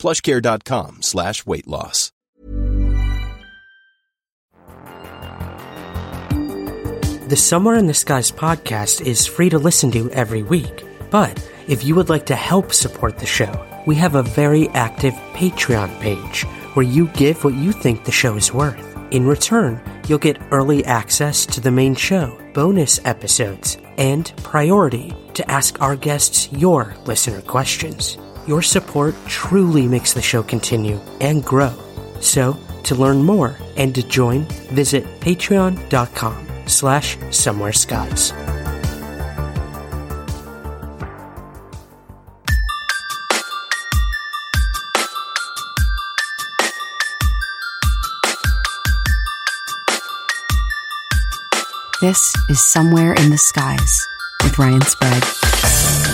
plushcare.com slash weight loss. The Somewhere in the Skies podcast is free to listen to every week. But if you would like to help support the show, we have a very active Patreon page where you give what you think the show is worth. In return, you'll get early access to the main show, bonus episodes, and priority to ask our guests your listener questions. Your support truly makes the show continue and grow. So, to learn more and to join, visit patreon.com slash somewhere skies. This is Somewhere in the Skies with Ryan Sprague.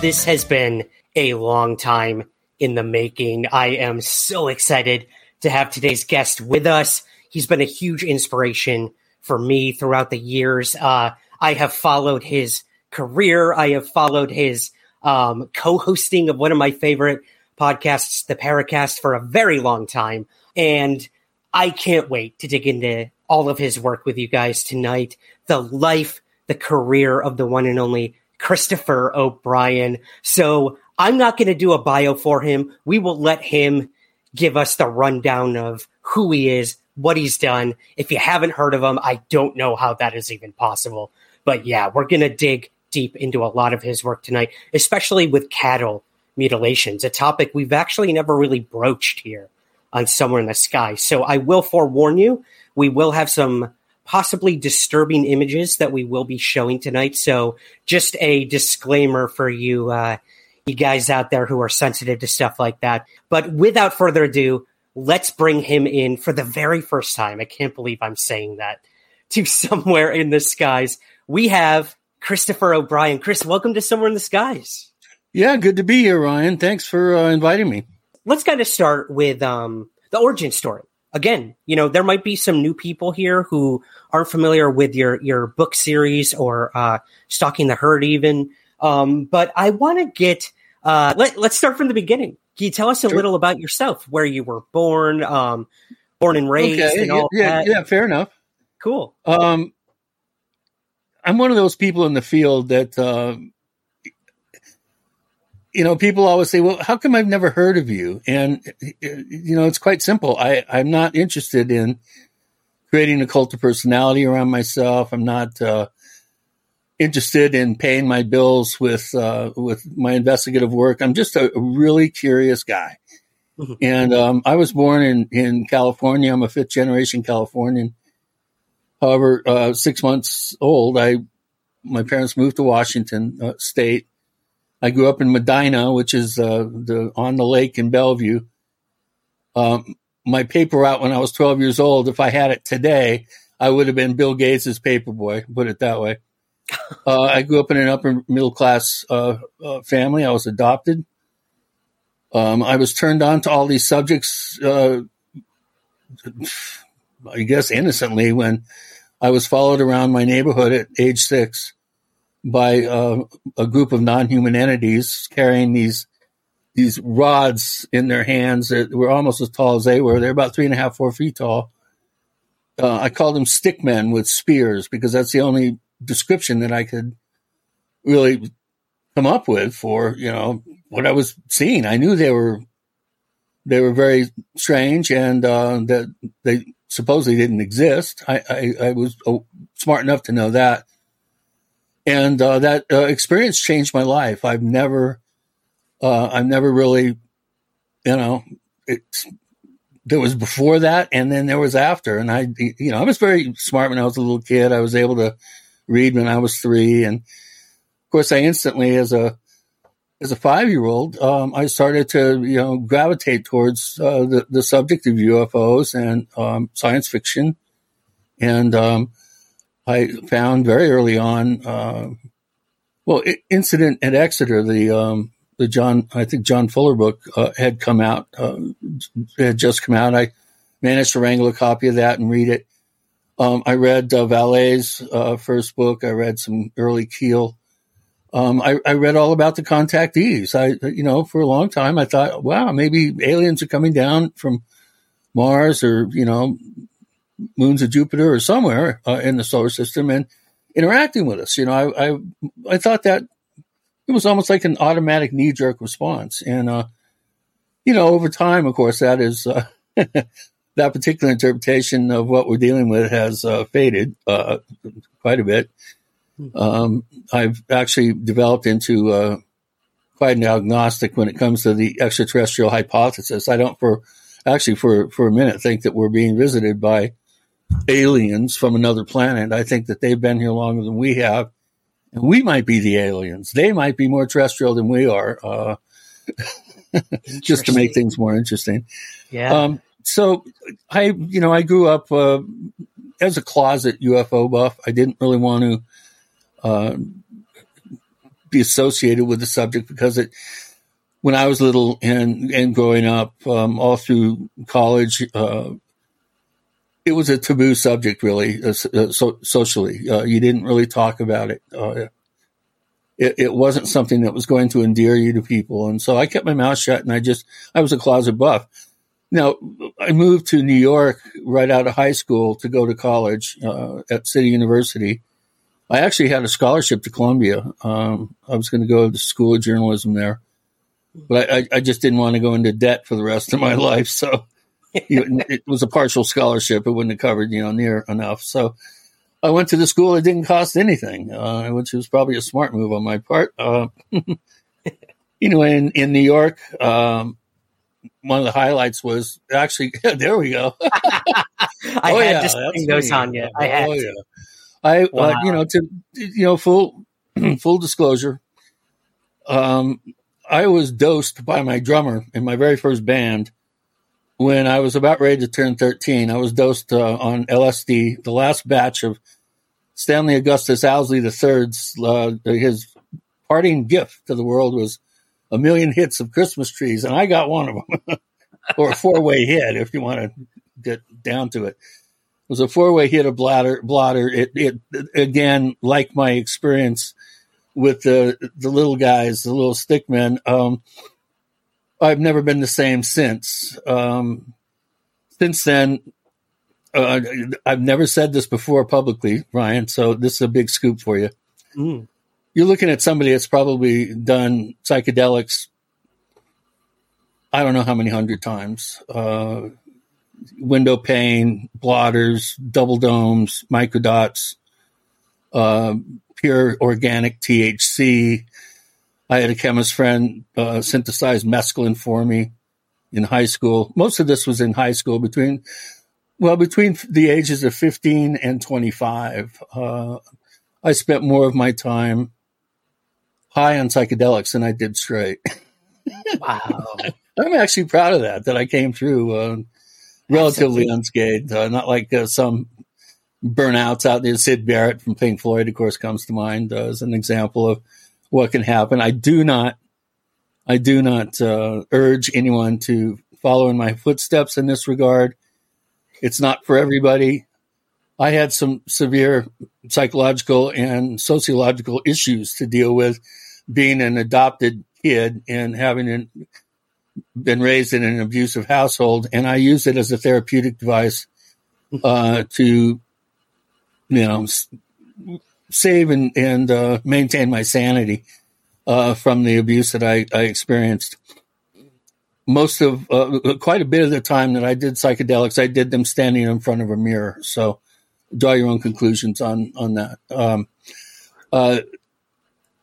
This has been a long time in the making. I am so excited to have today's guest with us. He's been a huge inspiration for me throughout the years. Uh, I have followed his career. I have followed his um, co-hosting of one of my favorite podcasts, the Paracast, for a very long time. And I can't wait to dig into all of his work with you guys tonight. The life, the career of the one and only Christopher O'Brien. So I'm not going to do a bio for him. We will let him give us the rundown of who he is, what he's done. If you haven't heard of him, I don't know how that is even possible. But yeah, we're going to dig deep into a lot of his work tonight, especially with cattle mutilations, a topic we've actually never really broached here on Somewhere in the Sky. So I will forewarn you, we will have some possibly disturbing images that we will be showing tonight. So just a disclaimer for you, uh, you guys out there who are sensitive to stuff like that. But without further ado, let's bring him in for the very first time. I can't believe I'm saying that to somewhere in the skies. We have Christopher O'Brien. Chris, welcome to Somewhere in the Skies. Yeah, good to be here, Ryan. Thanks for uh, inviting me. Let's kind of start with um, the origin story again, you know, there might be some new people here who aren't familiar with your your book series or uh, stalking the herd, even. Um, but I want to get uh, let let's start from the beginning. Can you tell us a Sure. little about yourself, where you were born, um, born and raised, Okay, and yeah, all yeah, that? yeah, fair enough. Cool. Um, I'm one of those people in the field that, uh, you know, people always say, "Well, how come I've never heard of you?" And you know, it's quite simple. I I'm not interested in creating a cult of personality around myself. I'm not uh, interested in paying my bills with uh, with my investigative work. I'm just a, really curious guy. Mhm. And um, I was born in in California. I'm a fifth generation Californian. However, uh, six months old, I my parents moved to Washington uh, State. I grew up in Medina, which is uh, the on the lake in Bellevue. Um, my paper route when I was 12 years old, if I had it today, I would have been Bill Gates' paper boy. Put it that way. Uh, I grew up in an upper middle class uh, uh, family. I was adopted. Um, I was turned on to all these subjects, uh, I guess innocently, when I was followed around my neighborhood at age six by uh, a group of non-human entities carrying these these rods in their hands that were almost as tall as they were. They're about three and a half, four feet tall. Uh, I called them stick men with spears because that's the only description that I could really come up with for you know what I was seeing. I knew they were they were very strange and uh, that they supposedly didn't exist. I, I, I was uh, smart enough to know that, and uh, that uh, experience changed my life. I've never uh, I've never really you know it's there was before that and then there was after. And i you know i was very smart when i was a little kid. I was able to read when i was three. And of course i instantly as a as a five year old um, i started to you know gravitate towards uh, the, the subject of ufos and um, science fiction. And um, i found very early on uh, well incident at exeter the um, the John, I think John Fuller book uh, had come out, uh, had just come out. I managed to wrangle a copy of that and read it. Um, I read uh, Vallee's uh, first book. I read some early Keel. Um, I, I, read all about the contactees. I, you know, for a long time, I thought, wow, maybe aliens are coming down from Mars or, you know, moons of Jupiter or somewhere uh, in the solar system and interacting with us. You know, I, I, I thought that it was almost like an automatic knee jerk response. And, uh, you know, over time, of course, that is, uh, that particular interpretation of what we're dealing with has uh, faded uh, quite a bit. Um, I've actually developed into uh, quite an agnostic when it comes to the extraterrestrial hypothesis. I don't, for actually, for for a minute, think that we're being visited by aliens from another planet. I think that they've been here longer than we have, and we might be the aliens. They might be more terrestrial than we are, uh, just to make things more interesting. Yeah. Um, so I, you know, I grew up uh, as a closet UFO buff. I didn't really want to uh, be associated with the subject because it, when I was little and and growing up, um, all through college, uh, it was a taboo subject, really, uh, uh, so, socially. Uh, you didn't really talk about it. Uh, it. It wasn't something that was going to endear you to people, and so I kept my mouth shut. And I just, I was a closet buff. Now, I moved to New York right out of high school to go to college uh, at City University. I actually had a scholarship to Columbia. Um, I was going to go to the school of journalism there, but I, I just didn't want to go into debt for the rest of my life. So it was a partial scholarship. It wouldn't have covered, you know, near enough. So I went to the school. It didn't cost anything, uh, which was probably a smart move on my part. Uh, you know, in, in New York, um, one of the highlights was actually, there we go. I oh, had yeah, to sing those on you. I had oh, yeah. I, uh, wow. uh, you know, to, you know, full, full disclosure, um, I was dosed by my drummer in my very first band when I was about ready to turn 13, I was dosed uh, on LSD, the last batch of Stanley Augustus Owsley III's, uh, his parting gift to the world was a million hits of Christmas trees, and I got one of them, or a four way hit if you want to get down to it. It was a four way hit of bladder, blotter. It, it, again, like my experience with the, the little guys, the little stickmen, um, I've never been the same since. Um, since then, uh, I've never said this before publicly, Ryan. So this is a big scoop for you. Mm. You're looking at somebody that's probably done psychedelics. I don't know how many hundred times. Uh, window pane, blotters, double domes, microdots, uh, pure organic THC, I had a chemist friend uh, synthesize mescaline for me in high school. Most of this was in high school between, well, between the ages of 15 and 25. Uh, I spent more of my time high on psychedelics than I did straight. Wow. I'm actually proud of that, that I came through uh, relatively unscathed, uh, not like uh, some burnouts out there. Syd Barrett from Pink Floyd, of course, comes to mind uh, as an example of what can happen. I do not, I do not uh, urge anyone to follow in my footsteps in this regard. It's not for everybody. I had some severe psychological and sociological issues to deal with being an adopted kid and having an, been raised in an abusive household. And I use it as a therapeutic device uh, to, you know, save and, and uh, maintain my sanity uh, from the abuse that I, I experienced. Most of, uh, quite a bit of the time that I did psychedelics, I did them standing in front of a mirror. So draw your own conclusions on, on that. Um, uh,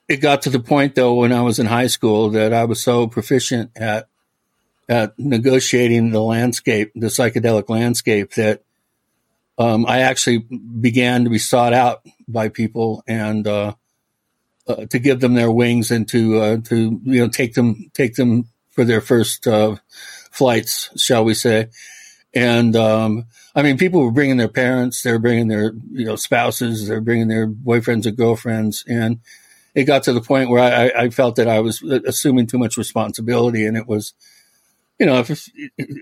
it got to the point though when I was in high school that I was so proficient at at negotiating the landscape, the psychedelic landscape, that um, I actually began to be sought out by people and uh, uh, to give them their wings and to uh, to you know take them take them for their first uh, flights, shall we say? And um, I mean, people were bringing their parents, they're bringing their you know spouses, they're bringing their boyfriends or girlfriends, and it got to the point where I, I felt that I was assuming too much responsibility, and it was, you know,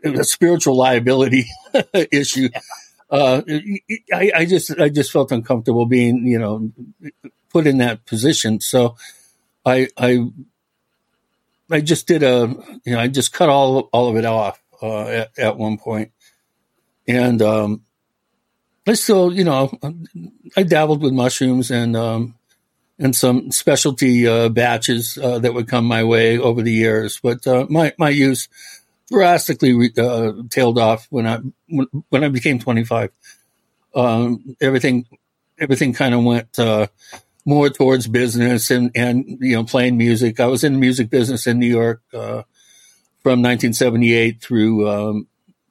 a spiritual liability issue. Uh, I, I, just I just felt uncomfortable being you know put in that position, so I I I just did a you know I just cut all all of it off uh, at, at one point and um, I still, you know, I dabbled with mushrooms and um, and some specialty uh, batches uh, that would come my way over the years. But uh, my my use drastically uh, tailed off when I when, I became 25. Um, everything everything kind of went uh, more towards business and and you know playing music. I was in the music business in New York uh, from 1978 through um,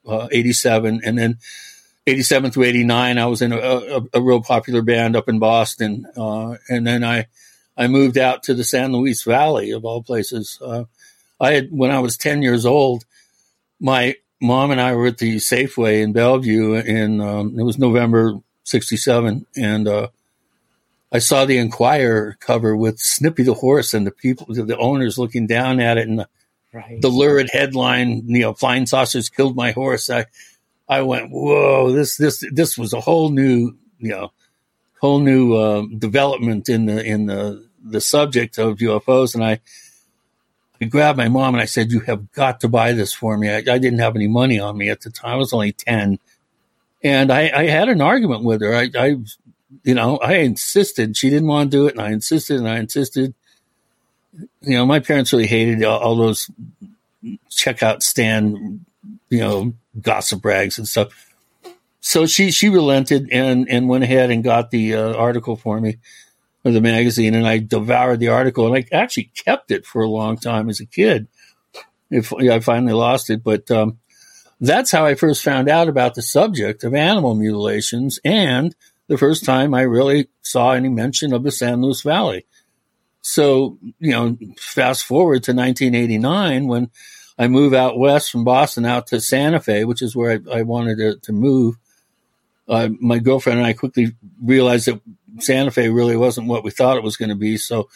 uh, 87. And then 87 through 89, I was in a, a, a real popular band up in Boston. Uh, and then I, I moved out to the San Luis Valley of all places. Uh, I had, when I was 10 years old, my mom and I were at the Safeway in Bellevue in, um, it was November 67. And, uh, I saw the Enquirer cover with Snippy the horse and the people, the owners looking down at it, and the, right. the lurid headline, you know, flying saucers killed my horse. I, I went, whoa, this, this, this was a whole new, you know, whole new uh, development in the, in the, the subject of UFOs. And I, I grabbed my mom and I said, you have got to buy this for me. I, I didn't have any money on me at the time. I was only 10. And I, I had an argument with her. I, I, you know, I insisted. She didn't want to do it. And I insisted and I insisted you know, my parents really hated all, all those checkout stand, you know, gossip rags and stuff. So she she relented and and went ahead and got the uh, article for me of the magazine, and I devoured the article, and I actually kept it for a long time as a kid. If I finally lost it, but um, that's how I first found out about the subject of animal mutilations, and the first time I really saw any mention of the San Luis Valley. So, you know, fast forward to 1989 when I move out west from Boston out to Santa Fe, which is where I, I wanted to, to move. Uh, my girlfriend and I quickly realized that Santa Fe really wasn't what we thought it was going to be. So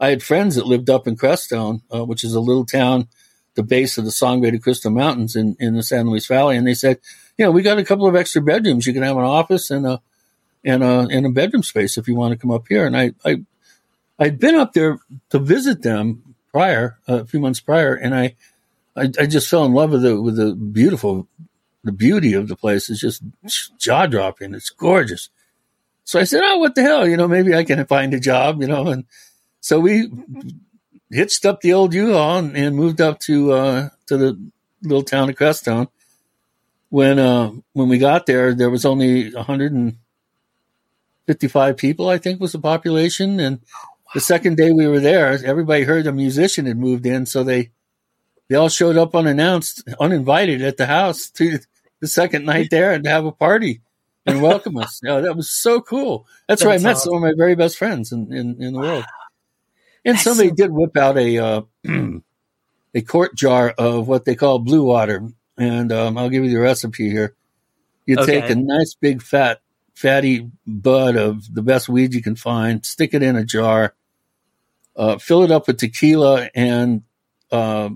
I had friends that lived up in Crestone, uh, which is a little town, the base of the Sangre de Cristo Mountains in, in the San Luis Valley. And they said, you know, we got a couple of extra bedrooms. You can have an office and a, and a, and a bedroom space if you want to come up here. And I, I I'd been up there to visit them prior, uh, a few months prior, and I, I, I, just fell in love with the with the beautiful, the beauty of the place. It's just jaw dropping. It's gorgeous. So I said, "Oh, what the hell? You know, maybe I can find a job." You know, and so we hitched up the old U-Haul and, and moved up to uh, to the little town of Crestone. When uh, when we got there, there was only 155 people, I think, was the population, and the second day we were there, everybody heard a musician had moved in, so they they all showed up unannounced, uninvited at the house to the second night there and to have a party and welcome us. You know, that was so cool. That's, That's where I met awesome. some of my very best friends in, in, in the wow. world. And That's somebody so- did whip out a uh, a quart jar of what they call blue water, and um, I'll give you the recipe here. You okay. take a nice big fat fatty bud of the best weed you can find, stick it in a jar, uh, fill it up with tequila and uh,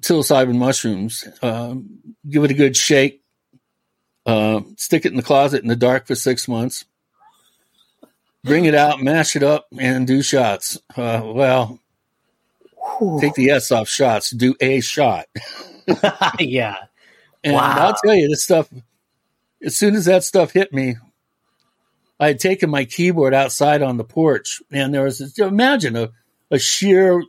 psilocybin mushrooms. Uh, give it a good shake. Uh, stick it in the closet in the dark for six months. Bring it out, mash it up, and do shots. Uh, well, take the S off shots. Do a shot. yeah. And wow. I'll tell you, this stuff. As soon as that stuff hit me, I had taken my keyboard outside on the porch, and there was this, imagine a, a sheer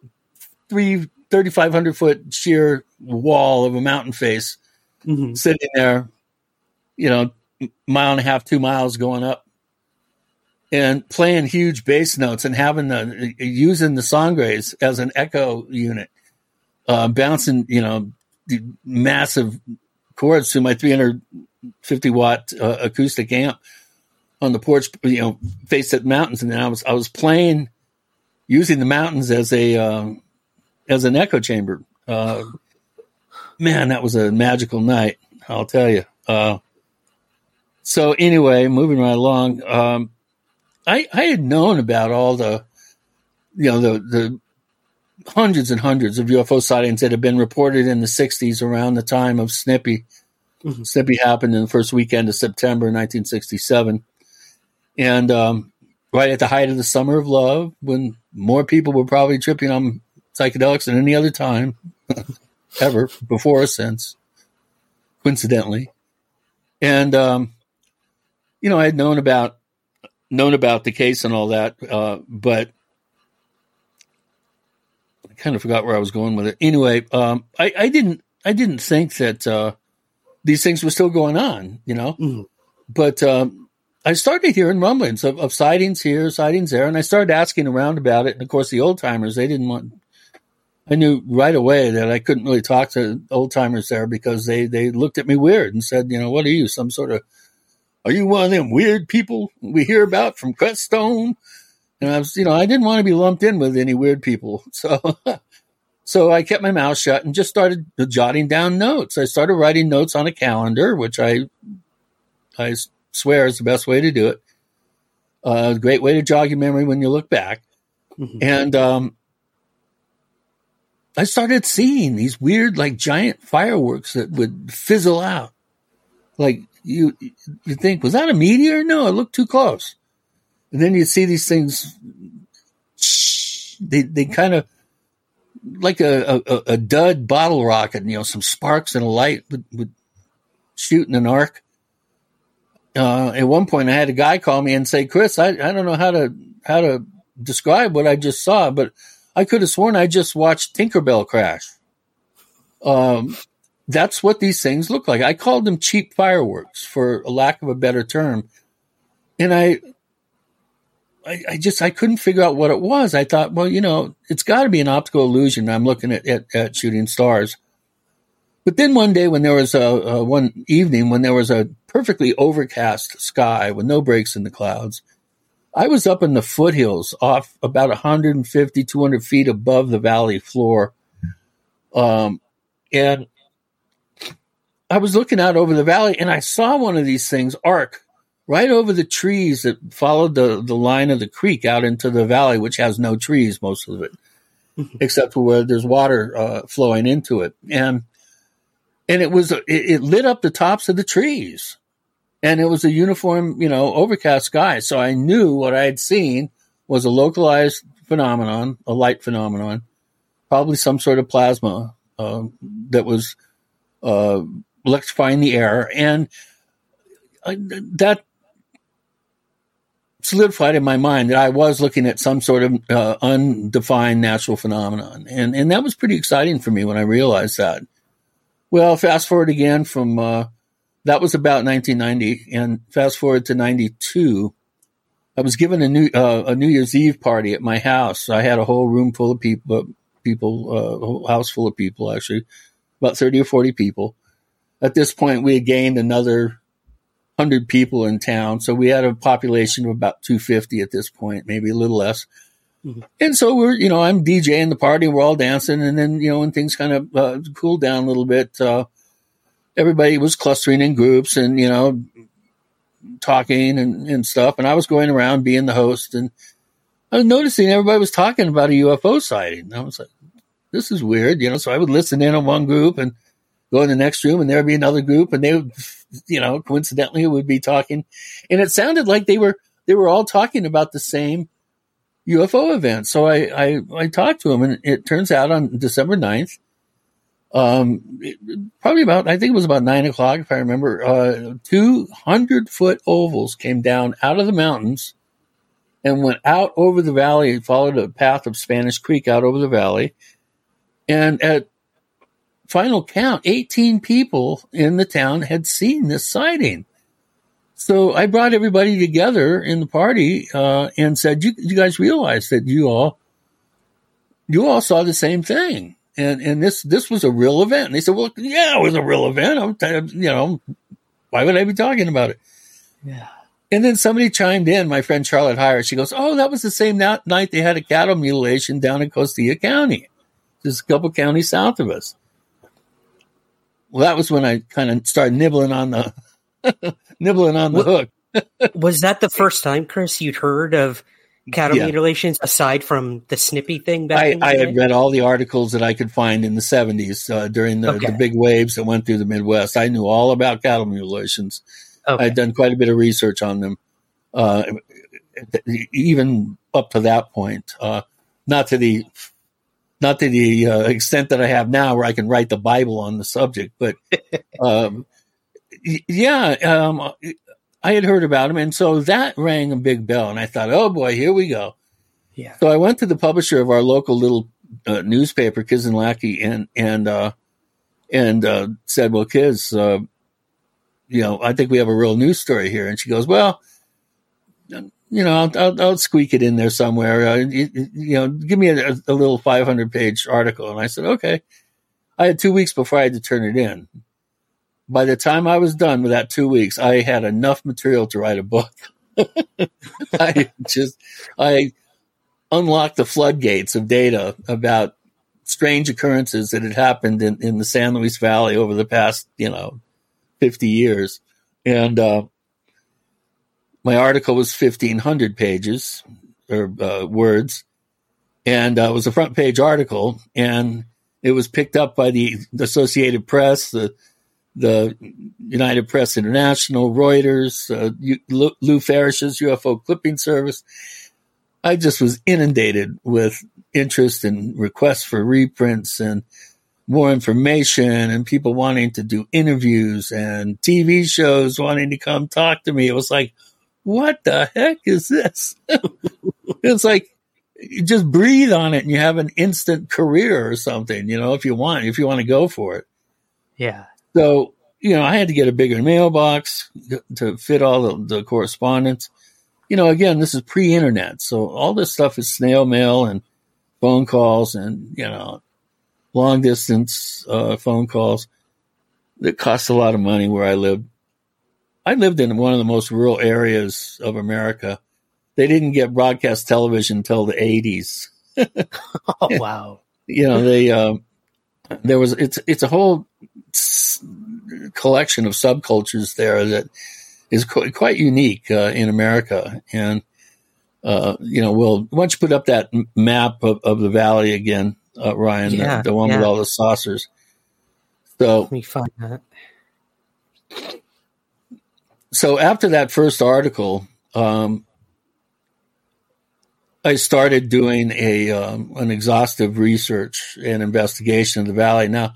three 3,500 foot sheer wall of a mountain face mm-hmm. sitting there, you know, mile and a half, two miles going up, and playing huge bass notes and having the using the sangres as an echo unit. uh, bouncing, you know, the massive chords to my 350 watt uh, acoustic amp on the porch, you know, faced at mountains. And then I was, I was playing using the mountains as a, uh, as an echo chamber. Uh, man, that was a magical night. I'll tell you. So anyway, moving right along, um, I, I had known about all the, you know, the, the hundreds and hundreds of UFO sightings that had been reported in the 60s around the time of Snippy. Mm-hmm. Snippy happened in the first weekend of September 1967. And um, right at the height of the summer of love, when more people were probably tripping on psychedelics than any other time ever, before or since, coincidentally. And, um, you know, I had known about known about the case and all that, uh, but I kind of forgot where I was going with it. Anyway, um, I, I, didn't I didn't think that uh, these things were still going on, you know. Mm. But um, I started hearing rumblings of, of, sightings here, sightings there, and I started asking around about it. And of course, the old timers they didn't want. I knew right away that I couldn't really talk to old timers there because they they looked at me weird and said, you know, what are you, some sort of are you one of them weird people we hear about from Crestone? And I was, you know, I didn't want to be lumped in with any weird people. So, so I kept my mouth shut and just started jotting down notes. I started writing notes on a calendar, which I, I swear is the best way to do it. A uh, great way to jog your memory when you look back. Mm-hmm. And, um, I started seeing these weird, like giant fireworks that would fizzle out. Like you you think was that a meteor? No, it looked too close. And then you see these things. They they kind of like a, a, a dud bottle rocket, you know, some sparks and a light would, would shoot in an arc. Uh, at one point, I had a guy call me and say, "Chris, I, I don't know how to how to describe what I just saw, but I could have sworn I just watched Tinkerbell crash." Um, that's what these things look like. I called them cheap fireworks for a lack of a better term. And I, I, I just, I couldn't figure out what it was. I thought, well, you know, it's got to be an optical illusion. I'm looking at, at, at, shooting stars. But then one day when there was a, a, one evening when there was a perfectly overcast sky with no breaks in the clouds, I was up in the foothills off about 150, 200 feet above the valley floor. Um, and I was looking out over the valley and I saw one of these things arc right over the trees that followed the, the line of the creek out into the valley, which has no trees, most of it, except for where there's water uh, flowing into it. And, and it was, it, it lit up the tops of the trees and it was a uniform, you know, overcast sky. So I knew what I had seen was a localized phenomenon, a light phenomenon, probably some sort of plasma uh, that was uh, electrifying the air, and uh, that solidified in my mind that I was looking at some sort of uh, undefined natural phenomenon, and and that was pretty exciting for me when I realized that. Well, fast forward again from uh, that was about 1990, and fast forward to 92. I was given a new uh, a New Year's Eve party at my house. I had a whole room full of people, people, uh, a whole house full of people, actually, about 30 or 40 people at this point, we had gained another 100 people in town. So we had a population of about 250 at this point, maybe a little less. Mm-hmm. And so we're, you know, I'm DJing the party, we're all dancing. And then, you know, when things kind of uh, cooled down a little bit, uh, everybody was clustering in groups and, you know, talking and, and stuff. And I was going around being the host and I was noticing everybody was talking about a UFO sighting. And I was like, this is weird, you know, so I would listen in on one group and go in the next room and there would be another group and they would, you know, coincidentally would be talking. And it sounded like they were, they were all talking about the same UFO event. So I, I, I talked to them and it turns out on December 9th, um, probably about, I think it was about nine o'clock, if I remember, uh, 200 foot ovals came down out of the mountains and went out over the valley, followed a path of Spanish Creek out over the valley. And at final count, 18 people in the town had seen this sighting. So I brought everybody together in the party uh, and said, you, you, guys realize that you all you all saw the same thing." and and this this was a real event. And they said, well, yeah, it was a real event. I'm, you know, why would I be talking about it? Yeah. And then somebody chimed in, my friend Charlotte Heyer. She goes, "Oh, that was the same night they had a cattle mutilation down in Costilla County, just a couple counties south of us." Well, that was when I kind of started nibbling on the nibbling on the hook. was that the first time, Chris, you'd heard of cattle yeah. mutilations aside from the snippy thing back I, I had read all the articles that I could find in the 70s uh, during the, okay. the, big waves that went through the Midwest. I knew all about cattle mutilations. Okay. I had done quite a bit of research on them, uh, even up to that point. Uh, not to the not to the uh, extent that I have now, where I can write the Bible on the subject, but um, yeah, um, I had heard about him, and so that rang a big bell, and I thought, oh boy, here we go. Yeah. So I went to the publisher of our local little uh, newspaper, Kids and and uh, and uh, said, "Well, Kids, uh, you know, I think we have a real news story here." And she goes, "Well, you know, I'll, I'll, I'll squeak it in there somewhere. Uh, you, you, know, give me a, a little 500 page article." And I said, "Okay." I had two weeks before I had to turn it in by the time I was done with that two weeks, I had enough material to write a book. I just, I unlocked the floodgates of data about strange occurrences that had happened in, in the San Luis Valley over the past, you know, 50 years. And, uh, my article was 1500 pages or uh, words and uh, it was a front page article and it was picked up by the Associated Press, the the United Press International, Reuters, uh, Lou Farish's UFO clipping service. I just was inundated with interest and requests for reprints and more information and people wanting to do interviews and TV shows wanting to come talk to me. It was like, what the heck is this? it's like, just breathe on it and you have an instant career or something, you know, if you want, if you want to go for it. Yeah. So, you know, I had to get a bigger mailbox to fit all the, the correspondence. You know, again, this is pre internet. So all this stuff is snail mail and phone calls and, you know, long distance uh, phone calls that cost a lot of money where I lived. I lived in one of the most rural areas of America. They didn't get broadcast television until the 80s. oh, wow. You know, they, um, there was, it's, it's a whole collection of subcultures there that is qu- quite unique uh, in America. And, uh, you know, we'll once you put up that map of, of the valley again, uh, Ryan, yeah, the, the, one yeah. with all the saucers. So let me find that. So after that first article, um, I started doing a um, an exhaustive research and investigation of the valley. Now,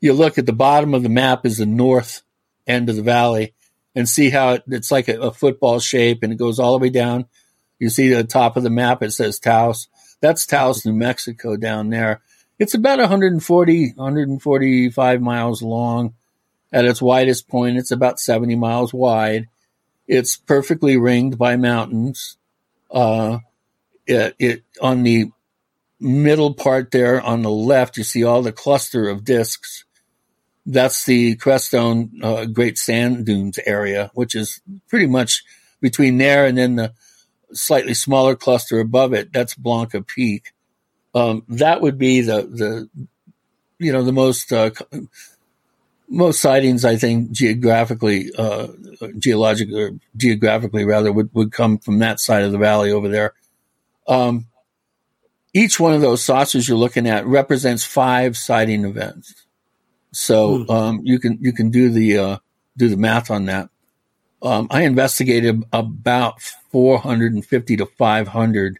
you look at the bottom of the map is the north end of the valley and see how it, it's like a, a, football shape and it goes all the way down. You see the top of the map, it says Taos. That's Taos, New Mexico down there. It's about 140, 145 miles long. At its widest point, it's about 70 miles wide. It's perfectly ringed by mountains. Uh, it, it, on the middle part there on the left, you see all the cluster of discs that's the Crestone uh, Great Sand Dunes area, which is pretty much between there and then the slightly smaller cluster above it. That's Blanca Peak. Um, that would be the the you know the most uh, most sightings I think geographically uh, geologically or geographically rather would, would come from that side of the valley over there. Um, each one of those saucers you're looking at represents five sighting events. So hmm. um, you can you can do the uh, do the math on that. Um, I investigated about 450 to 500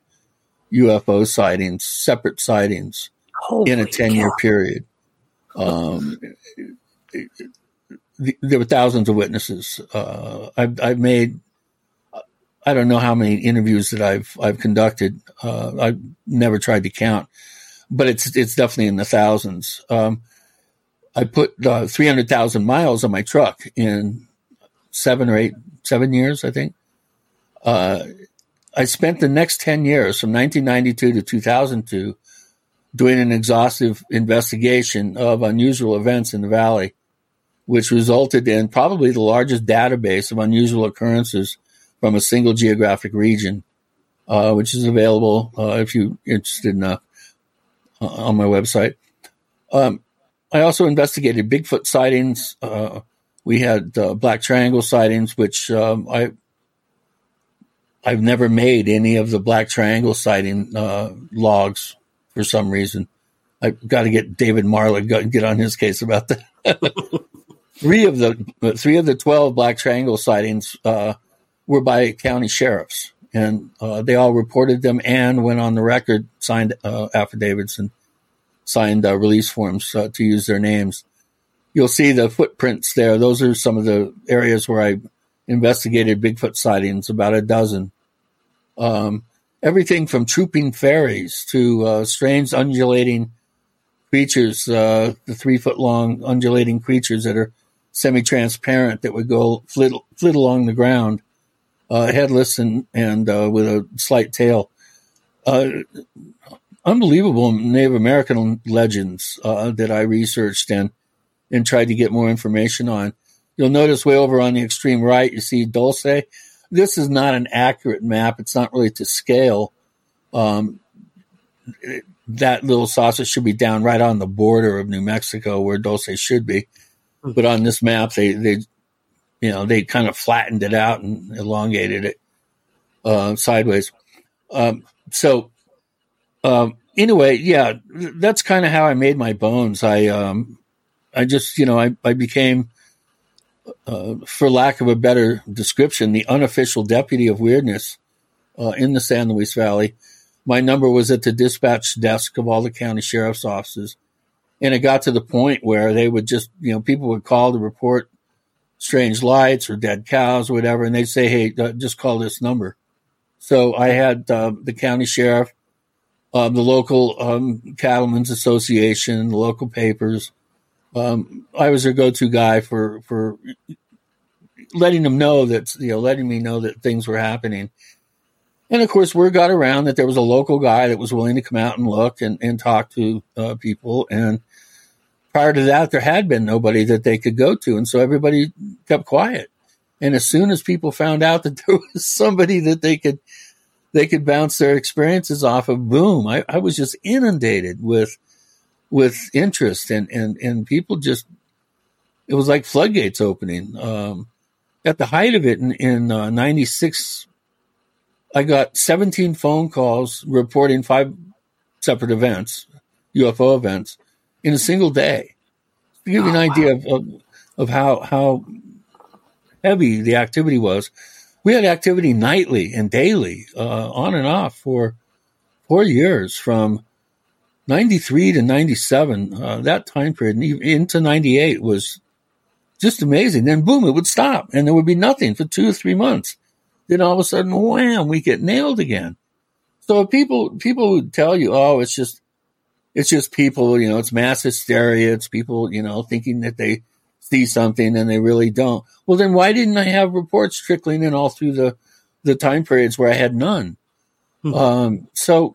UFO sightings, separate sightings, Holy in a 10 year period. Um, there were thousands of witnesses. Uh, I've, I've, made, I don't know how many interviews that I've I've conducted. Uh, I've never tried to count, but it's it's definitely in the thousands. Um, I put uh, 300,000 miles on my truck in seven or eight, seven years, I think. Uh, I spent the next 10 years from 1992 to 2002 doing an exhaustive investigation of unusual events in the valley, which resulted in probably the largest database of unusual occurrences from a single geographic region, uh, which is available uh, if you're interested enough uh, on my website. Um, I also investigated Bigfoot sightings. Uh, we had uh, Black Triangle sightings, which um, I I've never made any of the Black Triangle sighting uh, logs for some reason. I've got to get David Marler get on his case about that. three of the three of the twelve Black Triangle sightings uh, were by county sheriffs, and uh, they all reported them and went on the record, signed uh, affidavits, and signed uh, release forms uh, to use their names. You'll see the footprints there. Those are some of the areas where I investigated Bigfoot sightings, about a dozen. Um, everything from trooping fairies to uh, strange undulating creatures, uh, the three foot long undulating creatures that are semi transparent that would go flit, flit along the ground, uh, headless and, and uh, with a slight tail. Uh, unbelievable Native American legends uh, that I researched and and tried to get more information on. You'll notice way over on the extreme right, you see Dulce. This is not an accurate map. It's not really to scale. Um, that little sausage should be down right on the border of New Mexico where Dulce should be. But on this map, they, they, you know, they kind of flattened it out and elongated it, uh, sideways. Um, so um, anyway, yeah, that's kind of how I made my bones. I, um, I just, you know, I, I became, uh, for lack of a better description, the unofficial deputy of weirdness uh, in the San Luis Valley. My number was at the dispatch desk of all the county sheriff's offices. And it got to the point where they would just, you know, people would call to report strange lights or dead cows or whatever, and they'd say, hey, uh, just call this number. So I had uh, the county sheriff um, the local um, cattlemen's association, the local papers. Um, I was their go-to guy for for letting them know that you know letting me know that things were happening. And of course, word got around that there was a local guy that was willing to come out and look and, and talk to uh, people. And prior to that, there had been nobody that they could go to. And so everybody kept quiet. And as soon as people found out that there was somebody that they could they could bounce their experiences off of boom I, I was just inundated with with interest and and and people just it was like floodgates opening um, at the height of it in, in uh, 96 i got 17 phone calls reporting five separate events ufo events in a single day to give you an oh, idea wow. of, of, of how how heavy the activity was we had activity nightly and daily, uh, on and off for four years from 93 to 97. Uh, that time period into 98 was just amazing. Then boom, it would stop and there would be nothing for two or three months. Then all of a sudden, wham, we get nailed again. So people, people would tell you, oh, it's just, it's just people, you know, it's mass hysteria. It's people, you know, thinking that they see something and they really don't. Well, then why didn't I have reports trickling in all through the, the time periods where I had none? Hmm. Um, so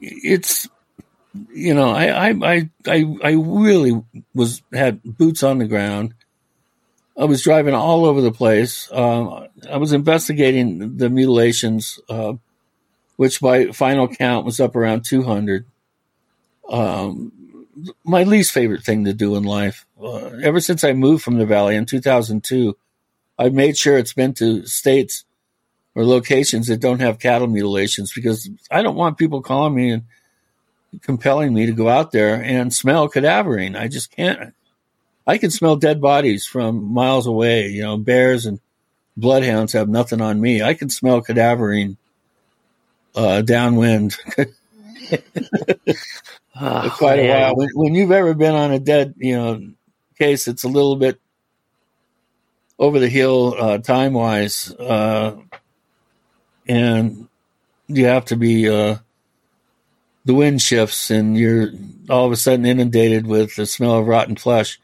it's, you know, I, I, I, I really was, had boots on the ground. I was driving all over the place. Uh, I was investigating the mutilations, uh, which by final count was up around 200. Um, my least favorite thing to do in life. Uh, ever since I moved from the valley in 2002, I've made sure it's been to states or locations that don't have cattle mutilations because I don't want people calling me and compelling me to go out there and smell cadaverine. I just can't. I can smell dead bodies from miles away. You know, bears and bloodhounds have nothing on me. I can smell cadaverine uh, downwind. oh, quite man. a while. When, when, you've ever been on a dead, you know, case, it's a little bit over the hill uh, time wise, uh, and you have to be. Uh, the wind shifts, and you're all of a sudden inundated with the smell of rotten flesh.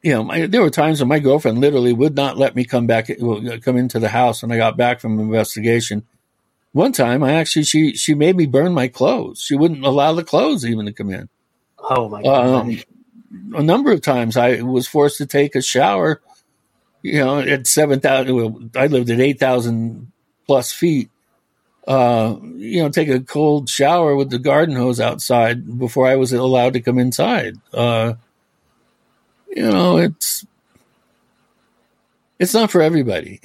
You know, my, there were times when my girlfriend literally would not let me come back, come into the house when I got back from investigation one time, I actually she she made me burn my clothes. She wouldn't allow the clothes even to come in. Oh my god! Um, a number of times, I was forced to take a shower. You know, at seven thousand, well, I lived at eight thousand plus feet. Uh, you know, take a cold shower with the garden hose outside before I was allowed to come inside. Uh, you know, it's it's not for everybody.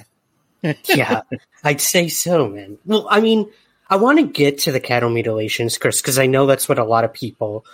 Yeah, I'd say so, man. Well, I mean, I want to get to the cattle mutilations, Chris, because I know that's what a lot of people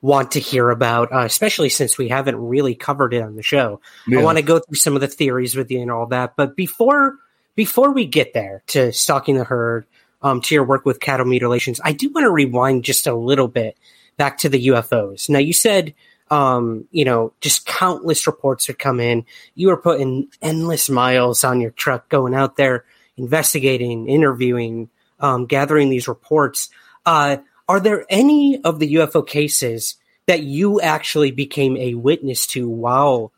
want to hear about, uh, especially since we haven't really covered it on the show. Yeah. I want to go through some of the theories with you and all that. But before before we get there to stalking the herd, um, to your work with cattle mutilations, I do want to rewind just a little bit back to the UFOs. Now, you said um, you know, just countless reports would come in. You were putting endless miles on your truck, going out there, investigating, interviewing, um, gathering these reports. Uh, are there any of the UFO cases that you actually became a witness to while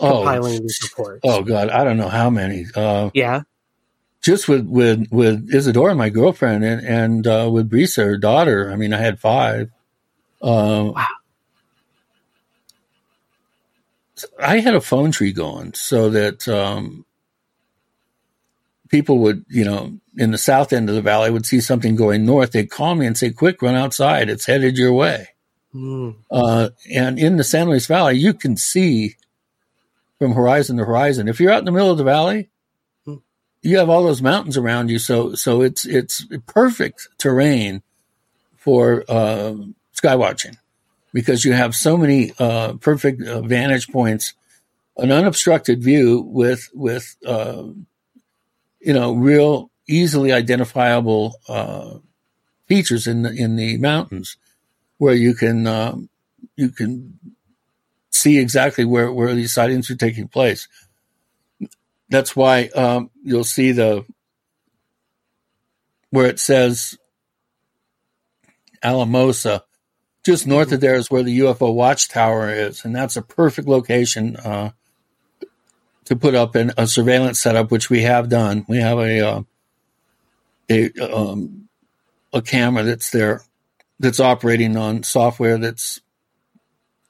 oh, compiling these reports? Oh God, I don't know how many. Uh, yeah, just with with with Isadora, my girlfriend, and and uh, with Brisa, her daughter. I mean, I had five. Uh, wow. I had a phone tree going so that um, people would, you know, in the south end of the valley would see something going north. They'd call me and say, "Quick, run outside! It's headed your way." Mm. Uh, and in the San Luis Valley, you can see from horizon to horizon. If you're out in the middle of the valley, mm. you have all those mountains around you, so so it's it's perfect terrain for uh, sky watching because you have so many uh, perfect uh, vantage points, an unobstructed view with with uh, you know real easily identifiable uh, features in the in the mountains where you can um, you can see exactly where where these sightings are taking place. That's why um, you'll see the where it says Alamosa just north of there is where the UFO watchtower is, and that's a perfect location uh, to put up in a surveillance setup, which we have done. We have a uh, a um, a camera that's there that's operating on software that's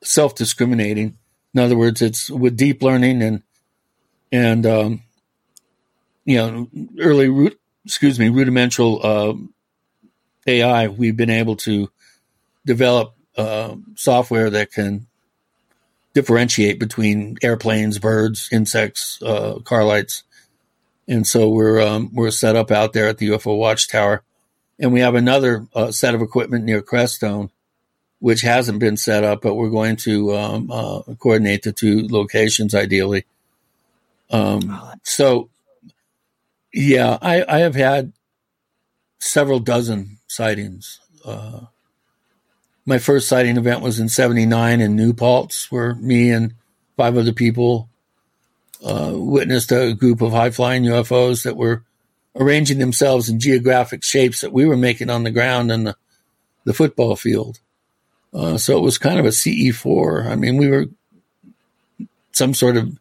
self discriminating. In other words, it's with deep learning and and um, you know early root excuse me rudimental uh, AI. We've been able to develop uh, software that can differentiate between airplanes, birds, insects, uh, car lights. And so we're um, we're set up out there at the UFO Watchtower, and we have another uh, set of equipment near Crestone, which hasn't been set up, but we're going to um, uh, coordinate the two locations ideally. Um, so, yeah, I, I have had several dozen sightings uh, my first sighting event was in 79 in New Paltz, where me and five other people uh, witnessed a group of high flying UFOs that were arranging themselves in geographic shapes that we were making on the ground in the, the football field. Uh, so it was kind of a CE4. I mean, we were some sort of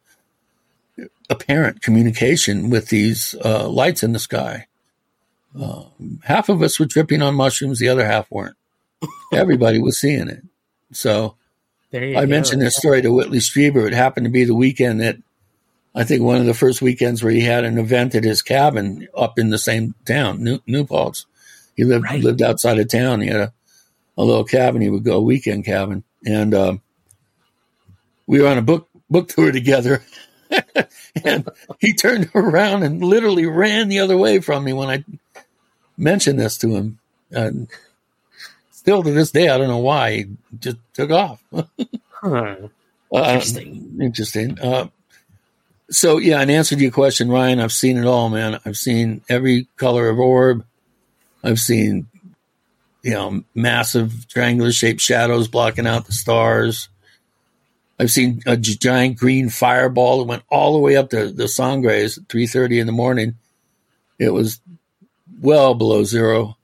apparent communication with these uh, lights in the sky. Uh, half of us were tripping on mushrooms, the other half weren't everybody was seeing it. So I go. mentioned this story to Whitley Strieber. It happened to be the weekend that I think one of the first weekends where he had an event at his cabin up in the same town, New, New Paltz. He lived right. lived outside of town. He had a, a little cabin. He would go a weekend cabin, and um, we were on a book book tour together. and he turned around and literally ran the other way from me when I mentioned this to him. And still to this day, I don't know why he just took off. huh. Interesting. Uh, interesting. Uh, so yeah, in answer to your question, Ryan, I've seen it all, man. I've seen every color of orb. I've seen, you know, massive triangular shaped shadows blocking out the stars. I've seen a giant green fireball that went all the way up to the Sangres at three thirty in the morning. It was well below zero.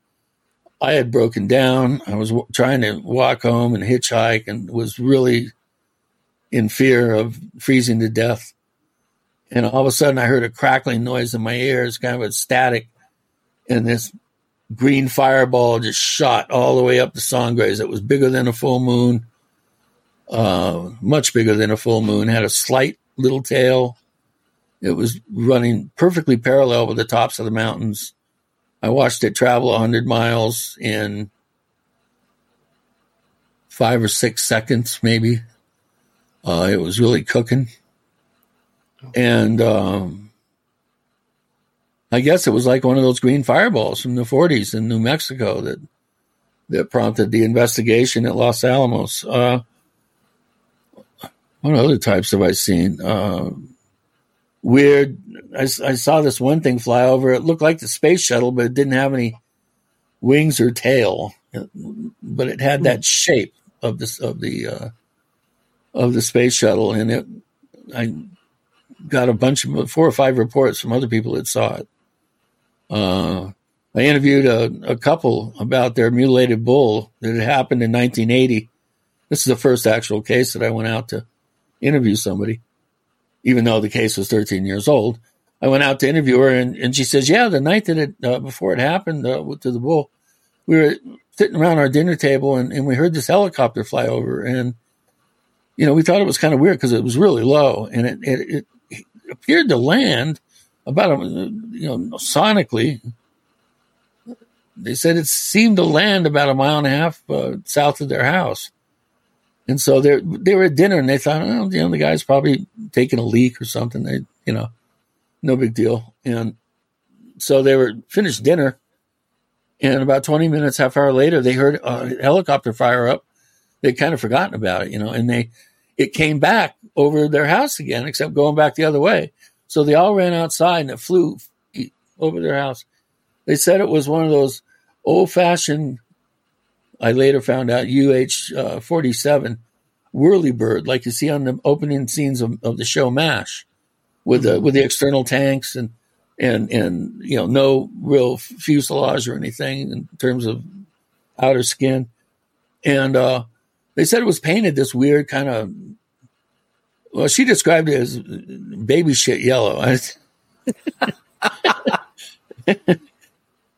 I had broken down. I was w- trying to walk home and hitchhike and was really in fear of freezing to death. And all of a sudden, I heard a crackling noise in my ears, kind of a static. And this green fireball just shot all the way up the Sangres. It was bigger than a full moon, uh, much bigger than a full moon, had a slight little tail. It was running perfectly parallel with the tops of the mountains. I watched it travel 100 miles in five or six seconds, maybe. Uh, it was really cooking. And um, I guess it was like one of those green fireballs from the 40s in New Mexico that that prompted the investigation at Los Alamos. Uh, what other types have I seen? Uh, weird. I, I, saw this one thing fly over. It looked like the space shuttle, but it didn't have any wings or tail. But it had that shape of this of the uh, of the space shuttle, and it. I got a bunch of four or five reports from other people that saw it. Uh, I interviewed a, a, couple about their mutilated bull that had happened in 1980. This is the first actual case that I went out to interview somebody, even though the case was 13 years old. I went out to interview her, and, and she says, "Yeah, the night that it uh, before it happened uh, to the bull, we were sitting around our dinner table, and, and we heard this helicopter fly over, and you know, we thought it was kind of weird because it was really low, and it, it, it appeared to land about a, you know sonically. They said it seemed to land about a mile and a half uh, south of their house, and so they they were at dinner and they thought, oh, you know, the guy's probably taking a leak or something. They, you know, no big deal. And so they were finished dinner, and about twenty minutes, half hour later, they heard a helicopter fire up. They'd kind of forgotten about it, you know, and they it came back over their house again, except going back the other way. So they all ran outside and it flew over their house. They said it was one of those old fashioned, I later found out, UH uh, 47 whirlybird, like you see on the opening scenes of, of the show MASH, with the, with the external tanks and, and, and, you know, no real fuselage or anything in terms of outer skin. And, uh, they said it was painted this weird kind of well, she described it as baby shit yellow.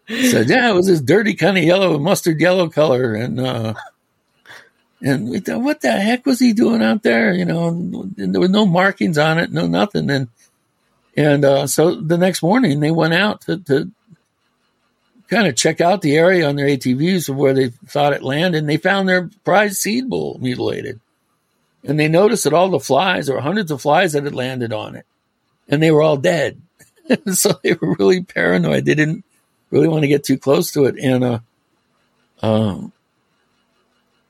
said, yeah, it was this dirty kind of yellow, mustard yellow color. And, uh, and we thought, what the heck was he doing out there? You know, and there were no markings on it, no nothing. And, and, uh, so the next morning they went out to, to kind of check out the area on their ATVs of where they thought it landed. And they found their prize seed bull mutilated and they noticed that all the flies, or hundreds of flies that had landed on it, and they were all dead. so they were really paranoid. They didn't really want to get too close to it. And uh, um,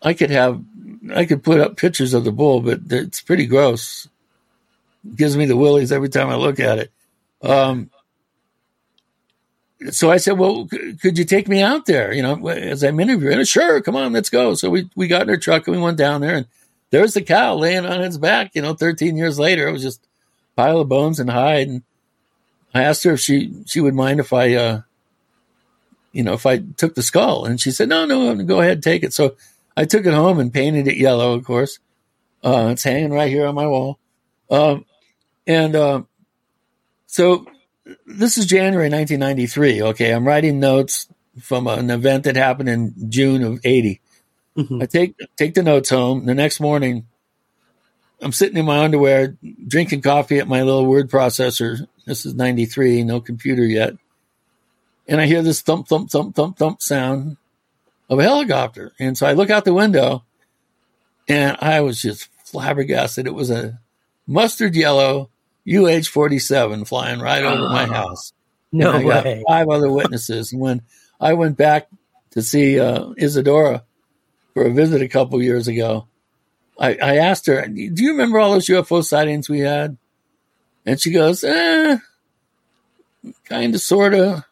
I could have, I could put up pictures of the bull, but it's pretty gross. It gives me the willies every time I look at it. Um, so I said, "Well, could you take me out there?" You know, as I'm interviewing. Sure, come on, let's go. So we we got in our truck and we went down there, and there's the cow laying on its back. You know, 13 years later, it was just pile of bones and hide. And I asked her if she she would mind if I, uh, you know, if I took the skull, and she said, "No, no, go ahead, take it." So I took it home and painted it yellow. Of course, uh, it's hanging right here on my wall. Um, and uh, so this is January 1993. Okay, I'm writing notes from an event that happened in June of 80. Mm-hmm. I take take the notes home. The next morning, I'm sitting in my underwear, drinking coffee at my little word processor. This is '93, no computer yet, and I hear this thump, thump, thump, thump, thump sound of a helicopter. And so I look out the window, and I was just flabbergasted. It was a mustard yellow UH-47 flying right over my house. No I way. five other witnesses. And when I went back to see uh, Isadora for a visit a couple years ago, I, I asked her, "Do you remember all those UFO sightings we had?" And she goes, "Eh, kind of, sort of."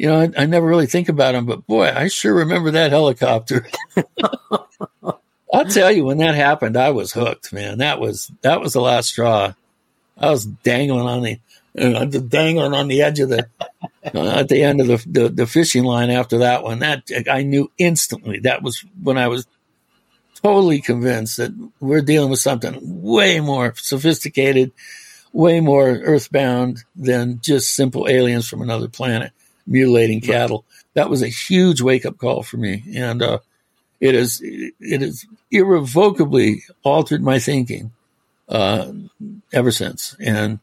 You know, I, I, never really think about them, but boy, I sure remember that helicopter. I'll tell you, when that happened, I was hooked, man. That was that was the last straw. I was dangling on the uh, dangling on the edge of the uh, at the end of the, the, the fishing line after that one. That I knew instantly. That was when I was totally convinced that we're dealing with something way more sophisticated, way more earthbound than just simple aliens from another planet. Mutilating cattle. That was a huge wake up call for me, and uh, it is it has irrevocably altered my thinking uh, ever since. And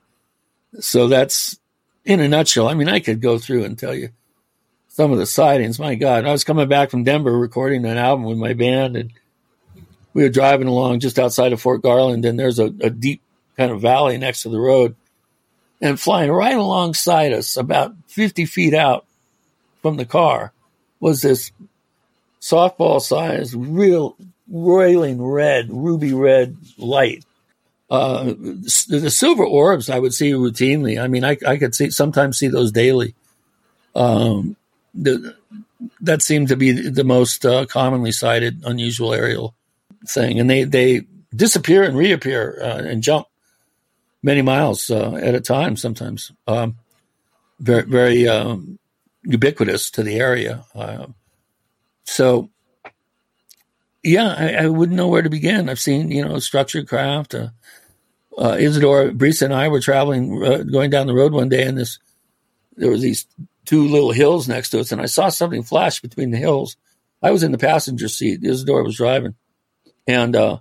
so that's in a nutshell. I mean, I could go through and tell you some of the sightings. My God, I was coming back from Denver recording an album with my band, and we were driving along just outside of Fort Garland, and there's a, a deep kind of valley next to the road. And flying right alongside us, about 50 feet out from the car, was this softball size, real roiling red, ruby red light. Uh, the, silver orbs I would see routinely. I mean, I, I could see sometimes see those daily. Um, the, that seemed to be the most uh, commonly cited unusual aerial thing, and they they disappear and reappear uh, and jump many miles uh, at a time. Sometimes um, very very um, ubiquitous to the area. Uh, so, yeah, I, I, wouldn't know where to begin. I've seen you know structured craft. Uh, uh, Isadora, Brisa, and I were traveling, uh, going down the road one day, and this there were these two little hills next to us, and I saw something flash between the hills. I was in the passenger seat. Isadora was driving, and uh,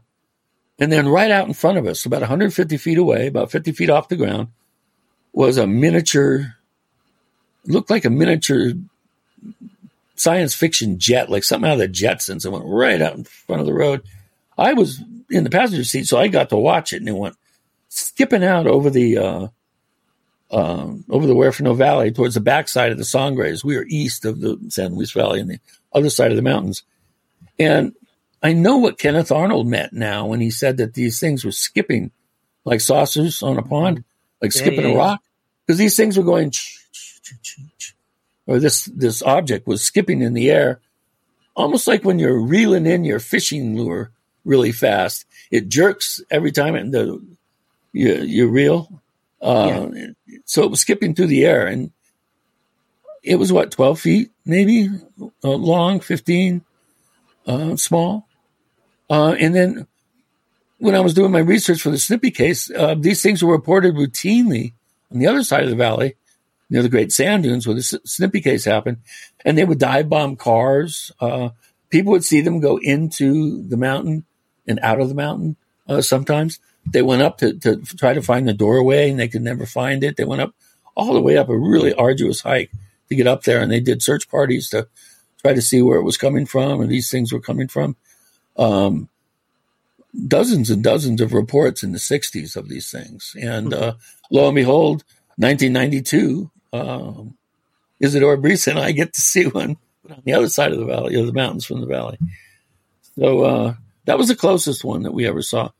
and then right out in front of us, about 150 feet away, about 50 feet off the ground, was a miniature. Looked like a miniature science fiction jet, like something out of the Jetsons. It went right out in front of the road. I was in the passenger seat, so I got to watch it, and it went skipping out over the uh, uh, over the Huerfano Valley towards the backside of the Sangres. We were east of the San Luis Valley and the other side of the mountains. And I know what Kenneth Arnold meant now when he said that these things were skipping like saucers on a pond, like yeah, skipping yeah, a rock, because these things were going, or this this object was skipping in the air, almost like when you're reeling in your fishing lure really fast. It jerks every time, and the you, you reel uh, yeah. So it was skipping through the air, and it was what twelve feet, maybe uh, long, fifteen, uh, small. Uh, and then when I was doing my research for the Snippy case, uh, these things were reported routinely on the other side of the valley, near the Great Sand Dunes, where the Snippy case happened, and they would dive bomb cars. Uh, people would see them go into the mountain and out of the mountain sometimes. They went up to, to try to find the doorway and they could never find it. They went up all the way up a really arduous hike to get up there and they did search parties to try to see where it was coming from and these things were coming from. Um, dozens and dozens of reports in the 60s of these things. And uh, lo and behold, 1992, um, Isadora Brisa and I get to see one on the other side of the valley, of the mountains from the valley. So uh, that was the closest one that we ever saw.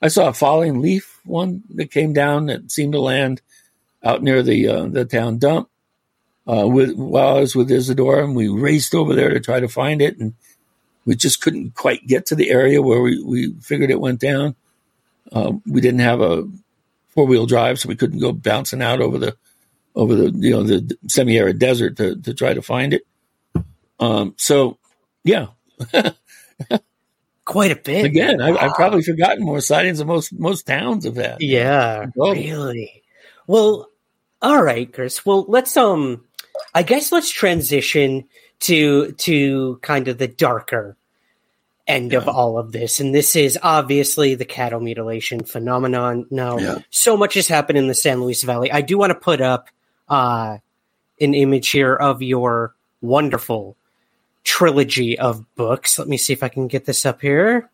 I saw a falling leaf one that came down that seemed to land out near the uh, the town dump. Uh, with while I was with Isadora, and we raced over there to try to find it, and we just couldn't quite get to the area where we, we figured it went down. Uh, we didn't have a four wheel drive, so we couldn't go bouncing out over the over the you know the semi arid desert to to try to find it. Um, so yeah. quite a bit. Again, wow. I, have probably forgotten more sightings than most most towns have had. Yeah, really. Well, all right, Chris. Well, let's um, I guess let's transition to to kind of the darker end yeah. of all of this, and this is obviously the cattle mutilation phenomenon. Now, yeah. so much has happened in the San Luis Valley. I do want to put up uh, an image here of your wonderful trilogy of books. Let me see if I can get this up here.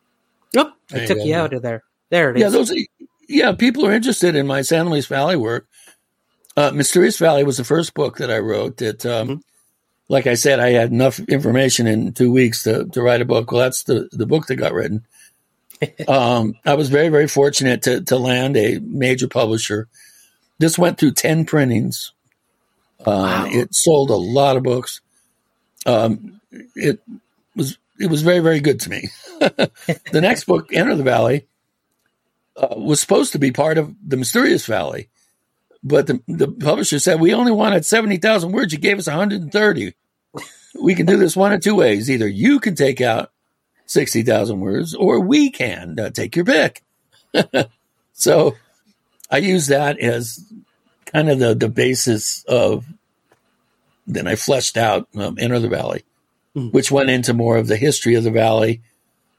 Oh, I took you, out of there. There it yeah, is. Those, yeah, people are interested in my San Luis Valley work. Uh, Mysterious Valley was the first book that I wrote. That, um, mm-hmm. Like I said, I had enough information in two weeks to, to write a book. Well, that's the, the book that got written. um, I was very, very fortunate to, to land a major publisher. This went through 10 printings. Uh, wow. It sold a lot of books. Um, it was it was very very good to me. the next book, Enter the Valley, uh, was supposed to be part of the Mysterious Valley, but the the publisher said we only wanted seventy thousand words. You gave us one hundred and thirty. We can do this one of two ways: either you can take out sixty thousand words, or we can uh, take your pick. so I use that as kind of the the basis of then I fleshed out um, Enter the Valley, mm. which went into more of the history of the valley,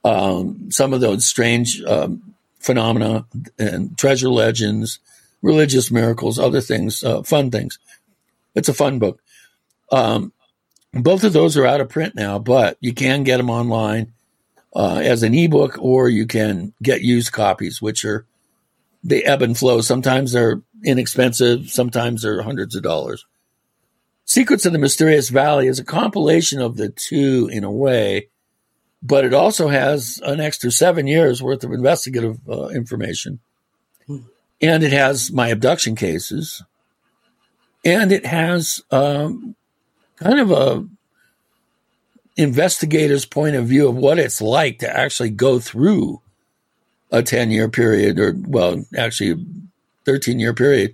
um, some of those strange um, phenomena and treasure legends, religious miracles, other things, uh, fun things. It's a fun book. Um, both of those are out of print now, but you can get them online uh, as an ebook, or you can get used copies, which are they ebb and flow. Sometimes they're inexpensive, sometimes they're hundreds of dollars. Secrets of the Mysterious Valley is a compilation of the two in a way, but it also has an extra seven years worth of investigative uh, information. And it has my abduction cases. And it has um, kind of a investigator's point of view of what it's like to actually go through a 10 year period or well actually 13 year period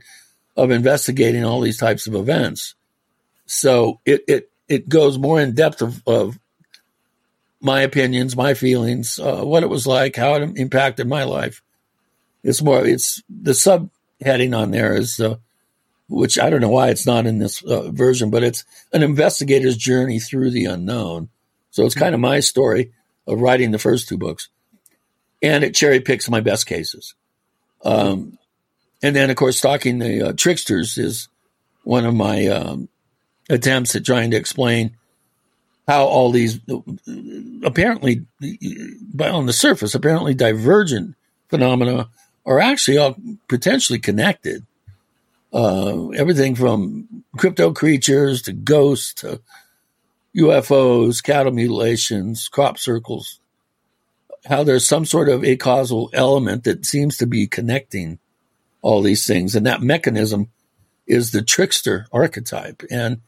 of investigating all these types of events so it it it goes more in depth of, of my opinions my feelings uh, what it was like how it impacted my life it's more it's the subheading on there is uh, which I don't know why it's not in this uh, version, but it's an investigator's journey through the unknown. So it's kind of my story of writing the first two books, and it cherry picks my best cases. Um, and then, of course, stalking the uh, tricksters is one of my um, attempts at trying to explain how all these apparently, on the surface, apparently divergent phenomena are actually all potentially connected uh, everything from crypto creatures to ghosts to UFOs, cattle mutilations, crop circles, how there's some sort of a causal element that seems to be connecting all these things. And that mechanism is the trickster archetype. And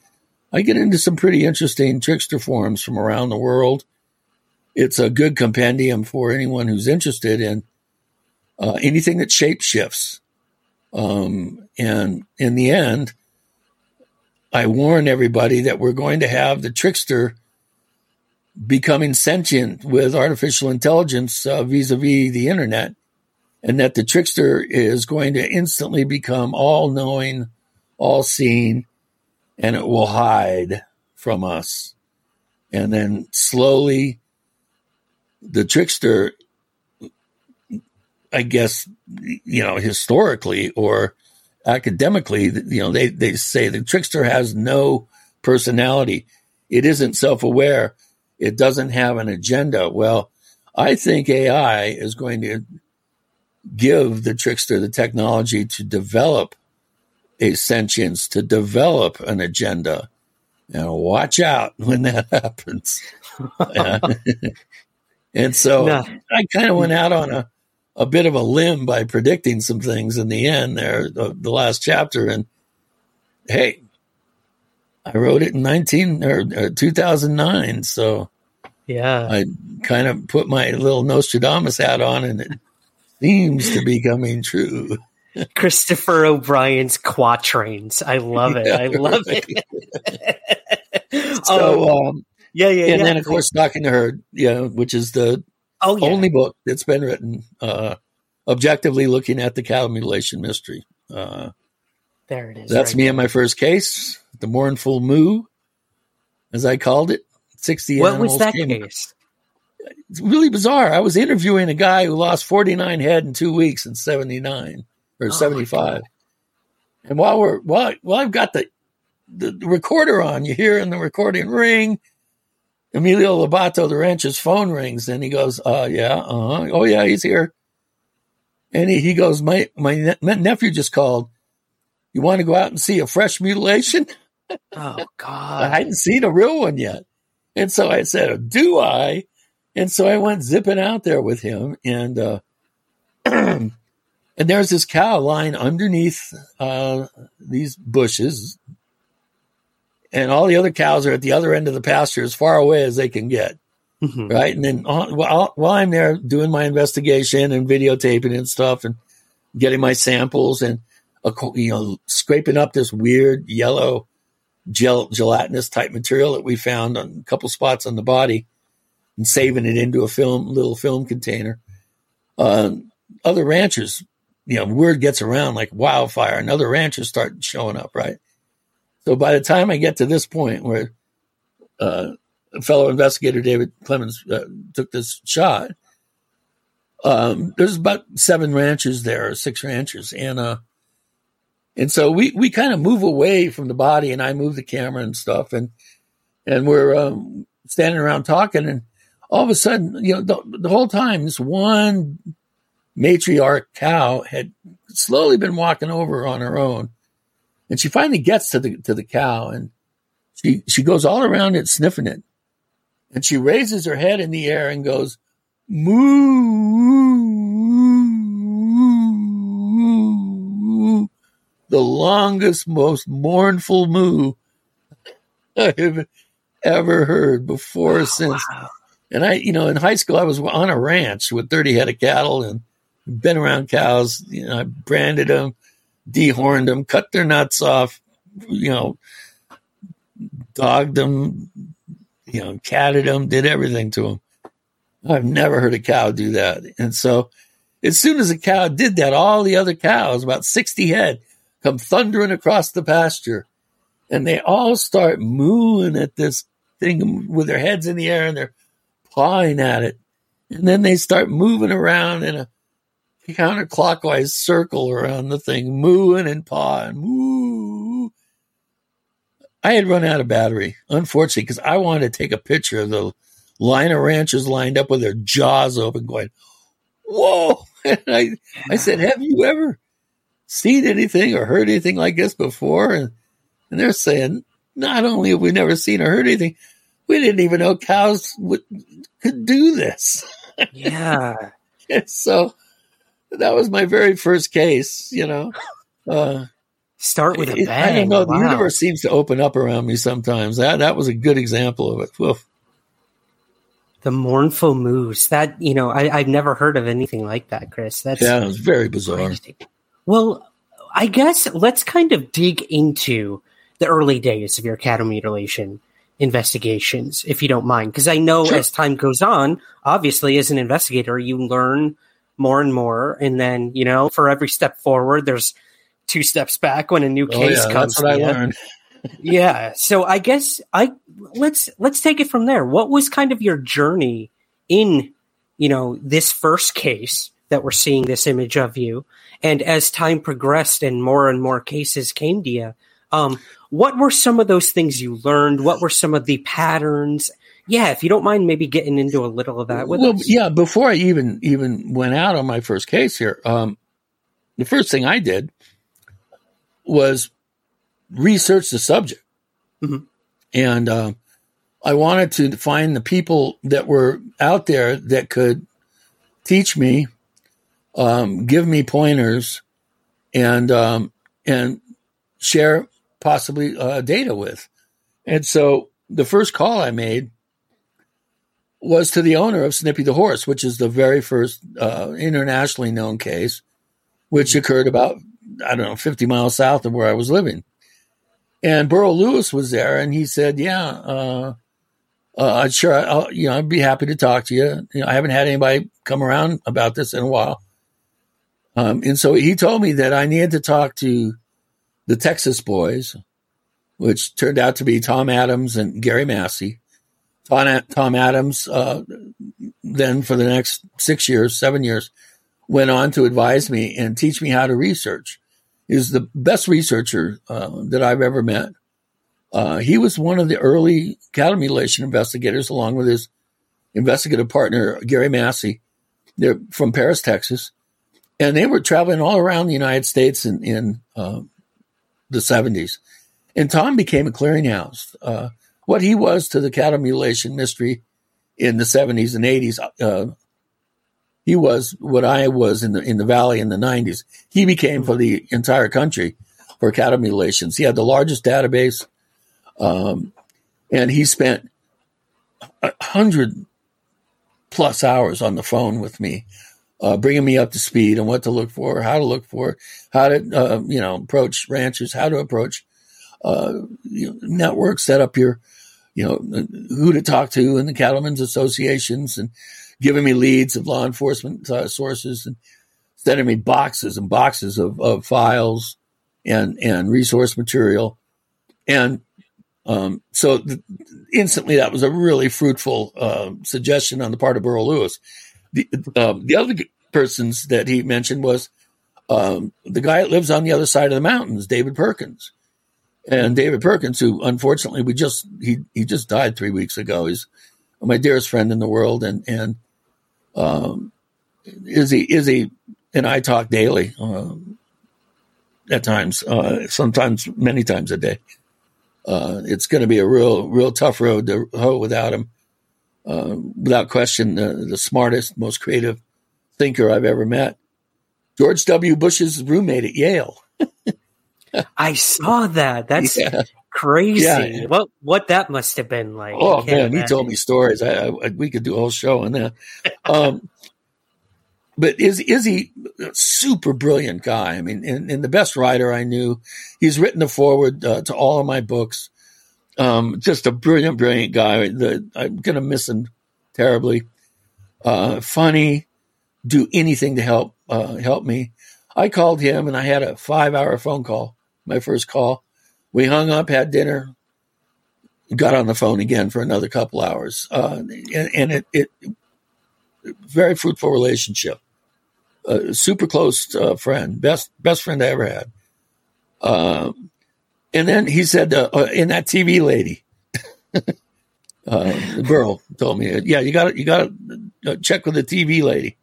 I get into some pretty interesting trickster forms from around the world. It's a good compendium for anyone who's interested in uh, anything that shape shifts. Um, and in the end, I warn everybody that we're going to have the trickster becoming sentient with artificial intelligence vis a vis the internet, and that the trickster is going to instantly become all knowing, all seeing, and it will hide from us. And then slowly, the trickster I guess, you know, historically or academically, you know, they, they say the trickster has no personality. It isn't self aware. It doesn't have an agenda. Well, I think AI is going to give the trickster the technology to develop a sentience, to develop an agenda. And watch out when that happens. and so no. I kind of went out on a a bit of a limb by predicting some things in the end there, the, the last chapter. And hey, I wrote it in 19 or, or 2009. So yeah, I kind of put my little Nostradamus hat on and it seems to be coming true. Christopher O'Brien's quatrains. I love it. Yeah, I love right. it. so, um, um, yeah, yeah, and yeah. then of course Stalking the Herd, you know, which is the Oh, yeah. Only book that's been written uh, objectively looking at the cattle mutilation mystery. Uh, there it is. That's right me in my first case, the mournful moo, as I called it. Sixty. What was that came. case? It's really bizarre. I was interviewing a guy who lost forty nine head in two weeks in seventy nine or oh seventy five. And while we're while while I've got the the recorder on, you hear in the recording ring Emilio Lobato, the rancher's phone rings and he goes, uh, yeah, uh-huh. Oh yeah, he's here. And he, he goes, my, my, ne- my nephew just called. You want to go out and see a fresh mutilation? Oh God. I hadn't seen a real one yet. And so I said, do I? And so I went zipping out there with him and, uh, and there's this cow lying underneath, uh, these bushes, and all the other cows are at the other end of the pasture as far away as they can get. Mm-hmm. Right. And then uh, while, while I'm there doing my investigation and videotaping and stuff and getting my samples and, you know, scraping up this weird yellow gel, gelatinous type material that we found on a couple spots on the body and saving it into a film, little film container. Uh, other ranchers, you know, word gets around like wildfire and other ranchers start showing up. Right. So by the time I get to this point where uh, fellow investigator David Clemens uh, took this shot, um, there's about seven ranches there, or six ranches, and uh, and so we we kind of move away from the body, and I move the camera and stuff, and and we're um, standing around talking, and all of a sudden, you know, the, the whole time, this one matriarch cow had slowly been walking over on her own, and she finally gets to the to the cow, and she she goes all around it sniffing it, and she raises her head in the air and goes moo, the longest, most mournful moo I've ever heard before or oh, since. Wow. And I, you know, in high school, I was on a ranch with 30 head of cattle and been around cows. You know, I branded them, dehorned them, cut their nuts off, you know, dogged them, you know, catted them, did everything to them. I've never heard a cow do that. And so as soon as a cow did that, all the other cows, about 60 head, come thundering across the pasture and they all start mooing at this thing with their heads in the air and they're pawing at it. And then they start moving around in a counterclockwise circle around the thing, mooing and pawing, moo. I had run out of battery, unfortunately, because I wanted to take a picture of the line of ranchers lined up with their jaws open, going, Whoa. And I, I said, Have you ever seen anything or heard anything like this before? And, and they're saying, Not only have we never seen or heard anything, we didn't even know cows would, could do this. Yeah. So that was my very first case, you know. Uh, Start with a bang. I don't know. Wow. The universe seems to open up around me sometimes. That that was a good example of it. Woof. The mournful moose. That you know, I, I've never heard of anything like that, Chris. That's Yeah, it was very bizarre. Well, I guess let's kind of dig into the early days of your cattle mutilation investigations, if you don't mind, because I know Sure. as time goes on, obviously, as an investigator, you learn more and more, and then you know, for every step forward, there's two steps back when a new Oh case yeah, comes. that's what I learned. yeah. So i guess i let's let's take it from there. What was kind of your journey in you know this first case that we're seeing this image of you? And as time progressed and more and more cases came to you um what were some of those things you learned? What were some of the patterns yeah if you don't mind maybe getting into a little of that with well, us yeah. Before I even even went out on my first case here, um, the first thing I did was research the subject, Mhm. and uh, I wanted to find the people that were out there that could teach me, um, give me pointers, and um, and share possibly uh, data with. And so the first call I made was to the owner of Snippy the horse, which is the very first uh, internationally known case, which occurred about I don't know fifty miles south of where I was living. And Berle Lewis was there, and he said, "Yeah, uh, uh, sure, I'll, you know, I'd be happy to talk to you. you know, I haven't had anybody come around about this in a while." Um, and so he told me that I needed to talk to the Texas boys, which turned out to be Tom Adams and Gary Massey. Tom, Adams, uh, then for the next six years, seven years, went on to advise me and teach me how to research. Was the best researcher uh, that I've ever met. Uh, he was one of the early cattle mutilation investigators, along with his investigative partner Gary Massey. They're from Paris, Texas, and they were traveling all around the United States in, in uh, the seventies. And Tom became a clearinghouse. What he was to the cattle mutilation mystery in the 70s and 80s, uh, he was what I was in the in the valley in the 90s. He became for the entire country for cattle mutilations. He had the largest database, um, and he spent a hundred plus hours on the phone with me, uh, bringing me up to speed on what to look for, how to look for, how to uh, you know approach ranchers, how to approach uh, you know, networks, set up your you know, who to talk to in the cattlemen's associations and giving me leads of law enforcement uh, sources and sending me boxes and boxes of, of files and, and resource material. and um, so th- instantly that was a really fruitful uh, suggestion on the part of Berle Lewis. The, um, the other persons that he mentioned was um, the guy that lives on the other side of the mountains, David Perkins. And David Perkins, who unfortunately we just he he just died three weeks ago. He's my dearest friend in the world, and and um, Izzy Izzy and I talk daily um, at times, uh, sometimes many times a day. Uh, it's going to be a real real tough road to hoe without him. Uh, without question, the, the smartest, most creative thinker I've ever met. George W. Bush's roommate at Yale. I saw that. That's Yeah. crazy. Yeah. What what that must have been like. Oh man, he told me stories. I, I, we could do a whole show on that. Um, but is is he a super brilliant guy? I mean, and, and the best writer I knew. He's written the forward uh, to all of my books. Um, just a brilliant, brilliant guy. The, I'm gonna miss him terribly. Uh, funny, do anything to help uh, help me. I called him and I had a five hour phone call. My first call. We hung up, had dinner, got on the phone again for another couple hours, uh, and, and it, it very fruitful relationship. Super close uh, friend, best best friend I ever had. Um, and then he said, uh, uh, "In that TV lady." Uh, the girl told me, "Yeah, you got to you got to check with the TV lady."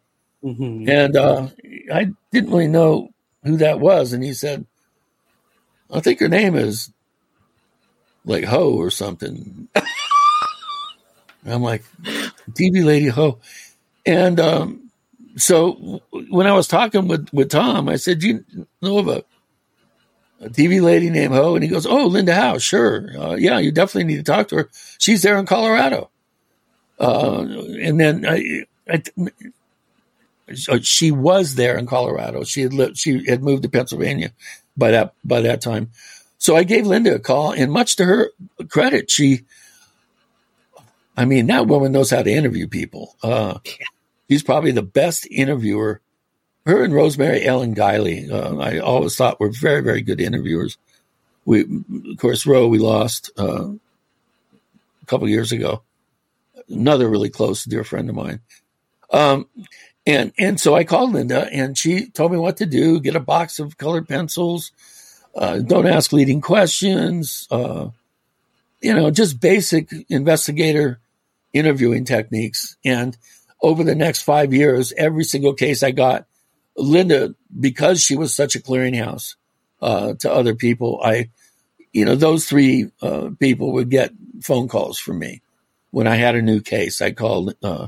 Mhm. And uh, I didn't really know who that was. And he said, I think her name is like Ho or something. I'm like, TV lady Ho. And um, so when I was talking with, with Tom, I said, You know of a, a TV lady named Ho? And he goes, Oh, Linda Howe, sure. Uh, yeah, you definitely need to talk to her. She's there in Colorado. Uh, and then I, I, she was there in Colorado. She had lived, she had moved to Pennsylvania by that by that time. So I gave Linda a call, and much to her credit, she, I mean, that woman knows how to interview people. Uh, she's probably the best interviewer. Her and Rosemary Ellen Guiley, uh, I always thought were very very good interviewers. We, of course, Roe we lost uh, a couple years ago. Another really close dear friend of mine. Um, and and so I called Linda, and she told me what to do: get a box of colored pencils, uh, don't ask leading questions, uh, you know, just basic investigator interviewing techniques. And over the next five years, every single case I got, Linda, because she was such a clearinghouse uh, to other people, I, you know, those three uh, people would get phone calls from me when I had a new case. I called uh,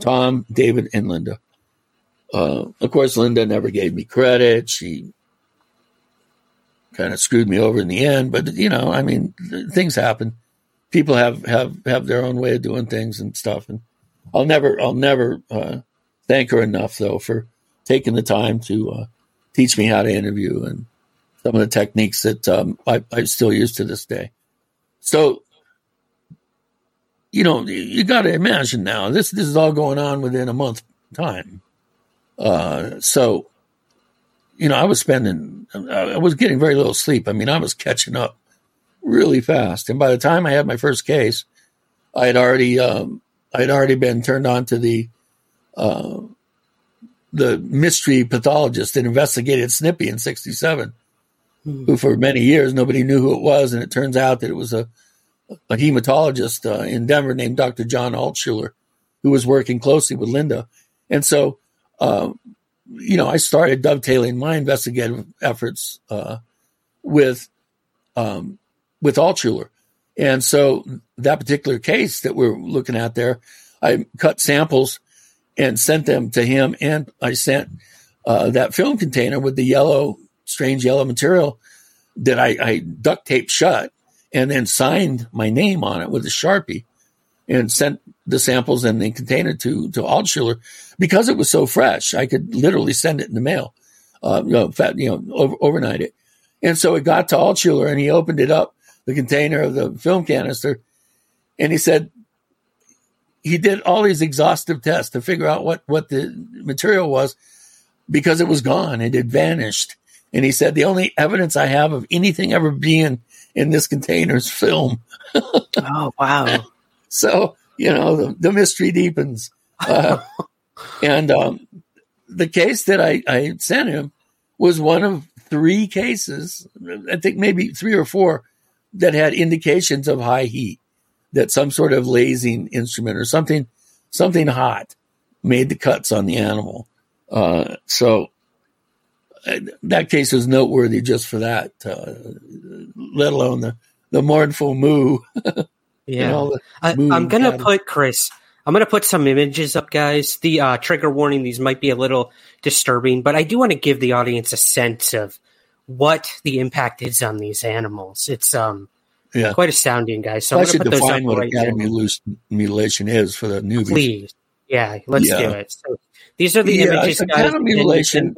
Tom, David, and Linda. Uh, of course, Linda never gave me credit. She kind of screwed me over in the end, but you know, I mean, things happen. People have, have, have their own way of doing things and stuff. And I'll never, I'll never, uh, thank her enough though for taking the time to, uh, teach me how to interview and some of the techniques that, um, I, I still use to this day. So, you know, you got to imagine now this, this is all going on within a month time. Uh, so, you know, I was spending, I was getting very little sleep. I mean, I was catching up really fast. And by the time I had my first case, I had already, um, I had already been turned on to the, uh, the mystery pathologist that investigated Snippy in 67, who for many years nobody knew who it was. And it turns out that it was a, a hematologist uh, in Denver named Dr. John Altshuler, who was working closely with Linda. And so, um, you know, I started dovetailing my investigative efforts uh, with um, with Altshuler. And so that particular case that we're looking at there, I cut samples and sent them to him, and I sent uh, that film container with the yellow, strange yellow material that I, I duct taped shut, and then signed my name on it with a sharpie, and sent the samples and the container to to Altshuler because it was so fresh. I could literally send it in the mail, uh, you know, fat, you know, over, overnight it. And so it got to Altshuler, and he opened it up, the container of the film canister, and he said he did all these exhaustive tests to figure out what what the material was because it was gone, it had vanished, And he said, the only evidence I have of anything ever being in this container is film. oh, wow. So, you know, the, the mystery deepens. Uh, and um, the case that I, I sent him was one of three cases, I think maybe three or four, that had indications of high heat, that some sort of lasing instrument or something, something hot made the cuts on the animal. Uh, so uh, that case is noteworthy just for that, uh, let alone the, the mournful moo. yeah. I, am going to put, Chris, I'm going to put some images up, guys. The uh, trigger warning, these might be a little disturbing, but I do want to give the audience a sense of what the impact is on these animals. It's um, yeah. quite astounding, guys. So I should define what right academy mutilation is for the newbies. Please. Yeah, let's yeah. do it. So these are the yeah, images, guys. Mutilation.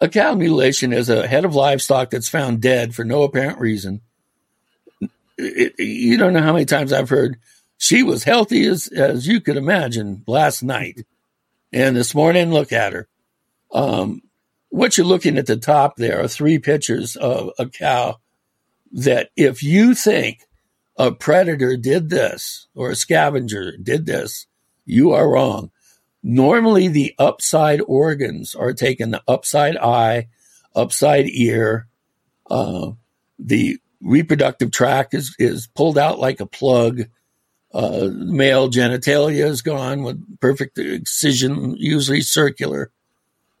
a cow mutilation is a head of livestock that's found dead for no apparent reason. It, you don't know how many times I've heard she was healthy as, as you could imagine last night. And this morning, look at her. Um, what you're looking at the top there are three pictures of a cow that if you think a predator did this or a scavenger did this, you are wrong. Normally, the upside organs are taken the upside eye, upside ear. Uh, the reproductive tract is, is pulled out like a plug uh, male genitalia is gone with perfect excision, usually circular.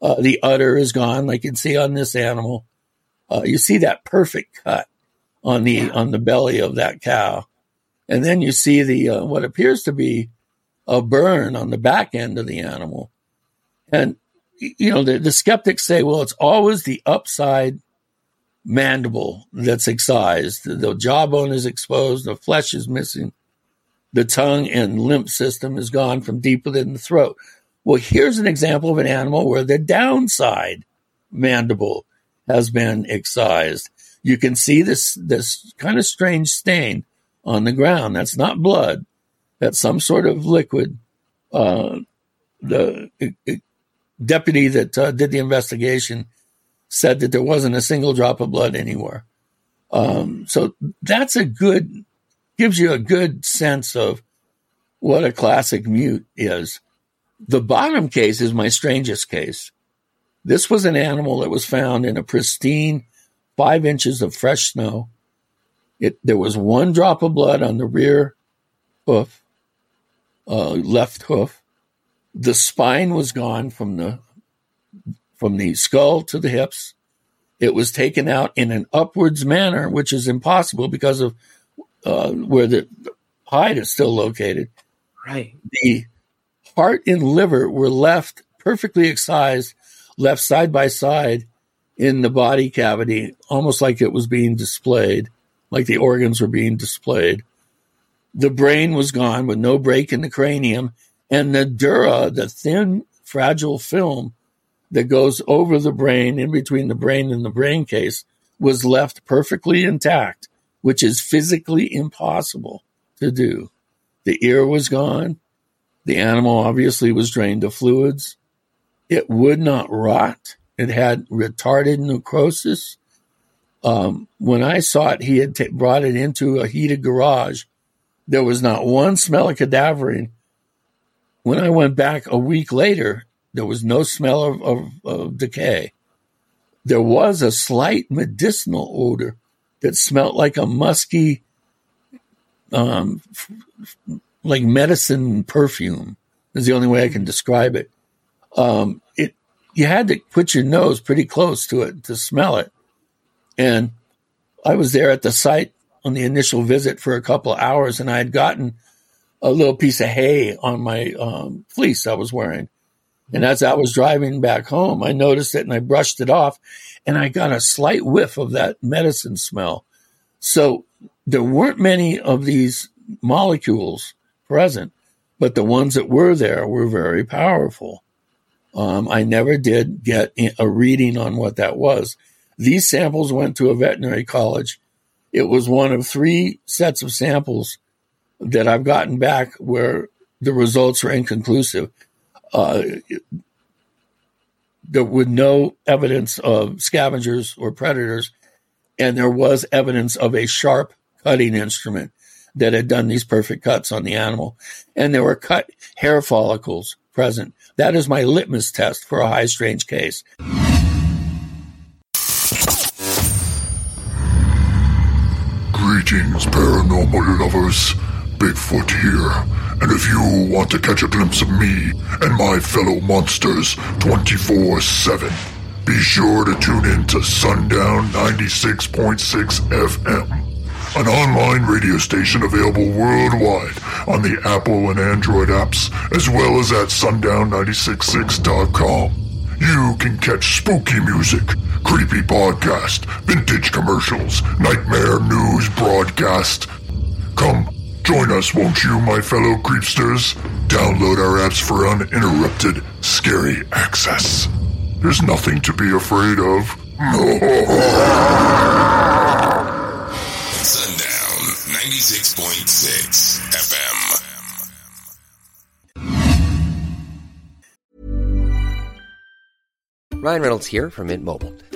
Uh, the udder is gone, like you can see on this animal. Uh, you see that perfect cut on the on the belly of that cow, and then you see the uh, what appears to be a burn on the back end of the animal. And you know the, the skeptics say, well, it's always the upside mandible that's excised. The, jawbone is exposed, the flesh is missing the tongue and lymph system is gone from deep within the throat. Well, here's an example of an animal where the downside mandible has been excised. You can see this, this kind of strange stain on the ground. That's not blood. That's some sort of liquid. Uh, the deputy that uh, did the investigation said that there wasn't a single drop of blood anywhere. Um, so that's a good gives you a good sense of what a classic mute is. The bottom case is my strangest case. This was an animal that was found in a pristine five inches of fresh snow. It, there was one drop of blood on the rear hoof, uh, left hoof. The spine was gone from the from the skull to the hips. It was taken out in an upwards manner, which is impossible because of uh, where the hide is still located. Right. The heart and liver were left perfectly excised, left side by side in the body cavity, almost like it was being displayed, like the organs were being displayed. The brain was gone with no break in the cranium, and the dura, the thin, fragile film that goes over the brain, in between the brain and the brain case, was left perfectly intact which is physically impossible to do. The ear was gone. The animal obviously was drained of fluids. It would not rot. It had retarded necrosis. Um, when I saw it, he had t- brought it into a heated garage. There was not one smell of cadaverine. When I went back a week later, there was no smell of, of, of decay. There was a slight medicinal odor that smelt like a musky, um, like medicine perfume. Is the only way I can describe it. Um, it you had to put your nose pretty close to it to smell it, and I was there at the site on the initial visit for a couple of hours, and I had gotten a little piece of hay on my um, fleece I was wearing. And as I was driving back home, I noticed it and I brushed it off and I got a slight whiff of that medicine smell. So there weren't many of these molecules present, but the ones that were there were very powerful. Um, I never did get a reading on what that was. These samples went to a veterinary college. It was one of three sets of samples that I've gotten back where the results were inconclusive. There was no evidence of scavengers or predators, and there was evidence of a sharp cutting instrument that had done these perfect cuts on the animal. And there were cut hair follicles present. That is my litmus test for a high strange case. Greetings, paranormal lovers. Bigfoot here. And if you want to catch a glimpse of me and my fellow monsters 24 7, be sure to tune in to Sundown 96.6 FM an online radio station available worldwide on the Apple and Android apps, as well as at sundown966.com. You can catch spooky music, creepy podcast, vintage commercials, nightmare news broadcast. Come, join us, won't you, my fellow creepsters? Download our apps for uninterrupted, scary access. There's nothing to be afraid of. No. Sundown 96.6 FM. Ryan Reynolds here from Mint Mobile.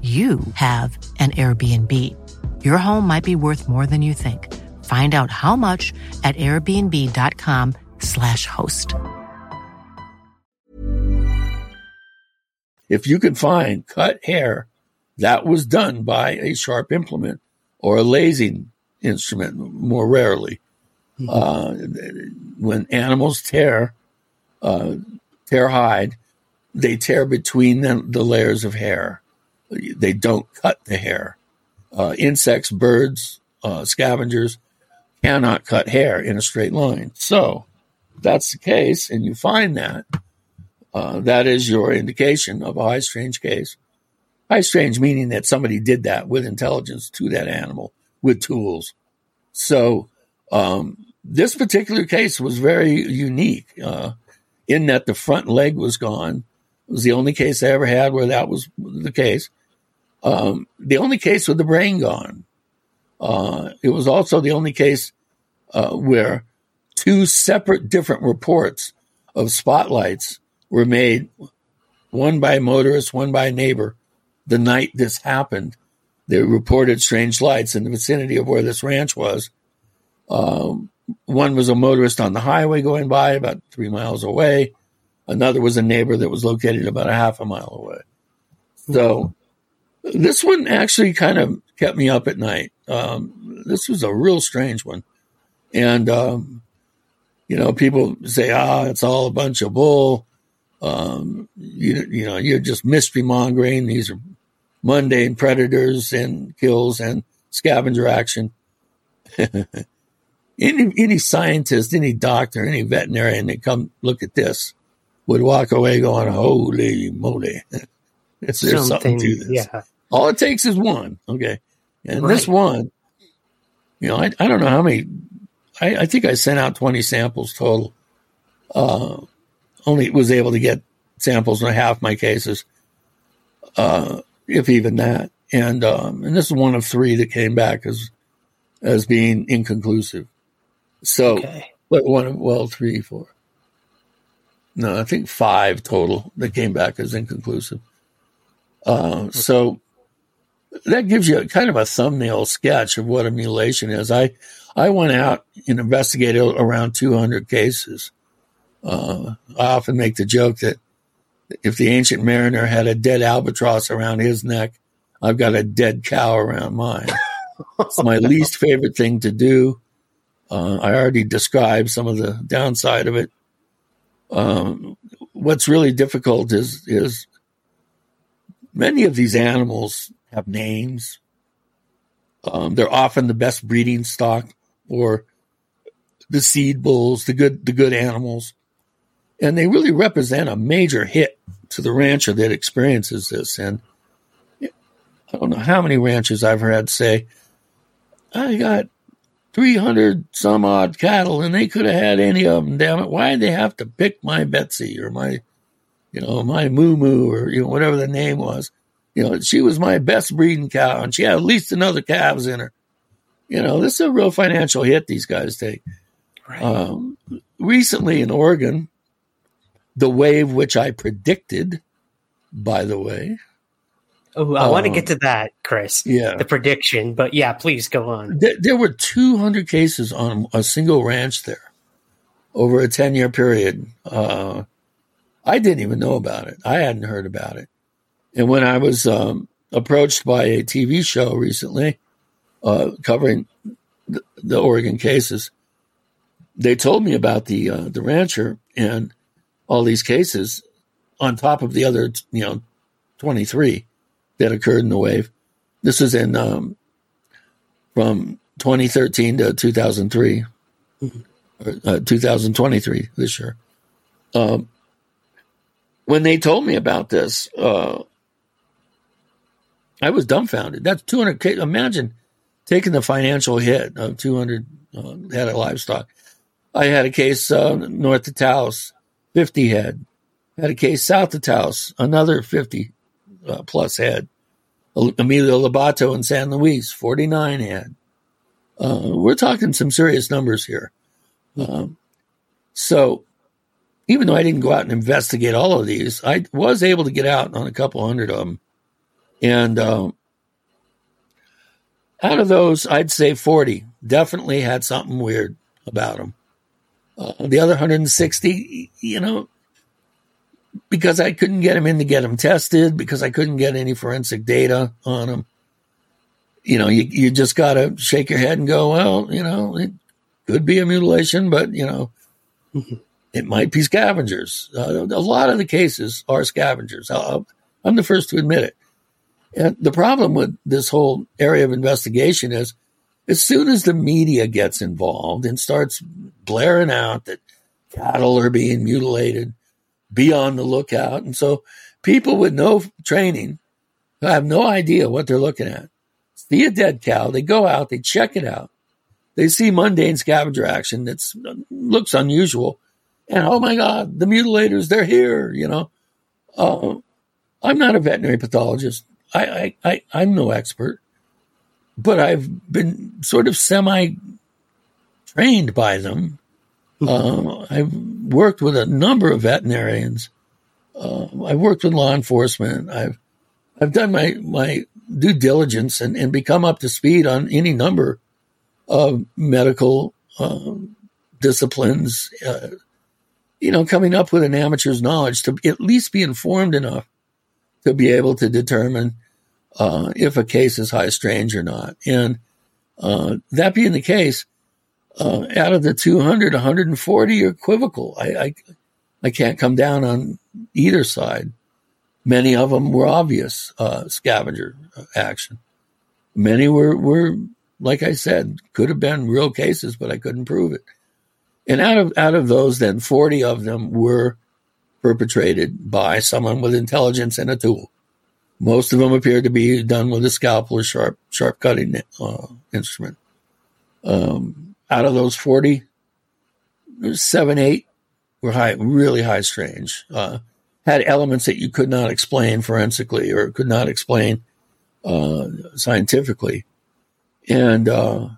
you have an Airbnb. Your home might be worth more than you think. Find out how much at airbnb.com/slash host. If you could find cut hair that was done by a sharp implement or a lasing instrument, more rarely, uh, when animals tear uh, tear hide, they tear between the, the layers of hair. They don't cut the hair. Uh, insects, birds, uh, scavengers cannot cut hair in a straight line. So, that's the case, and you find that, uh, that is your indication of a high strange case. High strange meaning that somebody did that with intelligence to that animal with tools. So, um, this particular case was very unique uh, in that the front leg was gone. It was the only case I ever had where that was the case. Um, the only case with the brain gone. Uh, it was also the only case uh, where two separate different reports of spotlights were made, one by a motorist, one by a neighbor, the night this happened. They reported strange lights in the vicinity of where this ranch was. Um, one was a motorist on the highway going by about three miles away. Another was a neighbor that was located about a half a mile away. So this one actually kind of kept me up at night. Um, this was a real strange one. And, um, you know, people say, ah, it's all a bunch of bull. Um, you, you know, you're just mystery mongering. These are mundane predators and kills and scavenger action. any, any scientist, any doctor, any veterinarian that come look at this would walk away going, holy moly. there's something, something to this. Yeah. All it takes is one. Okay. And Right. this one, you know, I, I don't know how many, I, I think I sent out 20 samples total. Uh, only was able to get samples in half my cases. Uh, if even that. And um, and this is one of three that came back as as being inconclusive. So, Okay. but one, well, three, four. No, I think five total that came back as inconclusive. Uh, so that gives you kind of a thumbnail sketch of what emulation is. I I went out and investigated around 200 cases. Uh, I often make the joke that if the ancient mariner had a dead albatross around his neck, I've got a dead cow around mine. it's my least favorite thing to do. Uh, I already described some of the downside of it. Um, what's really difficult is is many of these animals have names. Um, they're often the best breeding stock or the seed bulls, the good the good animals, and they really represent a major hit to the rancher that experiences this. And I don't know how many ranchers I've heard say, "I got three hundred some odd cattle, and they could have had any of them. Damn it! Why did they have to pick my Betsy or my, you know, my Moo Moo or you know whatever the name was? You know, she was my best breeding cow, and she had at least another calves in her. You know, this is a real financial hit these guys take. Um, recently in Oregon, the wave which I predicted, by the way, Oh, I want to Um, get to that, Chris. yeah. The prediction, but yeah, please go on. There, there were 200 cases on a single ranch there over a 10 year period. Uh, I didn't even know about it. I hadn't heard about it. And when I was um, approached by a TV show recently uh, covering the, the Oregon cases, they told me about the uh, the rancher and all these cases on top of the other, you know, 23 that occurred in the wave. This was in um, from 2013 to 2003, or, uh, 2023 this year. Um, when they told me about this, uh, I was dumbfounded. That's 200. ca- Imagine taking the financial hit of 200 uh, head of livestock. I had a case uh, north of Taos, 50 head. Had a case south of Taos, another 50 uh, plus head. Emilio Lobato in San Luis, 49 head. Uh, we're talking some serious numbers here. Um, so even though I didn't go out and investigate all of these, I was able to get out on a couple hundred of them. And um, out of those, I'd say 40 definitely had something weird about them. Uh, the other 160, you know, because I couldn't get them in to get them tested, because I couldn't get any forensic data on them. You know, you, you just got to shake your head and go, well, you know, it could be a mutilation, but, you know, it might be scavengers. Uh, a lot of the cases are scavengers. I'll, I'm the first to admit it. And the problem with this whole area of investigation is as soon as the media gets involved and starts blaring out that cattle are being mutilated, be on the lookout. And so people with no training have no idea what they're looking at. See a dead cow, they go out, they check it out. They see mundane scavenger action that looks unusual. And oh my God, the mutilators, they're here, you know. Uh, I'm not a veterinary pathologist. I, I, I, I'm no expert, but I've been sort of semi trained by them. Uh, I've worked with a number of veterinarians. Uh, I've worked with law enforcement. I've I've done my my due diligence and, and become up to speed on any number of medical um, disciplines. Uh, you know, coming up with an amateur's knowledge to at least be informed enough to be able to determine uh, if a case is high strange or not. And uh, that being the case, uh, out of the 200, 140 are equivocal. I, I, I can't come down on either side. Many of them were obvious uh, scavenger action. Many were, were, like I said, could have been real cases, but I couldn't prove it. And out of out of those, then 40 of them were perpetrated by someone with intelligence and a tool. Most of them appeared to be done with a scalpel or sharp sharp cutting uh, instrument. Um, out of those 40, seven, eight were high, really high strange. Uh, had elements that you could not explain forensically or could not explain uh, scientifically. And uh,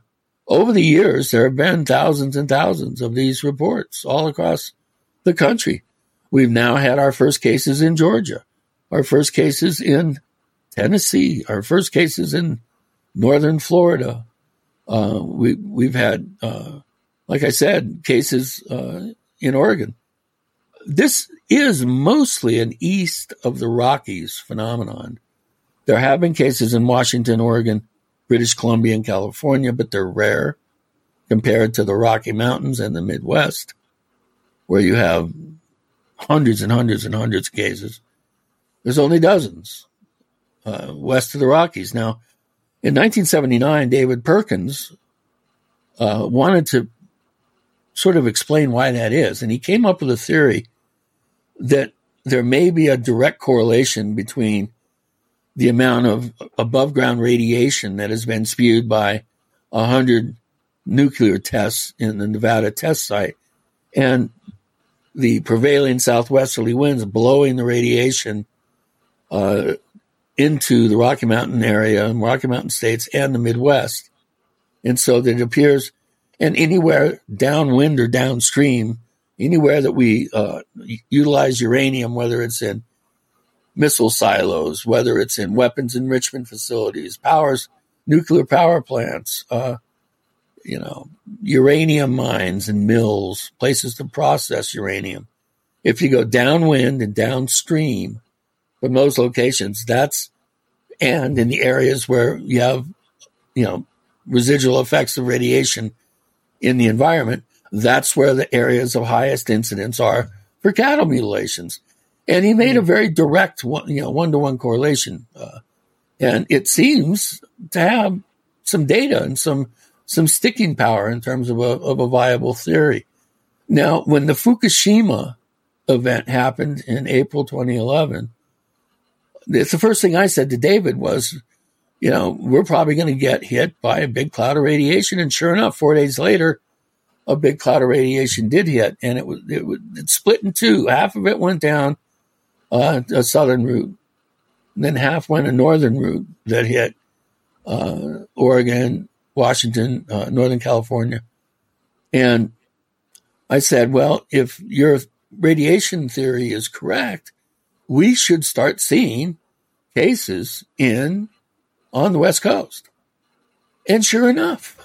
over the years, there have been thousands and thousands of these reports all across the country. We've now had our first cases in Georgia, our first cases in Tennessee, our first cases in northern Florida. Uh, we we've had, uh, like I said, cases uh, in Oregon. This is mostly an east of the Rockies phenomenon. There have been cases in Washington, Oregon, British Columbia, and California, but they're rare compared to the Rocky Mountains and the Midwest, where you have hundreds and hundreds and hundreds of cases. There's only dozens uh, west of the Rockies. Now, in 1979, David Perkins uh, wanted to sort of explain why that is, and he came up with a theory that there may be a direct correlation between the amount of above ground radiation that has been spewed by 100 nuclear tests in the Nevada test site and the prevailing southwesterly winds blowing the radiation uh, into the Rocky Mountain area, and Rocky Mountain states, and the Midwest. And so that it appears, and anywhere downwind or downstream, anywhere that we uh, utilize uranium, whether it's in missile silos, whether it's in weapons enrichment facilities, powers, nuclear power plants, uh, you know, uranium mines and mills, places to process uranium. If you go downwind and downstream from those locations, that's, and in the areas where you have, you know, residual effects of radiation in the environment, that's where the areas of highest incidence are for cattle mutilations. And he made a very direct, one, you know, one to one correlation. Uh, and it seems to have some data and some, some sticking power in terms of a, of a viable theory. Now, when the Fukushima event happened in April 2011, it's the first thing I said to David was, you know, we're probably going to get hit by a big cloud of radiation. And sure enough, four days later, a big cloud of radiation did hit, and it was it, was, it split in two. Half of it went down uh, a southern route, then half went a northern route that hit uh, Oregon, Washington, uh, Northern California, and I said, well, if your radiation theory is correct, we should start seeing cases in on the West Coast. And sure enough,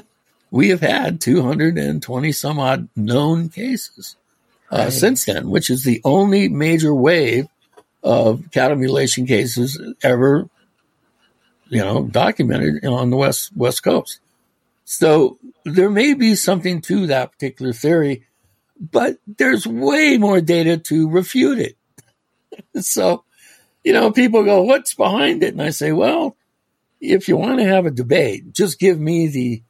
we have had 220 some odd known cases uh, right. since then, which is the only major wave of cattle mutilation cases ever, you know, documented on the west west coast. So there may be something to that particular theory, but there's way more data to refute it. so, you know, people go, "What's behind it?" And I say, "Well, if you want to have a debate, just give me the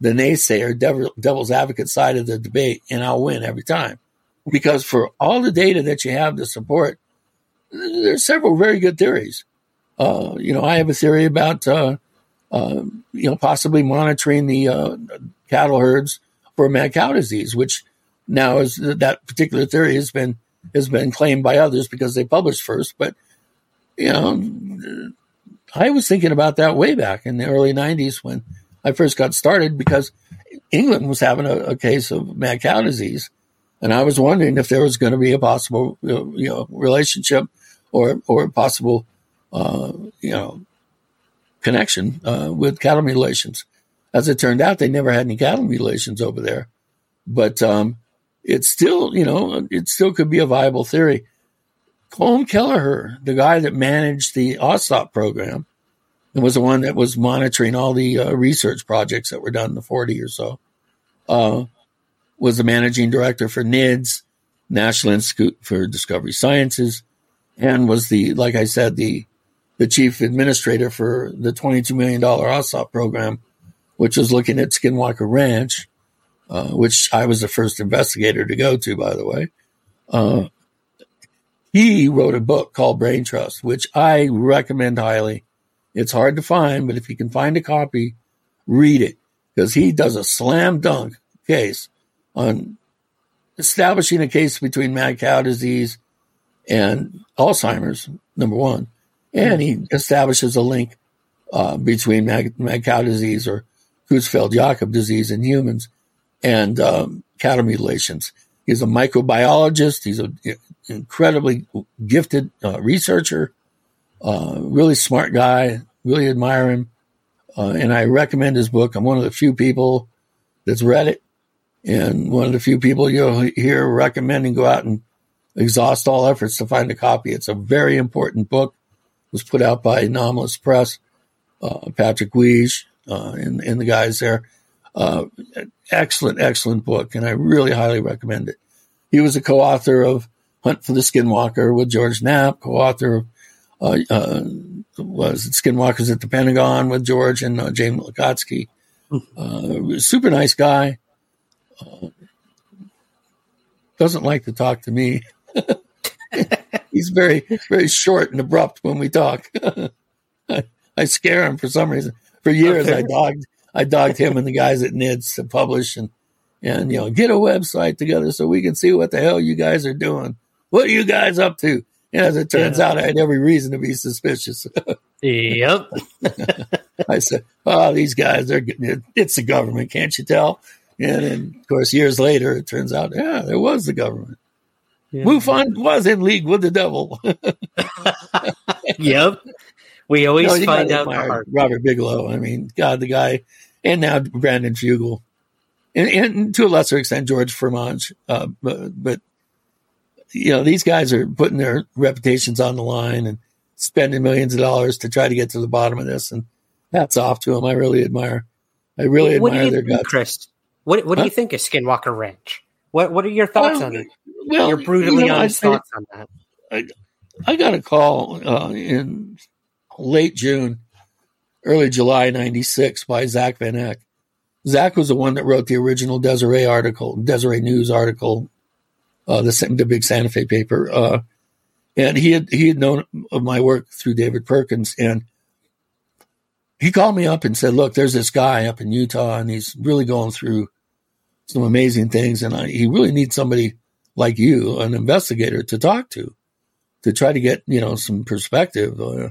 the naysayer, devil, devil's advocate side of the debate, and I'll win every time. Because for all the data that you have to support, there's several very good theories. Uh, you know, I have a theory about, uh, uh, you know, possibly monitoring the uh, cattle herds for mad cow disease, which now is that particular theory has been has been claimed by others because they published first. But you know, I was thinking about that way back in the early '90s when I first got started because England was having a, a case of mad cow disease, and I was wondering if there was going to be a possible you know relationship or or possible uh, you know connection uh, with cattle mutilations. As it turned out, they never had any cattle mutilations over there, but um, it's still you know it still could be a viable theory. Colm Kelleher, the guy that managed the AAWSAP program, and was the one that was monitoring all the uh, research projects that were done in the 40 or so. Uh, was the managing director for NIDS, National Institute for Discovery Sciences, and was the, like I said, the the chief administrator for the $22 million AAWSAP program, which was looking at Skinwalker Ranch, uh, which I was the first investigator to go to, by the way. Uh, he wrote a book called Brain Trust, which I recommend highly. It's hard to find, but if you can find a copy, read it because he does a slam dunk case on establishing a case between mad cow disease and Alzheimer's, number one. And he establishes a link uh, between mad, mad cow disease or Creutzfeldt-Jakob disease in humans and um, cattle mutilations. He's a microbiologist. He's an incredibly gifted uh, researcher, uh, really smart guy. Really admire him, uh, and I recommend his book. I'm one of the few people that's read it, and one of the few people you'll hear recommending go out and exhaust all efforts to find a copy. It's a very important book. Was put out by Anomalous Press. Uh, Patrick Huyghe uh, and, and the guys there. Uh, excellent, excellent book, and I really highly recommend it. He was a co-author of Hunt for the Skinwalker with George Knapp, co-author of uh, uh, was Skinwalkers at the Pentagon with George and uh, Jane Lacatski. Super nice guy. Doesn't like to talk to me. He's very, very short and abrupt when we talk. I, I scare him for some reason. For years, okay. I dogged I dogged him and the guys at NIDS to publish and and you know get a website together so we can see what the hell you guys are doing. What are you guys up to? And as it turns yeah. out, I had every reason to be suspicious. yep. I said, "Oh, these guys, they're it's the government, can't you tell?" And then, of course, years later, it turns out, yeah, there was the government. Yeah. MUFON was in league with the devil. yep. We always no, find out Robert Bigelow. I mean, God, the guy, and now Brandon Fugal, and, and to a lesser extent George Fromage. Uh, but, but you know, these guys are putting their reputations on the line and spending millions of dollars to try to get to the bottom of this. And hats off to them. I really admire. I really what admire their think, guts. Chris, what what huh? do you think of Skinwalker Ranch? What what are your thoughts on it? Well, your brutally you know, honest I, thoughts on that. I, I got a call uh, in late June, early July 96 by Zack Van Eyck. Zach was the one that wrote the original Deseret article, Deseret News article, uh, the, the big Santa Fe paper. Uh, and he had, he had known of my work through David Perkins. And he called me up and said, look, there's this guy up in Utah and he's really going through some amazing things. And I, he really needs somebody like you, an investigator to talk to, to try to get, you know, some perspective. Uh,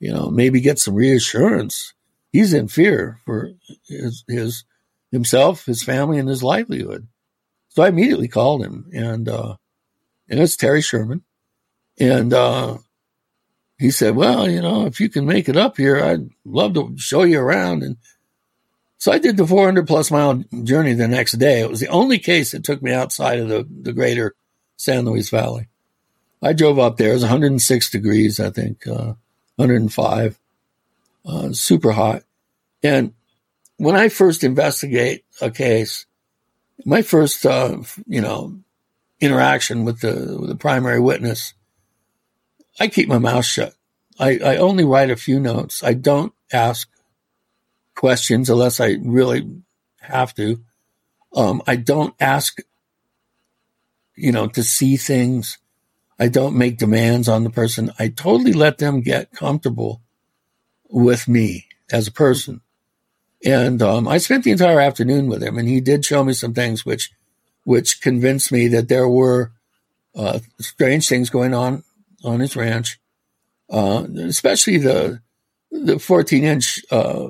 you know, maybe get some reassurance. He's in fear for his, his himself, his family, and his livelihood. So I immediately called him, and uh, and it's Terry Sherman, and uh, he said, "Well, you know, if you can make it up here, I'd love to show you around." And so I did the 400 plus mile journey the next day. It was the only case that took me outside of the, the greater San Luis Valley. I drove up there. It was 106 degrees, I think. Uh, 105, uh, super hot. And when I first investigate a case, my first, uh, you know, interaction with the, with the primary witness, I keep my mouth shut. I, I only write a few notes. I don't ask questions unless I really have to. Um, I don't ask, you know, to see things. I don't make demands on the person. I totally let them get comfortable with me as a person. And um, I spent the entire afternoon with him, and he did show me some things which, which convinced me that there were uh, strange things going on on his ranch, uh, especially the the 14 inch uh,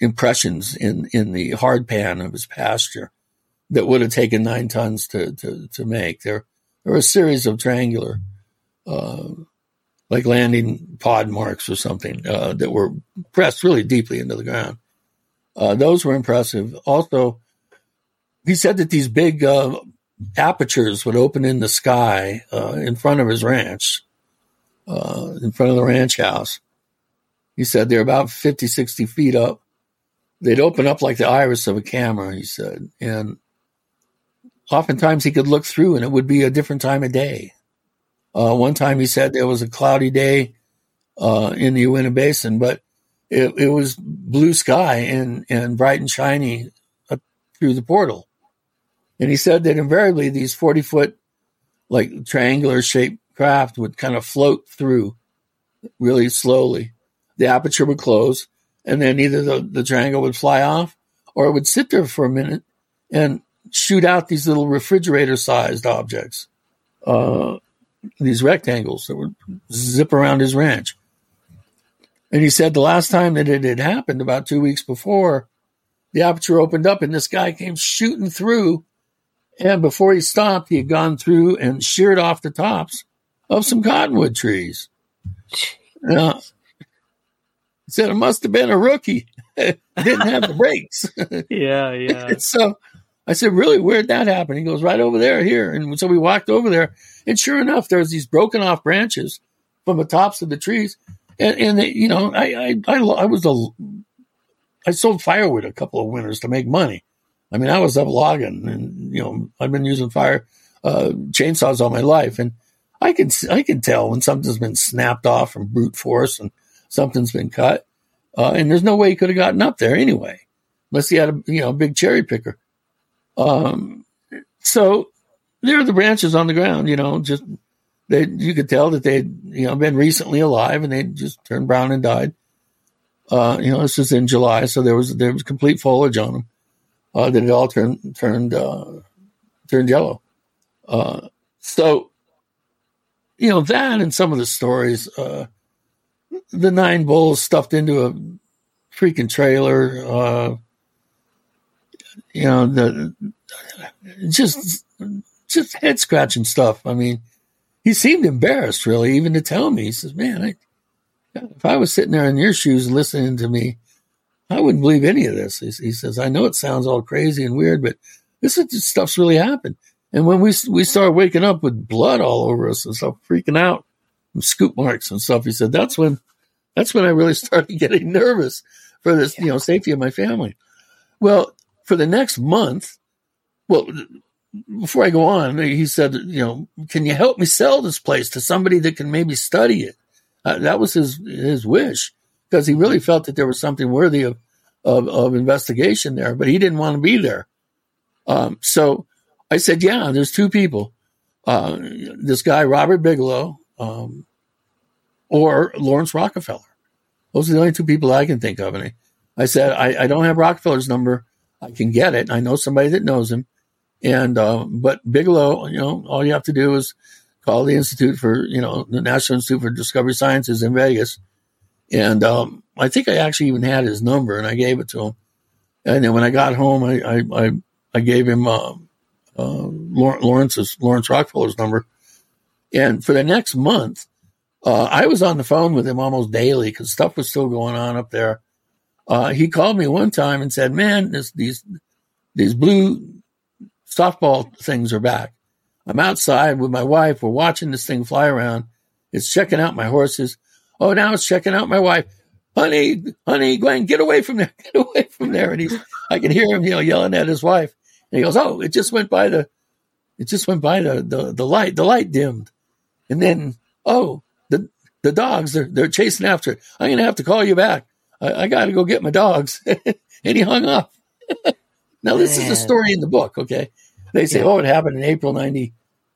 impressions in in the hard pan of his pasture that would have taken nine tons to to, to make. There there were a series of triangular, uh, like landing pod marks or something, uh, that were pressed really deeply into the ground. Uh, those were impressive. Also, he said that these big uh, apertures would open in the sky uh, in front of his ranch, uh, in front of the ranch house. He said they're about 50, 60 feet up. They'd open up like the iris of a camera, he said. And oftentimes he could look through and it would be a different time of day. Uh, one time he said there was a cloudy day uh, in the Uinta Basin, but it, it, was blue sky and, and bright and shiny through the portal. And he said that invariably these 40 foot, like triangular shaped craft would kind of float through really slowly. The aperture would close, and then either the, the triangle would fly off or it would sit there for a minute and shoot out these little refrigerator sized objects. Uh, these rectangles that would zip around his ranch. And he said the last time that it had happened, about two weeks before, the aperture opened up and this guy came shooting through. And before he stopped, he had gone through and sheared off the tops of some cottonwood trees. Now, he said it must have been a rookie. Didn't have the brakes. yeah, yeah. so I said, really, where'd that happen? He goes, right over there, here. And so we walked over there. And sure enough, there's these broken off branches from the tops of the trees. And, and they, you know, I, I, I, I was a, I sold firewood a couple of winters to make money. I mean, I was up logging and, you know, I've been using fire, uh, chainsaws all my life. And I can, I can tell when something's been snapped off from brute force and something's been cut. Uh, and there's no way he could have gotten up there anyway, unless he had a, you know, big cherry picker. Um, so there are the branches on the ground, you know, just they, you could tell that they'd, you know, been recently alive and they just turned brown and died. Uh, you know, this was in July, so there was, there was complete foliage on them, uh, that had all turned, turned, uh, turned yellow. Uh, so, you know, that and some of the stories, uh, the nine bulls stuffed into a freaking trailer, uh, you know, the just just head scratching stuff. I mean, he seemed embarrassed, really, even to tell me. He says, "Man, I, if I was sitting there in your shoes listening to me, I wouldn't believe any of this." He, he says, "I know it sounds all crazy and weird, but this, is, stuff's really happened." And when we we started waking up with blood all over us and stuff, freaking out, scoop marks and stuff, he said, "That's when, that's when I really started getting nervous for this, you know, safety of my family." Well, for the next month, well, before I go on, he said, you know, can you help me sell this place to somebody that can maybe study it? Uh, that was his his wish because he really felt that there was something worthy of, of, of investigation there, but he didn't want to be there. Um, so I said, yeah, there's two people, uh, this guy Robert Bigelow um, or Lawrence Rockefeller. Those are the only two people I can think of. And I, I said, I, I don't have Rockefeller's number. I can get it. I know somebody that knows him. And, uh, but Bigelow, you know, all you have to do is call the Institute for, you know, the National Institute for Discovery Sciences in Vegas. And, um, I think I actually even had his number and I gave it to him. And then when I got home, I, I, I, I gave him, uh, uh, Lawrence's, Lawrence Rockefeller's number. And for the next month, uh, I was on the phone with him almost daily because stuff was still going on up there. Uh, he called me one time and said, "Man, this, these these blue softball things are back. I'm outside with my wife. We're watching this thing fly around. It's checking out my horses. Oh, now it's checking out my wife. Honey, honey, Gwen, get away from there. Get away from there. And he's, I can hear him, you know, yelling at his wife. And he goes, Oh, it just went by the, it just went by the, the, the light. The light dimmed. And then, oh, the, the dogs, they're, they're chasing after it. I'm going to have to call you back. I, I got to go get my dogs. and he hung up. now, this Man. is a story in the book, okay? They say, yeah. oh, it happened in April 90,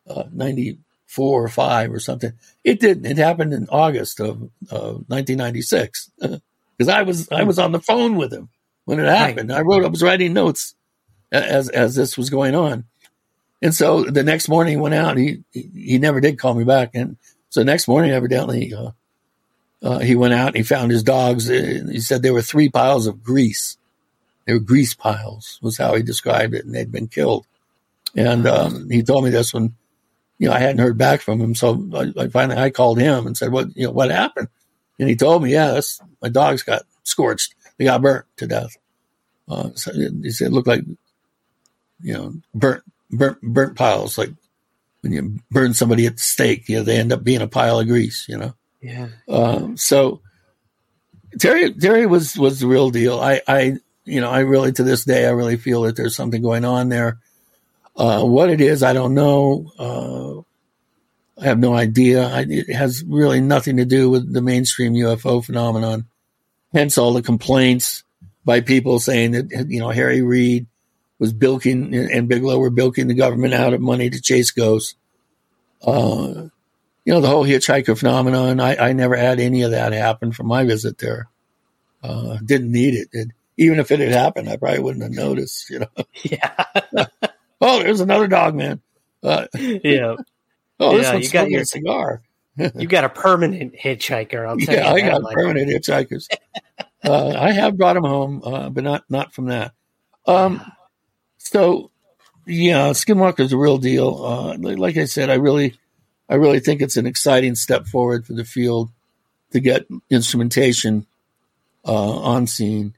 uh, 94 or 5 or something. It didn't. It happened in August of uh, 1996 because I was I was on the phone with him when it happened. Right. I wrote, I was writing notes as as this was going on, and so the next morning he went out. He he never did call me back, and so next morning, evidently, uh, uh, he went out and he found his dogs. He said there were three piles of grease. They were grease piles, was how he described it, and they'd been killed. And um, he told me this when, you know, I hadn't heard back from him. So I, I, finally I called him and said, "What, you know, what happened?" And he told me, "Yeah, my dogs got scorched. They got burnt to death." Uh, so he said it looked like, you know, burnt, burnt, burnt piles. Like when you burn somebody at the stake, you know, they end up being a pile of grease. You know. Yeah. Um, so Terry Terry was was the real deal. I I you know I really to this day I really feel that there's something going on there. Uh, what it is, I don't know. Uh, I have no idea. I, it has really nothing to do with the mainstream UFO phenomenon. Hence all the complaints by people saying that you know Harry Reid was bilking and Bigelow were bilking the government out of money to chase ghosts. Uh, you know, the whole hitchhiker phenomenon, I, I never had any of that happen from my visit there. Uh, didn't need it. it. Even if it had happened, I probably wouldn't have noticed, you know. Yeah. oh, there's another dog, man. Uh, yeah. Oh, this Yeah, one's you got your- a cigar. You got a permanent hitchhiker. I'll tell Yeah, you I got much. permanent hitchhikers. uh, I have brought them home, uh, but not not from that. Um, so yeah, Skinwalker is a real deal. Uh, like I said, I really, I really think it's an exciting step forward for the field to get instrumentation uh, on scene.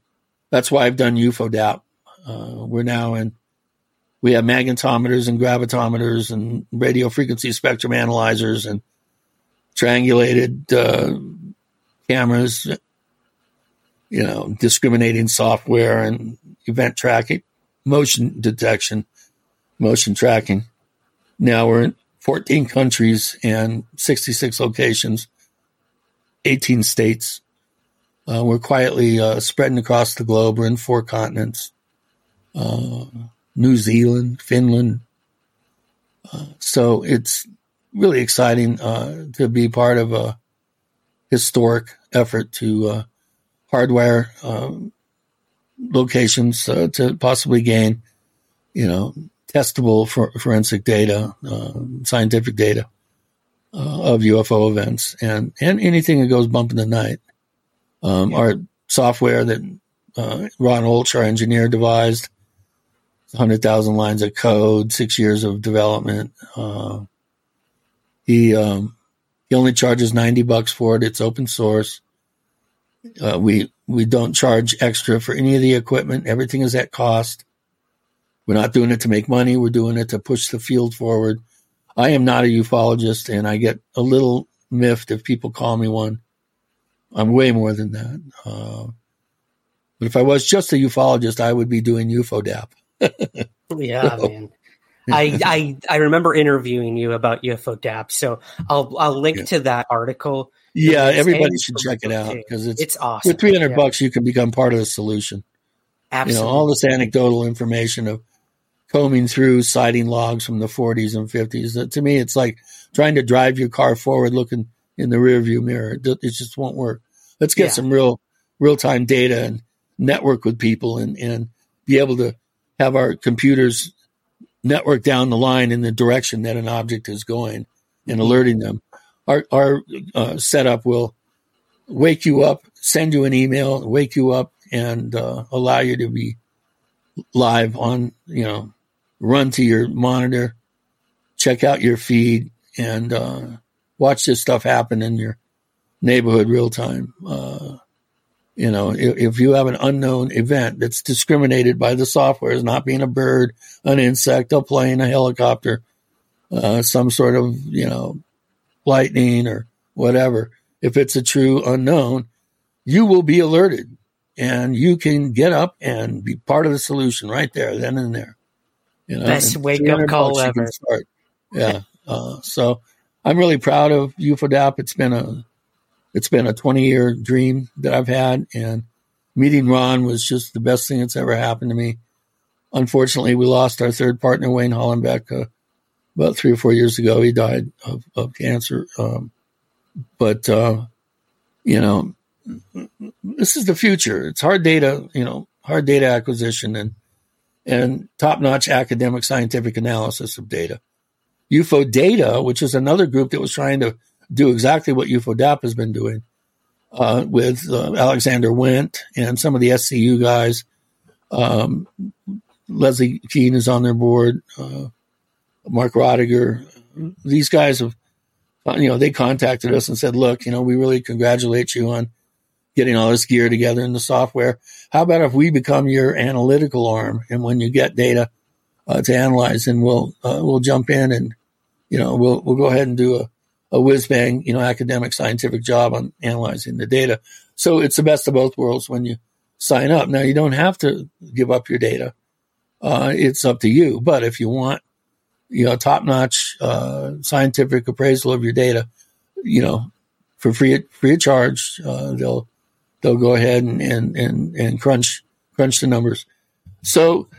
That's why I've done UFODAP. Uh, we're now in. We have magnetometers and gravitometers and radio frequency spectrum analyzers and triangulated uh, cameras, you know, discriminating software and event tracking, motion detection, motion tracking. Now we're in 14 countries and 66 locations, 18 states. Uh, we're quietly uh, spreading across the globe. We're in four continents uh, New Zealand, Finland. Uh, so it's really exciting uh, to be part of a historic effort to uh, hardwire um, locations uh, to possibly gain, you know, testable for, forensic data, uh, scientific data uh, of UFO events, and and anything that goes bump in the night. Um, Our software that uh, Ron Olch, our engineer, devised, hundred thousand lines of code, six years of development. Uh, he um, he only charges ninety bucks for it. It's open source. Uh, we we don't charge extra for any of the equipment. Everything is at cost. We're not doing it to make money. We're doing it to push the field forward. I am not a ufologist, and I get a little miffed if people call me one. I'm way more than that. Uh, but if I was just a ufologist, I would be doing UFODAP. Yeah, man. I, I I remember interviewing you about UFO DAP, so I'll I'll link to that article. Yeah, everybody should check it out because it's it's awesome. With three hundred Yeah. bucks, you can become part of the solution. Absolutely. You know, all this anecdotal information of combing through sighting logs from the 40s and 50s. That, to me, it's like trying to drive your car forward, looking in the rearview mirror. It, it just won't work. Let's get Yeah. some real real time data and network with people and and be able to have our computers network down the line in the direction that an object is going and alerting them. Our our uh, setup will wake you up, send you an email, wake you up, and uh, allow you to be live on, you know, run to your monitor, check out your feed, and uh, watch this stuff happen in your neighborhood real time. Uh, you know, if, if you have an unknown event that's discriminated by the software as not being a bird, an insect, a plane, a helicopter, uh, some sort of, you know, lightning or whatever, if it's a true unknown, you will be alerted and you can get up and be part of the solution right there, then and there. You know, Best wake up call bucks you can ever. Yeah. Uh, so I'm really proud of UFODAP. It's been a, it's been a 20 year dream that I've had and meeting Ron was just the best thing that's ever happened to me. Unfortunately, we lost our third partner, Wayne Hollenbeck, about three or four years ago. He died of, of cancer. Um, but, uh, you know, this is the future. It's hard data, you know, hard data acquisition and, and top notch academic scientific analysis of data. UFO Data, which is another group that was trying to do exactly what UFO DAP has been doing uh, with uh, Alexander Wendt and some of the SCU guys. Um, Leslie Kean is on their board. Uh, Mark Rodeghier. These guys have, you know, they contacted us and said, look, you know, we really congratulate you on getting all this gear together in the software. How about if we become your analytical arm? And when you get data uh, to analyze, and we'll uh, we'll jump in and you know we'll we'll go ahead and do a a whiz bang you know academic scientific job on analyzing the data. So it's the best of both worlds when you sign up. Now you don't have to give up your data; uh, it's up to you. But if you want you know top notch uh, scientific appraisal of your data, you know for free free of charge, uh, they'll they'll go ahead and, and and and crunch crunch the numbers. So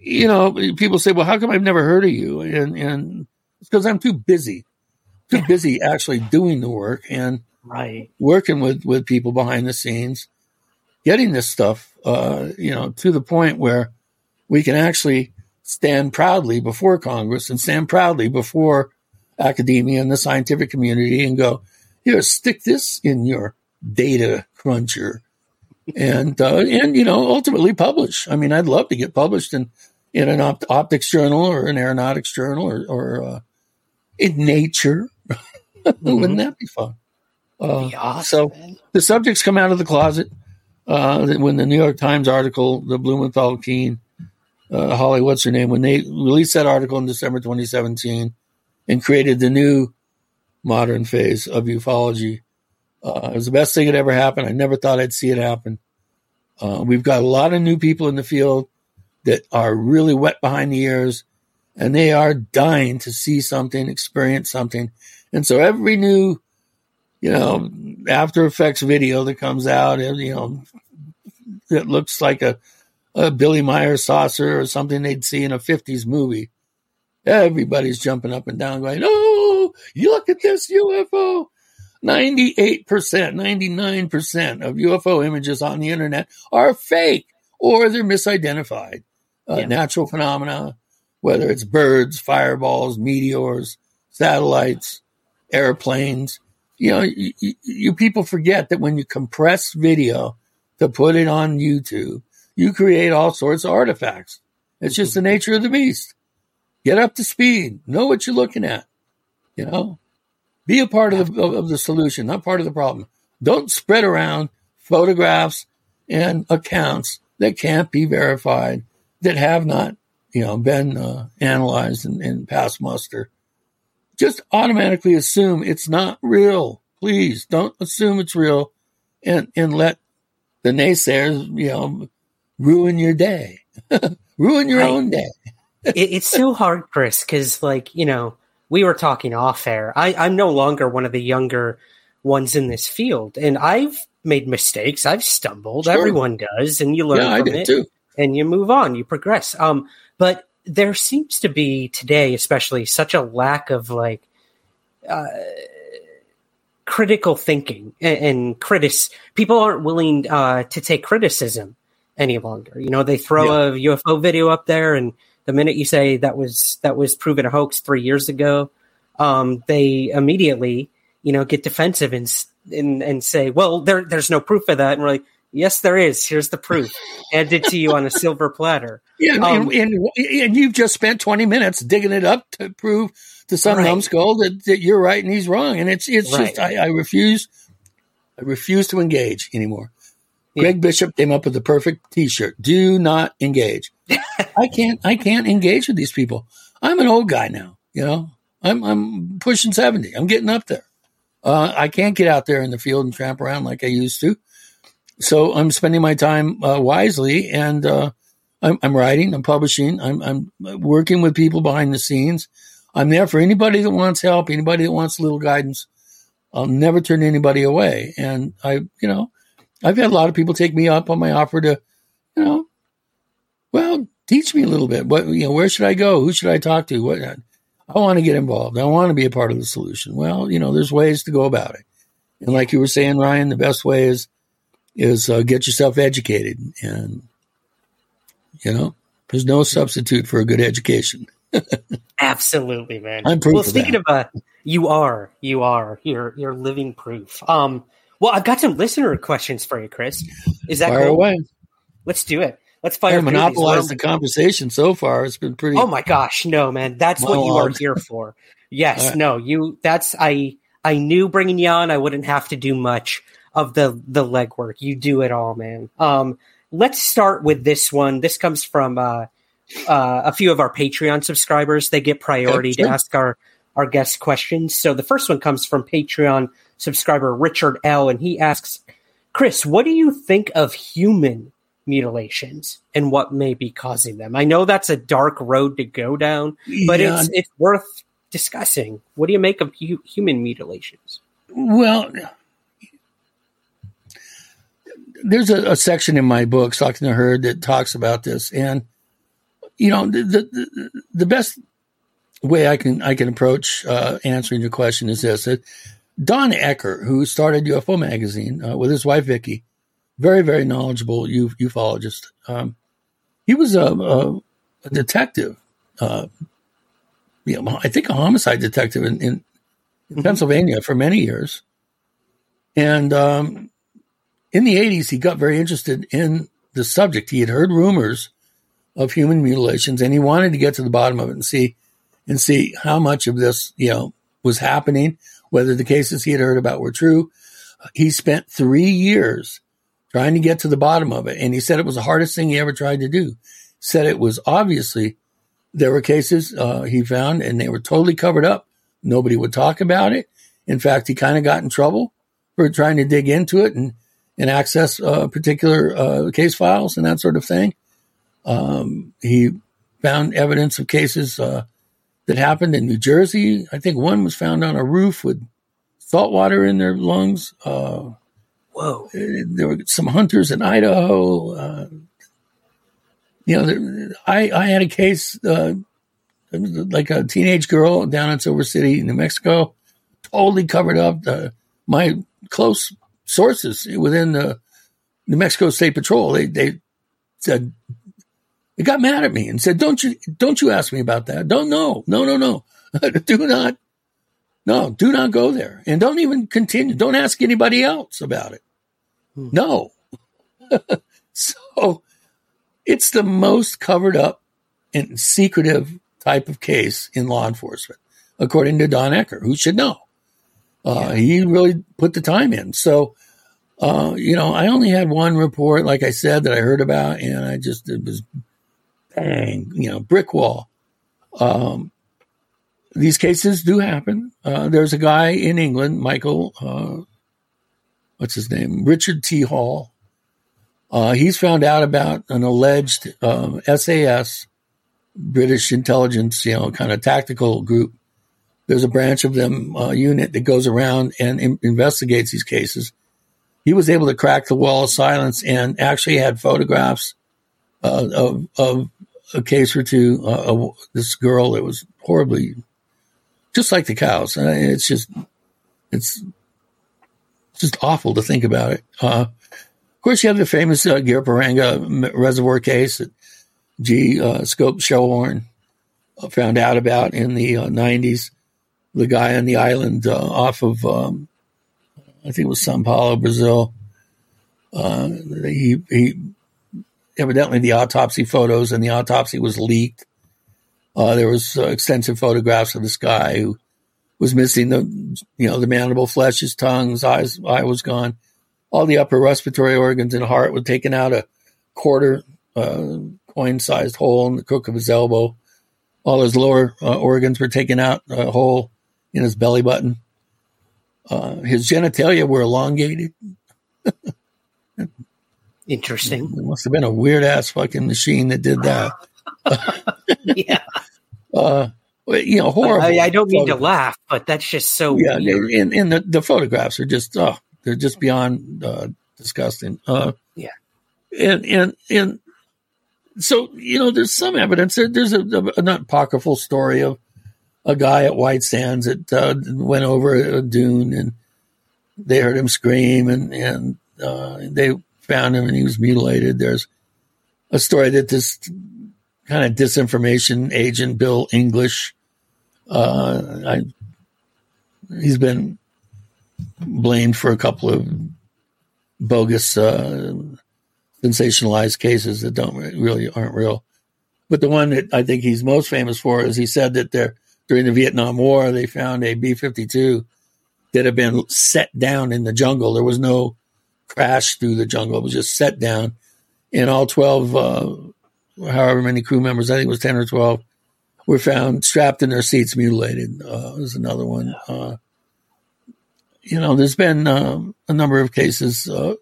you know, people say, "Well, how come I've never heard of you?" And and it's because I'm too busy, too busy actually doing the work and right working with with people behind the scenes, getting this stuff, uh, you know, to the point where we can actually stand proudly before Congress and stand proudly before academia and the scientific community and go, here, stick this in your data cruncher, and uh, and you know ultimately publish. I mean, I'd love to get published in in an opt- optics journal or an aeronautics journal or, or uh, in Nature. mm-hmm. Wouldn't that be fun? Uh, be awesome, so man. the subjects come out of the closet uh, when the New York Times article, the Blumenthal Kean, uh, Holly, what's her name, when they released that article in December 2017 and created the new modern phase of ufology. Uh, it was the best thing that ever happened. I never thought I'd see it happen. Uh, we've got a lot of new people in the field that are really wet behind the ears and they are dying to see something, experience something. And so every new, you know, After Effects video that comes out, you know, that looks like a, a Billy Meier saucer or something they'd see in a 50s movie. Everybody's jumping up and down going, Oh, you look at this UFO. 98%, 99% of UFO images on the internet are fake or they're misidentified. Uh, yeah. Natural phenomena, whether it's birds, fireballs, meteors, satellites, airplanes. You know, you, you people forget that when you compress video to put it on YouTube, you create all sorts of artifacts. It's just the nature of the beast. Get up to speed. Know what you're looking at. You know, be a part of the, of the solution, not part of the problem. Don't spread around photographs and accounts that can't be verified, that have not, you know, been uh, analyzed and, and passed muster. Just automatically assume it's not real. Please don't assume it's real, and and let the naysayers, you know, ruin your day, ruin your own day. it, it's so hard, Chris, because like you know we were talking off air. I, I'm no longer one of the younger ones in this field, and I've made mistakes. I've stumbled. Sure. Everyone does, and you learn yeah, from it, too. and you move on. You progress. Um, but there seems to be today, especially, such a lack of like uh, critical thinking and, and. People aren't willing uh, to take criticism any longer. You know, they throw yeah. a UFO video up there and the minute you say that was that was proven a hoax three years ago, um, they immediately you know get defensive and and and say, well, there there's no proof of that, and we're like, yes, there is. Here's the proof, handed to you on a silver platter. Yeah, um, and, and, and you've just spent twenty minutes digging it up to prove to some right. numbskull that, that you're right and he's wrong, and it's it's right. just I, I refuse, I refuse to engage anymore. Greg Bishop came up with the perfect T-shirt. Do not engage. I can't. I can't engage with these people. I'm an old guy now. You know, I'm I'm pushing seventy. I'm getting up there. Uh, I can't get out there in the field and tramp around like I used to. So I'm spending my time uh, wisely, and uh, I'm, I'm, writing. I'm publishing. I'm, I'm working with people behind the scenes. I'm there for anybody that wants help. Anybody that wants a little guidance. I'll never turn anybody away. And I, you know, I've had a lot of people take me up on my offer to, you know, well, teach me a little bit. What you know, where should I go? Who should I talk to? What I want to get involved. I want to be a part of the solution. Well, you know, there's ways to go about it. And like you were saying, Ryan, the best way is is uh, get yourself educated, and you know, there's no substitute for a good education. Absolutely, man. I'm proof. Well, speaking that. of, uh, you are, you are, you're, you're living proof. Um, well, I've got some listener questions for you, Chris. Is that fire cool? away? Let's do it. Let's fire. I monopolized the conversation so far. It's been pretty. Oh my gosh, no, man! That's what you are here for. Yes, right. no, you. That's I. I knew bringing you on, I wouldn't have to do much of the the legwork. You do it all, man. Um, let's start with this one. This comes from uh, uh, a few of our Patreon subscribers. They get priority to ask our our guest questions. So the first one comes from Patreon subscriber Richard L, and he asks, Chris, what do you think of human mutilations and what may be causing them? I know that's a dark road to go down, but yeah. it's it's worth discussing. What do you make of hu- human mutilations? Well, there's a, a, section in my book, Stalking the Herd, that talks about this, and you know, the the, the best way I can I can approach uh, answering your question is this: that Don Ecker, who started UFO magazine uh, with his wife Vicky, very very knowledgeable uf- ufologist. Um, he was a, a, a detective uh, you know, I think a homicide detective in, in, in Pennsylvania for many years. And um, in the 80s, he got very interested in the subject. He had heard rumors of human mutilations and he wanted to get to the bottom of it and see and see how much of this, you know, was happening, whether the cases he had heard about were true. He spent three years trying to get to the bottom of it. And he said it was the hardest thing he ever tried to do. Said it was obviously there were cases uh, he found and they were totally covered up. Nobody would talk about it. In fact, he kind of got in trouble for trying to dig into it and, and access uh, particular uh, case files and that sort of thing. Um, he found evidence of cases uh, that happened in New Jersey. I think one was found on a roof with salt water in their lungs. Uh, Whoa. There were some hunters in Idaho. Uh, you know, there, I, I had a case, uh, like a teenage girl down in Silver City, New Mexico, totally covered up. Uh, my close sources within the New Mexico State Patrol, they, they said, they got mad at me and said, don't you, don't you ask me about that. Don't know. No, no, no. do not, no, do not go there and don't even continue. Don't ask anybody else about it. Hmm. No. so it's the most covered up and secretive type of case in law enforcement, according to Don Ecker, who should know. Uh, yeah. He really put the time in. So, uh, you know, I only had one report, like I said, that I heard about, and I just, it was bang, you know, brick wall. Um, these cases do happen. Uh, there's a guy in England, Michael, uh, what's his name? Richard T. Hall. Uh, he's found out about an alleged um, SAS, British intelligence, you know, kind of tactical group. There's a branch of them uh, unit that goes around and in- investigates these cases. He was able to crack the wall of silence and actually had photographs uh, of, of a case or two. Uh, this girl that was horribly, just like the cows. Uh, it's just, it's just awful to think about it. Uh, of course, you have the famous uh, Guarapiranga reservoir case that G. Uh, Scope Schellhorn uh, found out about in the 90s. Uh, the guy on the island off of, um, I think it was Sao Paulo, Brazil. he, he evidently the autopsy photos and the autopsy was leaked. Uh, there was uh, extensive photographs of this guy who was missing the, you know, the mandible flesh, his tongue, his eyes, eye was gone. All the upper respiratory organs and heart were taken out a quarter uh, coin-sized hole in the crook of his elbow. All his lower uh, organs were taken out a hole in his belly button. Uh, his genitalia were elongated. Interesting. It must have been a weird ass fucking machine that did that. yeah. Uh, you know, horrible. I, I don't mean to laugh, but that's just so. Yeah, weird. and, and the, the photographs are just oh, they're just beyond uh, disgusting. Uh, yeah, and and and so you know, there's some evidence. There, there's a, a, an apocryphal story of a guy at White Sands that uh, went over a dune and they heard him scream and and uh, they found him and he was mutilated. There's a story that this kind of disinformation agent, Bill English, uh, I, he's been blamed for a couple of bogus, uh, sensationalized cases that don't really aren't real. But the one that I think he's most famous for is he said that there during the Vietnam War they found a B fifty two that had been set down in the jungle. There was no crashed through the jungle. It was just set down. And all 12, uh, however many crew members, I think it was 10 or 12, were found strapped in their seats, mutilated. Uh, there's another one. Uh, you know, there's been um, a number of cases uh,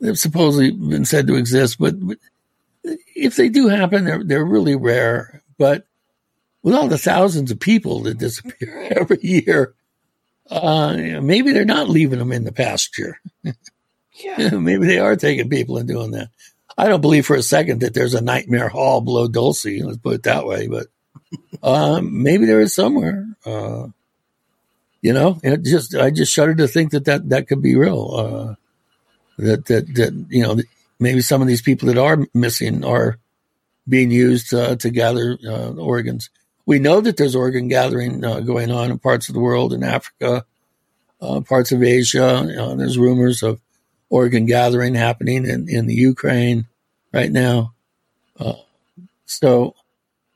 that have supposedly been said to exist, but, but if they do happen, they're, they're really rare. But with all the thousands of people that disappear every year, uh, maybe they're not leaving them in the pasture. yeah. maybe they are taking people and doing that. I don't believe for a second that there's a nightmare hall below Dulce. Let's put it that way. But um, maybe there is somewhere. Uh, you know, it just I just shudder to think that that, that could be real. Uh, that that that you know maybe some of these people that are missing are being used uh, to gather uh, organs. We know that there's organ gathering uh, going on in parts of the world, in Africa, uh, parts of Asia. Uh, there's rumors of organ gathering happening in, in the Ukraine right now. Uh, so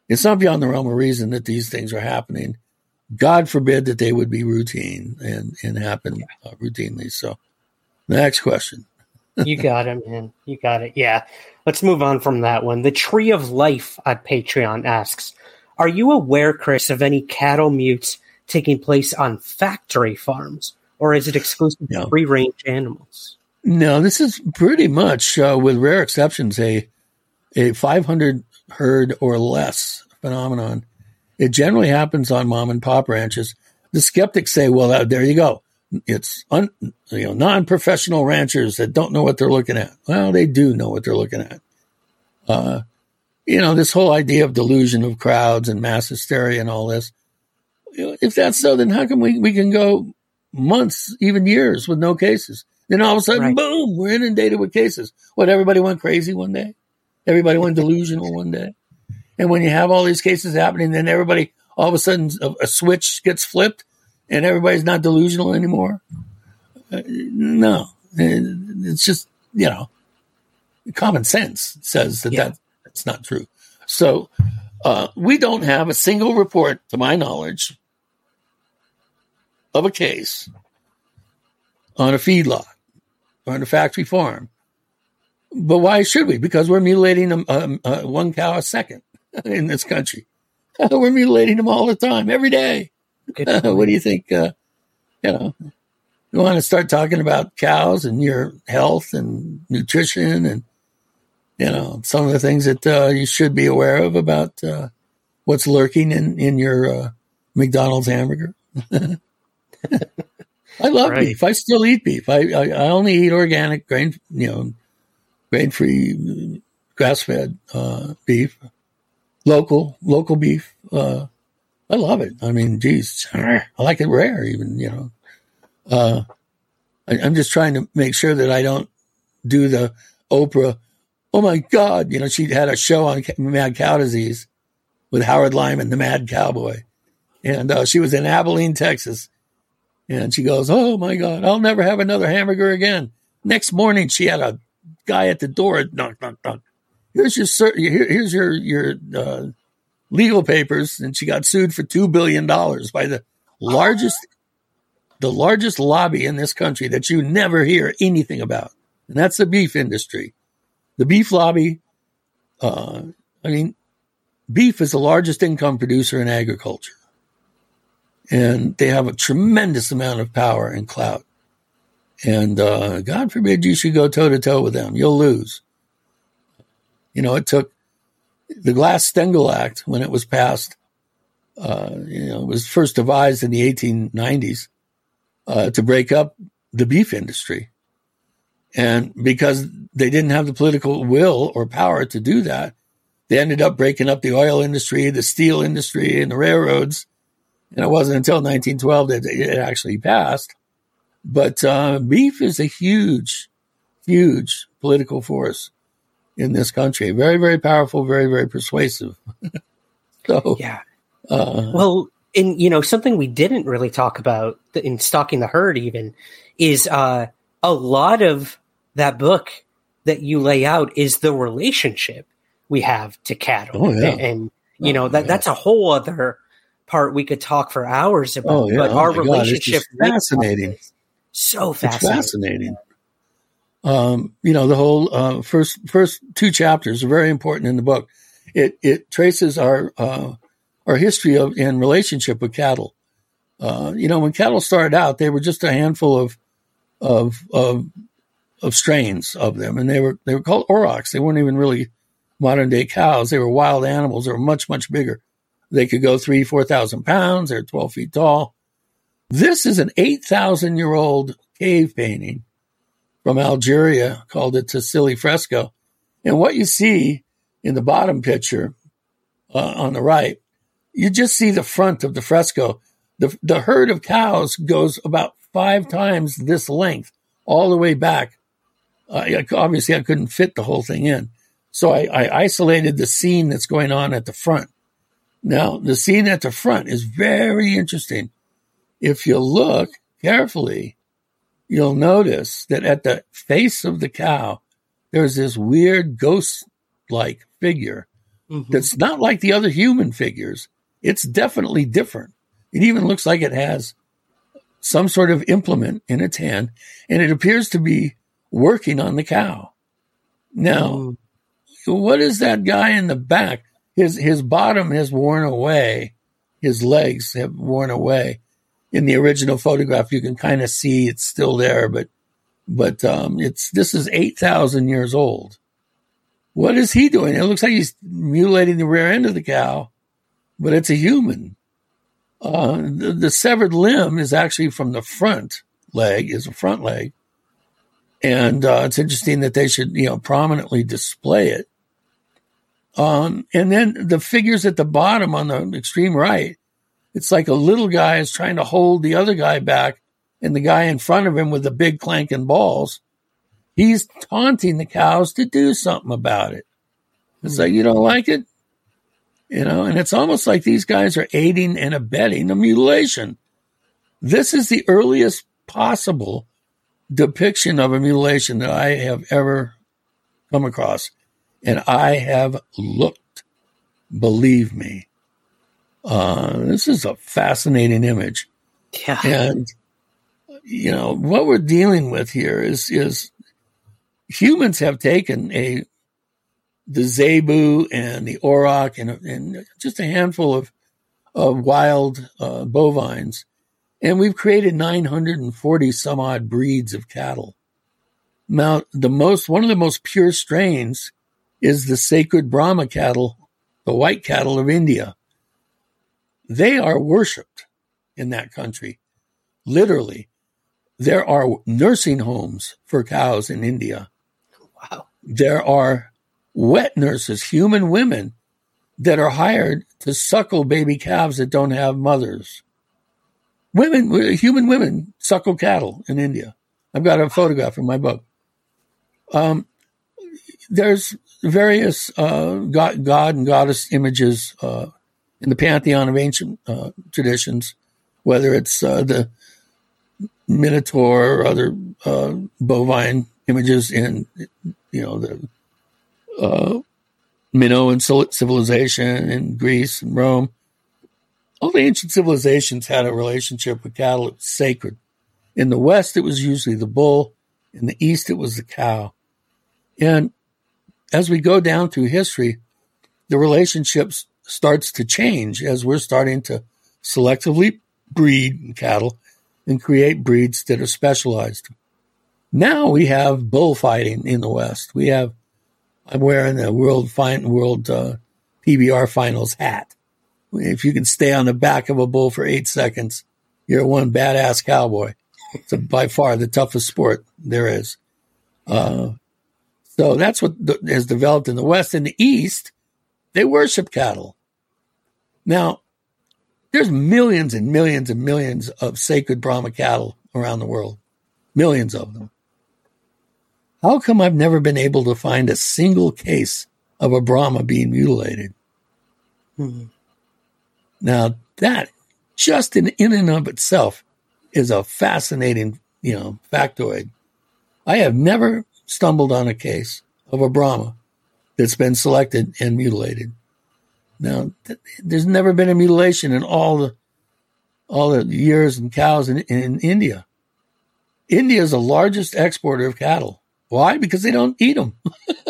it's not beyond the realm of reason that these things are happening. God forbid that they would be routine and, and happen uh, routinely. So, next question. you got it, man. You got it. Yeah. Let's move on from that one. The Tree of Life at Patreon asks Are you aware, Chris, of any cattle mutes taking place on factory farms, or is it exclusive no. to free range animals? No, this is pretty much, uh, with rare exceptions, a a 500 herd or less phenomenon. It generally happens on mom and pop ranches. The skeptics say, "Well, uh, there you go. It's un, you know non-professional ranchers that don't know what they're looking at." Well, they do know what they're looking at. Uh, you know, this whole idea of delusion of crowds and mass hysteria and all this. If that's so, then how come we, we can go months, even years with no cases? Then all of a sudden, right. boom, we're inundated with cases. What, everybody went crazy one day? Everybody went delusional one day? And when you have all these cases happening, then everybody, all of a sudden, a, a switch gets flipped and everybody's not delusional anymore? Uh, no. It's just, you know, common sense says that, yeah. that that's not true. So uh, we don't have a single report, to my knowledge, of a case on a feedlot or on a factory farm. But why should we? Because we're mutilating them, um, uh, one cow a second in this country. we're mutilating them all the time, every day. what do you think? Uh, you know, you want to start talking about cows and your health and nutrition and you know some of the things that uh, you should be aware of about uh, what's lurking in in your uh, McDonald's hamburger. I love right. beef. I still eat beef. I, I, I only eat organic, grain you know, grain free, grass fed uh, beef, local local beef. Uh, I love it. I mean, geez, I like it rare, even you know. Uh, I, am just trying to make sure that I don't do the Oprah. Oh my God! You know, she had a show on mad cow disease with Howard Lyman, the Mad Cowboy, and uh, she was in Abilene, Texas and she goes, Oh my God, I'll never have another hamburger again. Next morning, she had a guy at the door, knock, knock, knock. Here's your, here, here's your, your, uh, legal papers. And she got sued for $2 billion by the largest, the largest lobby in this country that you never hear anything about. And that's the beef industry. The beef lobby, uh, I mean, beef is the largest income producer in agriculture and they have a tremendous amount of power and clout. And uh, God forbid you should go toe to toe with them. You'll lose. You know, it took the Glass-Steagall Act when it was passed. Uh, you know, it was first devised in the 1890s uh, to break up the beef industry. And because they didn't have the political will or power to do that, they ended up breaking up the oil industry, the steel industry, and the railroads and it wasn't until 1912 that it actually passed. But uh, beef is a huge, huge political force in this country. Very, very powerful, very, very persuasive. so, yeah. Uh, well, and you know something we didn't really talk about in stalking the herd even is uh, a lot of that book that you lay out is the relationship we have to cattle, oh, yeah. and, and, you know that yeah. that's a whole other part we could talk for hours about. Oh, yeah. But oh, our relationship fascinating. So fascinating. It's fascinating. Um, you know, the whole uh, first first two chapters are very important in the book. It it traces our uh, our history of in relationship with cattle. Uh, you know, when cattle started out, they were just a handful of of of of strains of them, and they were they were called aurochs. They weren't even really modern day cows. They were wild animals. They were much much bigger. They could go three, 4,000 pounds. They're 12 feet tall. This is an 8,000 year old cave painting from Algeria called it Tassili fresco. And what you see in the bottom picture uh, on the right, you just see the front of the fresco. The, the herd of cows goes about five times this length all the way back. Uh, obviously, I couldn't fit the whole thing in. So I, I isolated the scene that's going on at the front Now, the scene at the front is very interesting. If you look carefully, you'll notice that at the face of the cow, there's this weird ghost like figure Mhm. that's not like the other human figures. It's definitely different. It even looks like it has some sort of implement in its hand, and it appears to be working on the cow. Now, what is that guy in the back? His his bottom has worn away. His legs have worn away. In the original photograph, you can kind of see it's still there, but but um, it's this is eight thousand years old. What is he doing? It looks like he's mutilating the rear end of the cow, but it's a human. Uh, the, the severed limb is actually from the front leg, is a front leg. And uh, it's interesting that they should, you know, prominently display it. Um, and then the figures at the bottom on the extreme right, it's like a little guy is trying to hold the other guy back, and the guy in front of him with the big clanking balls, he's taunting the cows to do something about it. It's like, you don't like it? You know, and it's almost like these guys are aiding and abetting the mutilation. This is the earliest possible depiction of a mutilation that I have ever come across. And I have looked, believe me. Uh, this is a fascinating image. Yeah. And, you know, what we're dealing with here is, is humans have taken a, the zebu and the auroch and, and just a handful of, of wild uh, bovines. And we've created 940 some odd breeds of cattle. Now, the most, one of the most pure strains is the sacred Brahma cattle, the white cattle of India. They are worshiped in that country. Literally, there are nursing homes for cows in India. Wow. There are wet nurses, human women that are hired to suckle baby calves that don't have mothers. Women, human women suckle cattle in India. I've got a photograph in my book. Um, there's various uh, god, god and goddess images uh, in the pantheon of ancient uh, traditions, whether it's uh, the Minotaur or other uh, bovine images in, you know, the uh, Minoan civilization in Greece and Rome. All the ancient civilizations had a relationship with cattle. It was sacred. In the West, it was usually the bull. In the East, it was the cow. And as we go down through history, the relationship starts to change as we're starting to selectively breed cattle and create breeds that are specialized. Now we have bullfighting in the West. We have, I'm wearing a World Fine World uh, PBR Finals hat. If you can stay on the back of a bull for eight seconds, you're one badass cowboy. It's a, by far the toughest sport there is. Uh, so that's what the, has developed in the West. In the East, they worship cattle. Now, there's millions and millions and millions of sacred Brahma cattle around the world, millions of them. How come I've never been able to find a single case of a Brahma being mutilated? Hmm. Now, that just in, in and of itself is a fascinating, you know, factoid. I have never stumbled on a case of a Brahma that's been selected and mutilated. Now, th- there's never been a mutilation in all the all the years and cows in, in India. India is the largest exporter of cattle. Why? Because they don't eat them.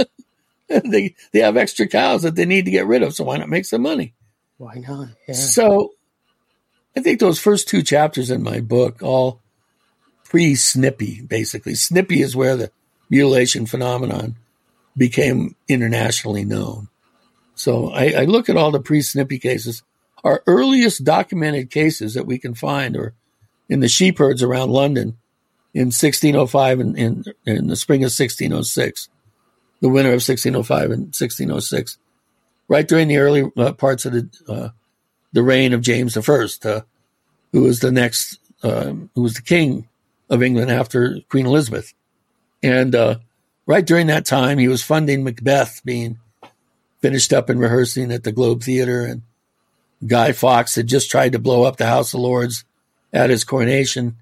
they they have extra cows that they need to get rid of. So why not make some money? Why not? Yeah. So I think those first two chapters in my book all pre Snippy, basically. Snippy is where the mutilation phenomenon became internationally known. So I, I look at all the pre Snippy cases. Our earliest documented cases that we can find are in the sheep herds around London in 1605 and in, in the spring of 1606, the winter of 1605 and 1606, right during the early uh, parts of the uh, the reign of James I, uh, who was the next, uh, who was the king of England after Queen Elizabeth. And uh, right during that time, he was funding Macbeth being finished up and rehearsing at the Globe Theater. And Guy Fawkes had just tried to blow up the House of Lords at his coronation.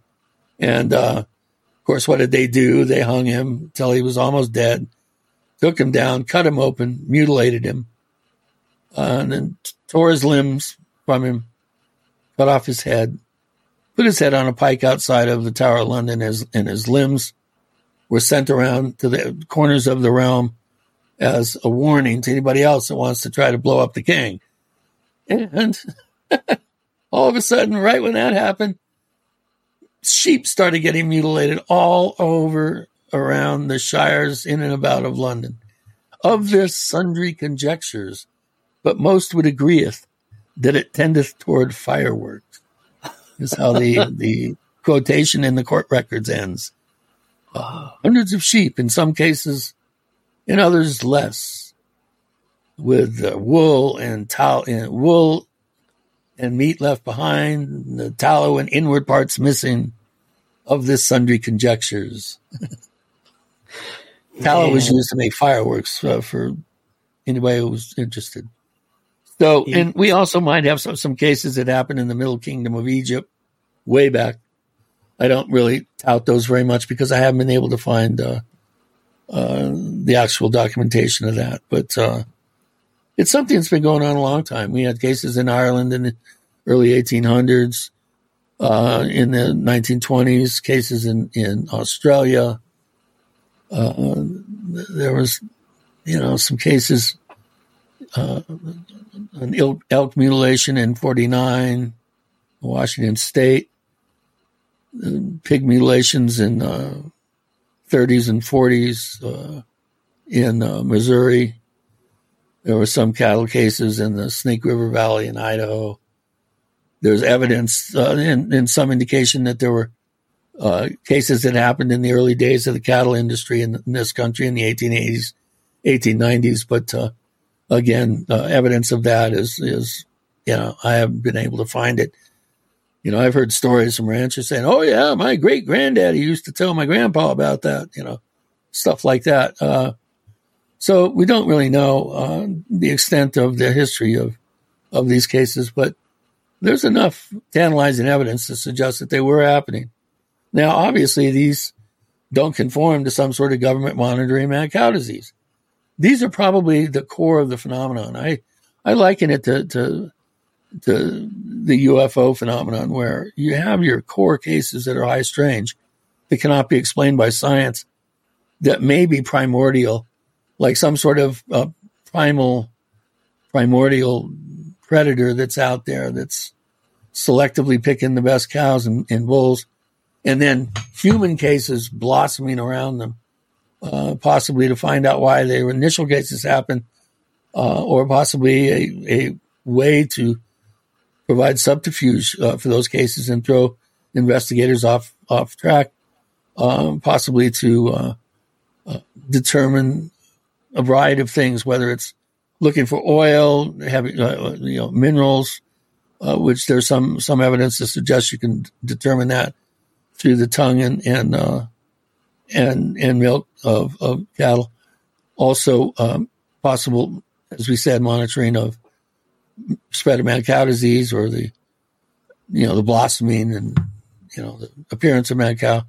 And uh, course, what did they do? They hung him till he was almost dead, took him down, cut him open, mutilated him, uh, and then tore his limbs from him, cut off his head, put his head on a pike outside of the Tower of London, as, and his limbs were sent around to the corners of the realm as a warning to anybody else that wants to try to blow up the king. And all of a sudden, right when that happened, sheep started getting mutilated all over around the shires in and about of London. Of this, sundry conjectures, but most would agreeth that it tendeth toward fireworks. Is how the the quotation in the court records ends. Uh, hundreds of sheep, in some cases, in others less, with uh, wool and tallow, and wool and meat left behind, the tallow and inward parts missing. Of this sundry conjectures, tallow was used to make fireworks uh, for anybody who was interested. So, and we also might have some, some cases that happened in the Middle Kingdom of Egypt way back. I don't really tout those very much because I haven't been able to find uh, uh, the actual documentation of that. But uh, it's something that's been going on a long time. We had cases in Ireland in the early 1800s, uh, in the 1920s, cases in, in Australia. Uh, there was, you know, some cases, uh, an elk mutilation in 49, Washington State, pig mutilations in 30s and 40s uh, in uh, Missouri. There were some cattle cases in the Snake River Valley in Idaho. There's evidence uh, and, some indication that there were uh, cases that happened in the early days of the cattle industry in, in this country in the 1880s, 1890s. But uh, again, uh, evidence of that is is you know I haven't been able to find it you know, I've heard stories from ranchers saying, "Oh yeah, my great granddaddy used to tell my grandpa about that." You know, stuff like that. Uh, so we don't really know uh, the extent of the history of of these cases, but there's enough tantalizing evidence to suggest that they were happening. Now, obviously, these don't conform to some sort of government monitoring mad cow disease. These are probably the core of the phenomenon. I I liken it to, to to the UFO phenomenon, where you have your core cases that are high strange that cannot be explained by science, that may be primordial, like some sort of uh, primal, primordial predator that's out there that's selectively picking the best cows and, and bulls, and then human cases blossoming around them, uh, possibly to find out why their initial cases happen, uh, or possibly a, a way to provide subterfuge uh, for those cases and throw investigators off off track, um, possibly to uh, uh, determine a variety of things, whether it's looking for oil, having uh, you know minerals, uh, which there's some some evidence to suggest you can determine that through the tongue and and uh, and and milk of, of cattle. Also, um, possible, as we said, monitoring of spread of mad cow disease or the, you know, the blossoming and, you know, the appearance of mad cow.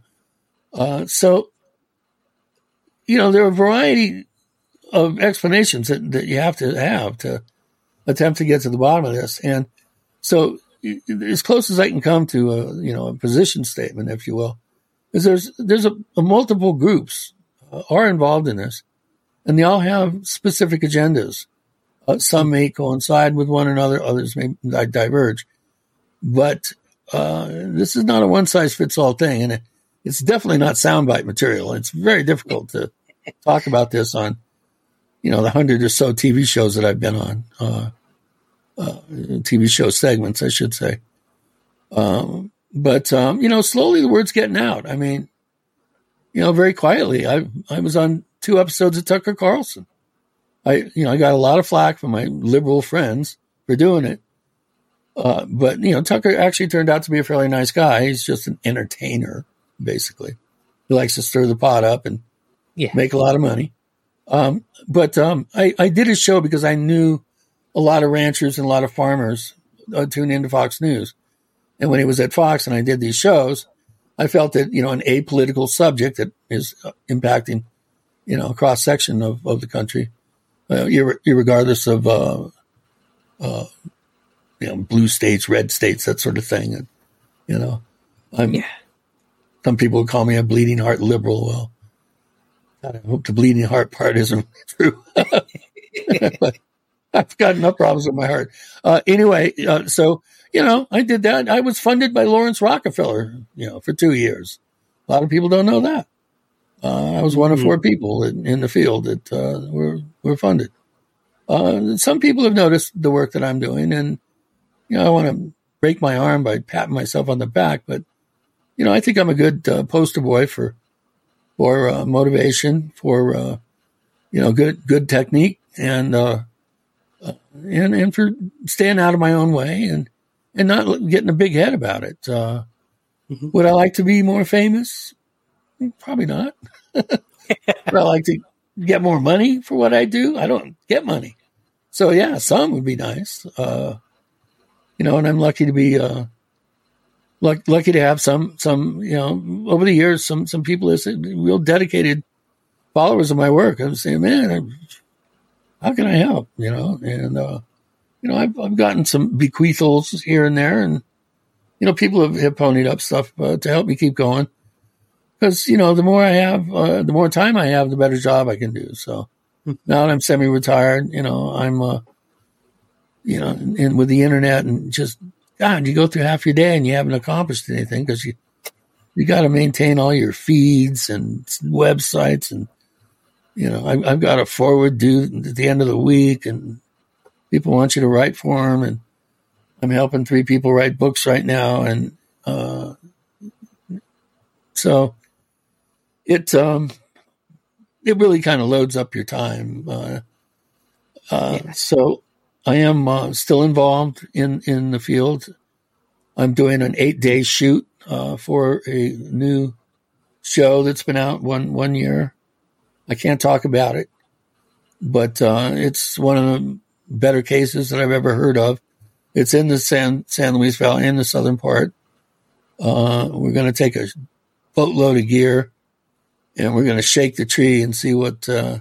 Uh, so, you know, there are a variety of explanations that, that you have to have to attempt to get to the bottom of this. And so, as close as I can come to a, you know, a position statement, if you will, is there's, there's a, a multiple groups uh, are involved in this and they all have specific agendas. Uh, some may coincide with one another, others may diverge. But uh, this is not a one size fits all thing, and it's definitely not soundbite material. It's very difficult to talk about this on, you know, the hundred or so TV shows that I've been on, uh, TV show segments, I should say. Um, but um, you know, slowly the word's getting out. I mean, you know, very quietly. I I was on two episodes of Tucker Carlson. I, you know, I got a lot of flack from my liberal friends for doing it. Uh, but, you know, Tucker actually turned out to be a fairly nice guy. He's just an entertainer, basically. He likes to stir the pot up and yeah. make a lot of money. Um, but um, I, I did his show because I knew a lot of ranchers and a lot of farmers uh, tune into Fox News. And when he was at Fox and I did these shows, I felt that, you know, an apolitical subject that is uh, impacting, you know, a cross section of, of the country, uh, ir- regardless of, uh, uh, you know, blue states, red states, that sort of thing. And, you know, I'm, Yeah. some people call me a bleeding heart liberal. Well, God, I hope the bleeding heart part isn't true. but I've got enough problems with my heart. Uh, anyway, uh, so you know, I did that. I was funded by Laurance Rockefeller, you know, for two years. A lot of people don't know that. Uh, I was one of four people in, in the field that uh, were were funded. Uh, some people have noticed the work that I'm doing, and you know, I want to break my arm by patting myself on the back, but you know, I think I'm a good uh, poster boy for for uh, motivation, for uh, you know, good good technique, and and and for staying out of my own way and and not getting a big head about it. Uh, Would I like to be more famous? Probably not. Would I like to get more money for what I do? I don't get money, so yeah, some would be nice. Uh, you know, and I'm lucky to be. Uh, luck, lucky to have some some you know over the years some some people that said real dedicated followers of my work. I'm saying, man, I'm, how can I help? You know, and uh, you know, I've I've gotten some bequeathals here and there, and you know, people have, have ponied up stuff uh, to help me keep going. Because you know, the more I have, uh, the more time I have, the better job I can do. So now that I'm semi-retired, you know, I'm, uh, you know, and with the internet and just God, you go through half your day and you haven't accomplished anything because you you got to maintain all your feeds and websites and you know I, I've got a forward due at the end of the week and people want you to write for them and I'm helping three people write books right now and uh, so it um it really kind of loads up your time uh, uh, so I am uh, still involved in, in the field. I'm doing an eight day shoot uh, for a new show that's been out one one year. I can't talk about it, but uh, it's one of the better cases that I've ever heard of. It's in the San San Luis Valley in the southern part. Uh, we're going to take a boatload of gear, and we're going to shake the tree and see what uh,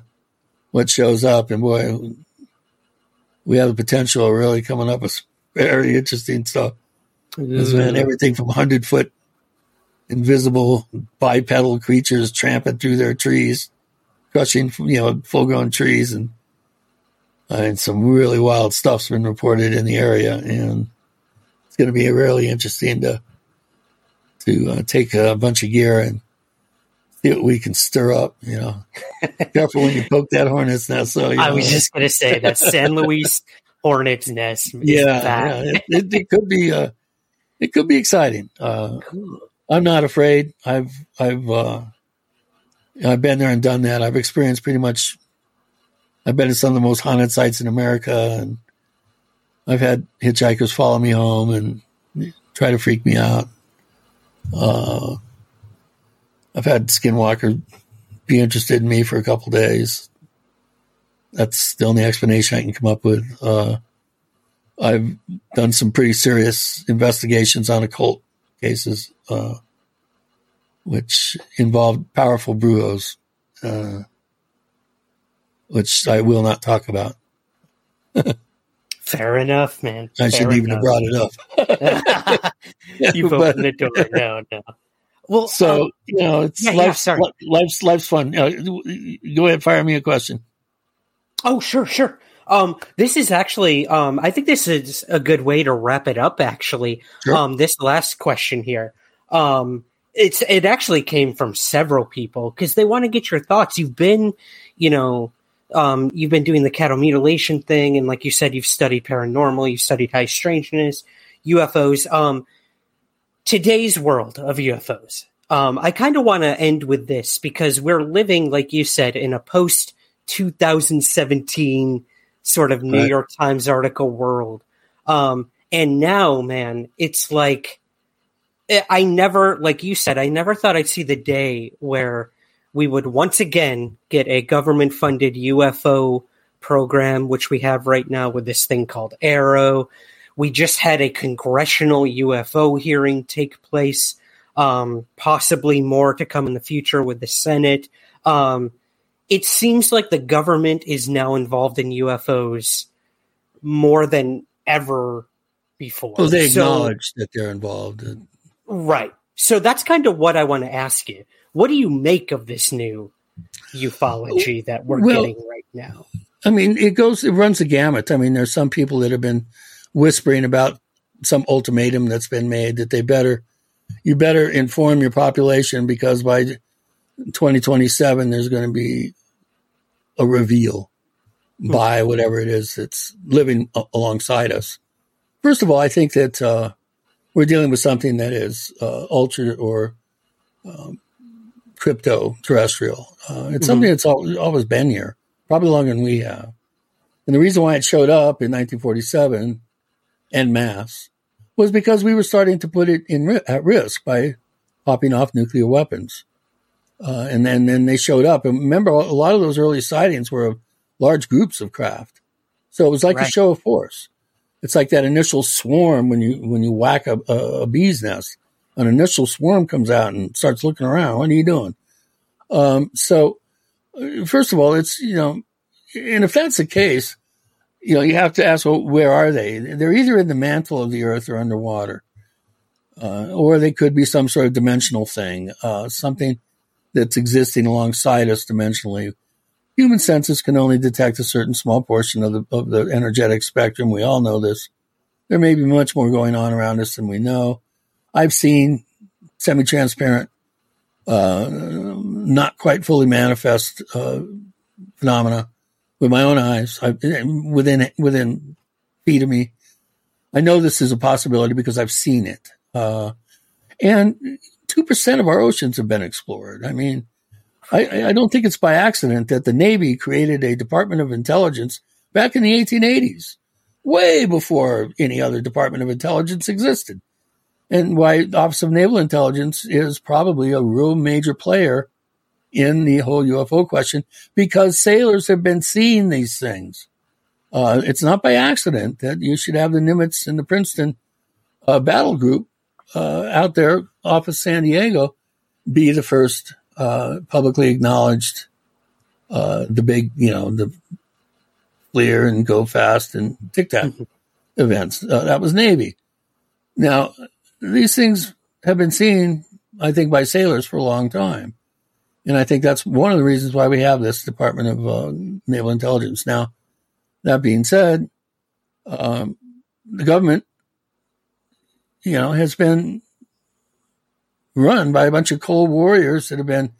what shows up. And boy, we have the potential of really coming up with very interesting stuff. There's been everything from hundred foot invisible bipedal creatures tramping through their trees, crushing you know full grown trees, and and some really wild stuff's been reported in the area, and it's going to be really interesting to to uh, take a bunch of gear and see what we can stir up. You know, careful when you poke that hornet's nest. So I know. was just going to say that San Luis Hornets Nest. is yeah, yeah. It, it, it could be uh, it could be exciting. Uh, I'm not afraid. I've I've uh, I've been there and done that. I've experienced pretty much. I've been to some of the most haunted sites in America, and I've had hitchhikers follow me home and try to freak me out. Uh, I've had Skinwalker be interested in me for a couple days. That's the only explanation I can come up with. Uh, I've done some pretty serious investigations on occult cases, uh, which involved powerful brujos, uh, which I will not talk about. Fair enough, man. I Fair shouldn't even have brought it up. You've But- the door. No, no. Well, So um, you know, it's yeah, yeah, life's, sorry. life's life's fun. Uh, go ahead, fire me a question. Oh, sure, sure. Um, this is actually, um, I think this is a good way to wrap it up. Actually, Sure. um, this last question here, um, it's it actually came from several people because they want to get your thoughts. You've been, you know, um, you've been doing the cattle mutilation thing, and like you said, you've studied paranormal, you've studied high strangeness, UFOs. Um, today's world of UFOs. Um, I kind of want to end with this because we're living, like you said, in a post 2017 sort of New Right. York Times article world. Um, and now, man, it's like I- I never, like you said, I never thought I'd see the day where we would once again get a government funded UFO program, which we have right now with this thing called AARO. We just had a congressional UFO hearing take place. Um, possibly more to come in the future with the Senate. Um, it seems like the government is now involved in UFOs more than ever before. Well, they So- acknowledge that they're involved. In, Right. So that's kind of what I want to ask you. What do you make of this new ufology that we're Well- getting right now? I mean, it goes, it runs the gamut. I mean, there's some people that have been whispering about some ultimatum that's been made that they better, you better inform your population because by 2027 there's going to be a reveal by whatever it is that's living alongside us. First of all, I think that uh, we're dealing with something that is uh, ultra or um, crypto terrestrial. Uh, it's something that's al- always been here, probably longer than we have. And the reason why it showed up in 1947 en masse was because we were starting to put it in at risk by popping off nuclear weapons. Uh, and then, then they showed up. And remember, a lot of those early sightings were of large groups of craft. So it was like a show of force. It's like that initial swarm when you when you whack a, a, a bee's nest. An initial swarm comes out and starts looking around. What are you doing? Um, so, uh, first of all, it's you know, and if that's the case, you know, you have to ask, well, where are they? They're either in the mantle of the earth or underwater, uh, or they could be some sort of dimensional thing, uh, something that's existing alongside us dimensionally. Human senses can only detect a certain small portion of the of the energetic spectrum. We all know this. There may be much more going on around us than we know. I've seen semi-transparent, uh, not quite fully manifest uh, phenomena with my own eyes. I, within within feet of me, I know this is a possibility because I've seen it. Uh, and two percent of our oceans have been explored. I mean, I, I don't think it's by accident that the Navy created a Department of Intelligence back in the 1880s, way before any other Department of Intelligence existed. And why the Office of Naval Intelligence is probably a real major player in the whole UFO question because sailors have been seeing these things. Uh, it's not by accident that you should have the Nimitz and the Princeton uh, battle group uh, out there off of San Diego be the first uh, publicly acknowledged, uh, the big, you know, the clear and go fast and tic tac events. Uh, that was Navy. Now, these things have been seen, I think, by sailors for a long time. And I think that's one of the reasons why we have this Department of uh, Naval Intelligence. Now, that being said, um, the government, you know, has been run by a bunch of cold warriors that have been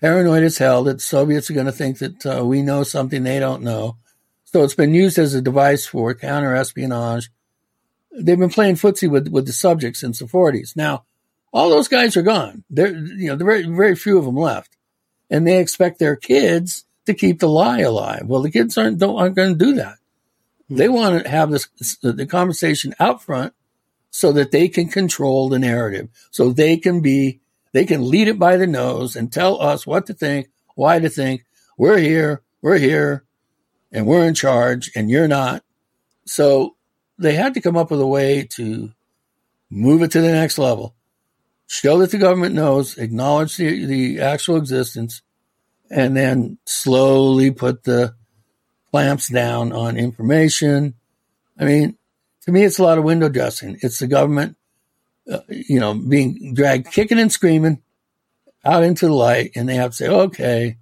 paranoid as hell that Soviets are going to think that uh, we know something they don't know. So it's been used as a device for counter espionage. They've been playing footsie with, with the subjects since the 40s. Now, all those guys are gone. There, you know, there very, very few of them left, and they expect their kids to keep the lie alive. Well, the kids aren't don't, aren't going to do that. They want to have this the conversation out front so that they can control the narrative, so they can be they can lead it by the nose and tell us what to think, why to think. We're here, we're here, and we're in charge, and you're not. So they had to come up with a way to move it to the next level, show that the government knows, acknowledge the, the actual existence, and then slowly put the clamps down on information. I mean, to me, it's a lot of window dressing. It's the government, uh, you know, being dragged kicking and screaming out into the light, and they have to say, okay,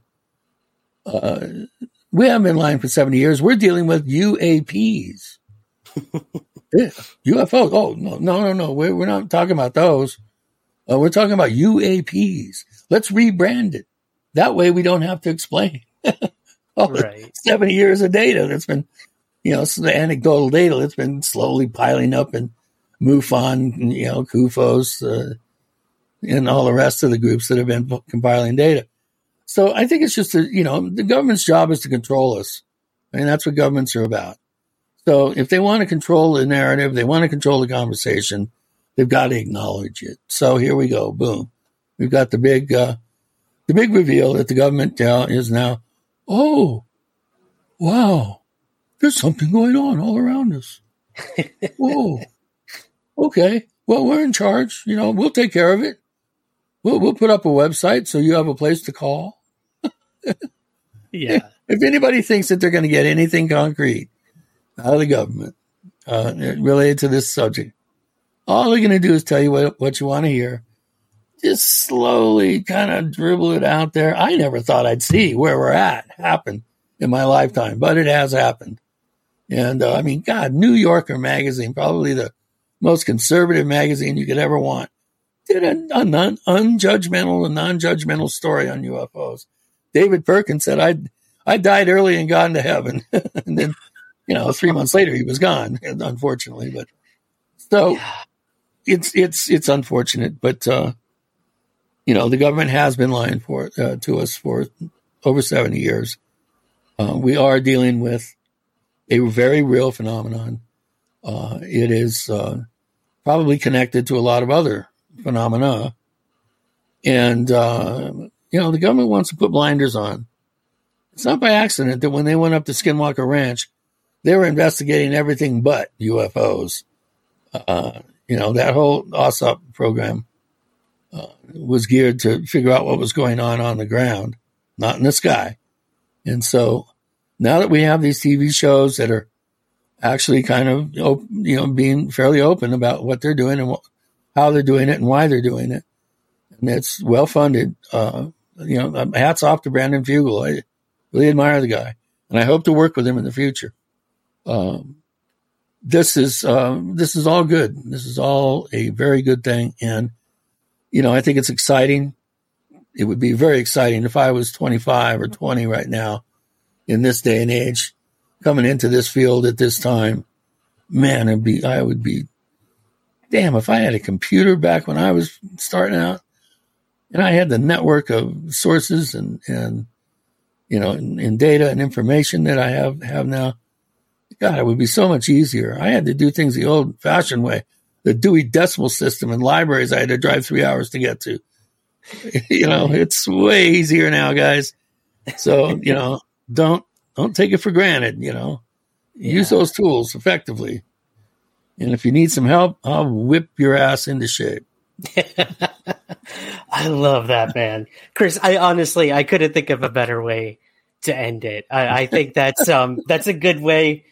uh, we haven't been lying for 70 years. We're dealing with UAPs. Yeah, UFOs. Oh, no, no, no, no. We're, we're not talking about those. Uh, we're talking about UAPs. Let's rebrand it. That way we don't have to explain all Right. 70 years of data that's been, you know, it's the anecdotal data that's been slowly piling up in MUFON, and, you know, CUFOS, uh, and all the rest of the groups that have been compiling data. So I think it's just, a, you know, the government's job is to control us. I mean, that's what governments are about. So if they want to control the narrative, they want to control the conversation, they've got to acknowledge it. So here we go. Boom. We've got the big, uh, the big reveal that the government uh, is now, oh, wow, there's something going on all around us. Whoa. Okay. Well, we're in charge. You know, we'll take care of it. We'll, we'll put up a website so you have a place to call. yeah. If anybody thinks that they're going to get anything concrete out of the government uh, related to this subject, all they're going to do is tell you what, what you want to hear. Just slowly kind of dribble it out there. I never thought I'd see where we're at happen in my lifetime, but it has happened. And uh, I mean, God, New Yorker magazine, probably the most conservative magazine you could ever want, did a, a non, unjudgmental and non-judgmental story on UFOs. David Perkins said, "I I died early and gone to heaven," and then, you know, three months later he was gone, unfortunately. But so it's it's it's unfortunate, but uh, you know, the government has been lying for uh, to us for over seventy years. Uh, we are dealing with a very real phenomenon. Uh, it is uh, probably connected to a lot of other phenomena. And, uh, you know, the government wants to put blinders on. It's not by accident that when they went up to Skinwalker Ranch, they were investigating everything but UFOs. Uh, you know, that whole AAWSAP program uh, was geared to figure out what was going on on the ground, not in the sky. And so now that we have these TV shows that are actually kind of, you know, being fairly open about what they're doing and how they're doing it and why they're doing it. And it's well funded. Uh, you know, um, hats off to Brandon Fugal. I really admire the guy and I hope to work with him in the future. Um, this is, uh, this is all good. This is all a very good thing. And, you know, I think it's exciting. It would be very exciting if I was 25 or 20 right now in this day and age coming into this field at this time. Man, it'd be, I would be damn, if I had a computer back when I was starting out and I had the network of sources and, and, you know, and, and data and information that I have, have now, God, it would be so much easier. I had to do things the old fashioned way. The Dewey Decimal System and libraries I had to drive three hours to get to. you know, it's way easier now, guys. So, you know, don't, don't take it for granted, you know, yeah. use those tools effectively. And if you need some help, I'll whip your ass into shape. I love that, man. Chris, I honestly, I couldn't think of a better way to end it. I, I think that's, um, that's a good way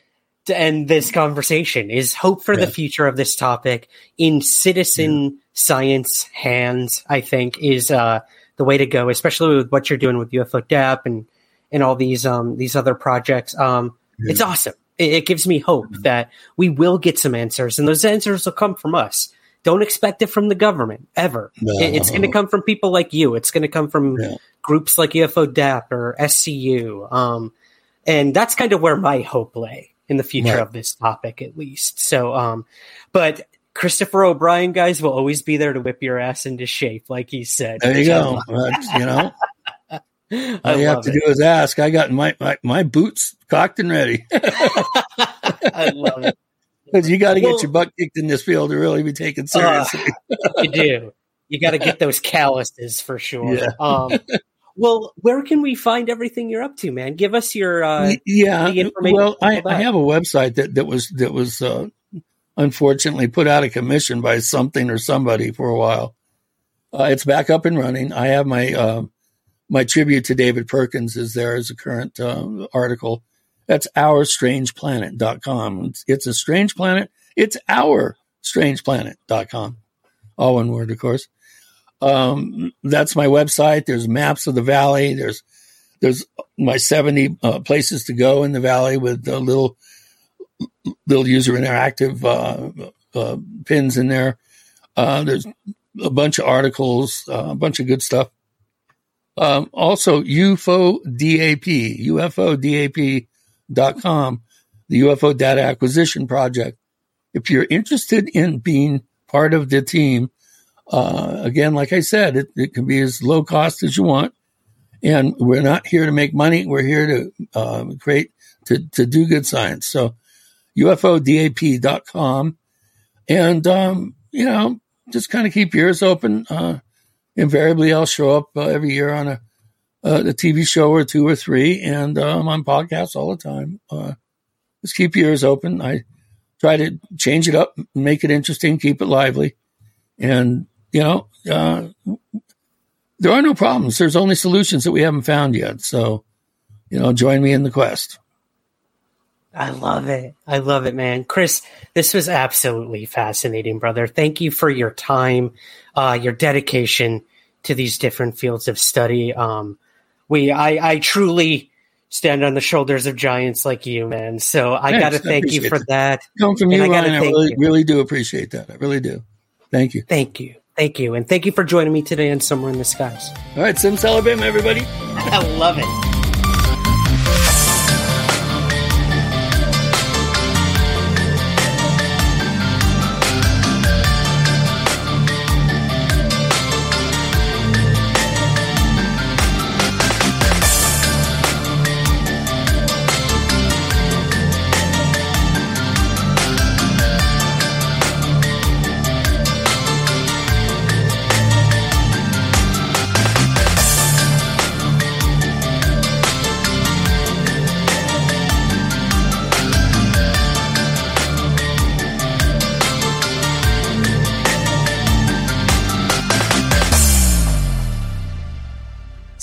to end this conversation is hope for yeah. the future of this topic in citizen yeah. science hands, I think is, uh, the way to go, especially with what you're doing with UFO DAP and, and all these, um, these other projects. Um, yeah. it's awesome it, it gives me hope that we will get some answers, and those answers will come from us. Don't expect it from the government ever. No. It, it's going to come from people like you. It's going to come from yeah. groups like UFO DAP or SCU. Um, and that's kind of where my hope lay in the future right. of this topic, at least. So, um, but Christopher O'Brien, guys, will always be there to whip your ass into shape, like he said. There you go. you know, All you have to it. do is ask. I got my, my, my boots cocked and ready. I love it. Because you got to get your butt kicked in this field to really be taken uh, seriously. Uh, you do. You got to get those calluses for sure. Yeah. Um, well, where can we find everything you're up to, man? Give us your uh, yeah. Well, I, I, have a website that that was that was uh, unfortunately put out of commission by something or somebody for a while. Uh, it's back up and running. I have my uh, my tribute to David Perkins is there as a current uh, article. That's ourstrangeplanet.com. It's, it's a strange planet. It's our strangeplanet.com. All one word, of course. Um, that's my website. There's maps of the valley. There's, there's my 70 uh, places to go in the valley with little, little user interactive, uh, uh pins in there. Uh, there's a bunch of articles, uh, a bunch of good stuff. Um, also, UFO DAP, UFODAP.com, the UFO Data Acquisition Project. If you're interested in being part of the team, uh, again, like I said, it, it, can be as low cost as you want. And we're not here to make money. We're here to uh, create, to, to do good science. So UFODAP.com. And, um, you know, just kind of keep your ears open. Uh, invariably I'll show up uh, every year on a, uh, a TV show or two or three, and I'm on podcasts all the time. Uh, just keep your ears open. I try to change it up, make it interesting, keep it lively. And, you know, uh, there are no problems. There's only solutions that we haven't found yet. So, you know, join me in the quest. I love it. I love it, man. Chris, this was absolutely fascinating, brother. Thank you for your time, uh, your dedication to these different fields of study. Um, we, I, I truly stand on the shoulders of giants like you, man. So I got to thank you for that. Come from you, I Ryan. I really, really do appreciate that. I really do. Thank you. Thank you. Thank you. And thank you for joining me today on Somewhere in the Skies. All right, Sim Celebim, everybody. I love it.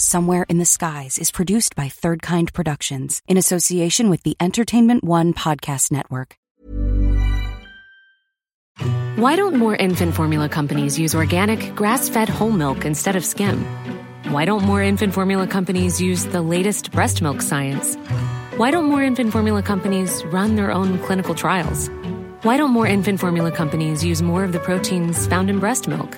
Somewhere in the Skies is produced by Third Kind Productions in association with the Entertainment One Podcast Network. Why don't more infant formula companies use organic, grass fed whole milk instead of skim? Why don't more infant formula companies use the latest breast milk science? Why don't more infant formula companies run their own clinical trials? Why don't more infant formula companies use more of the proteins found in breast milk?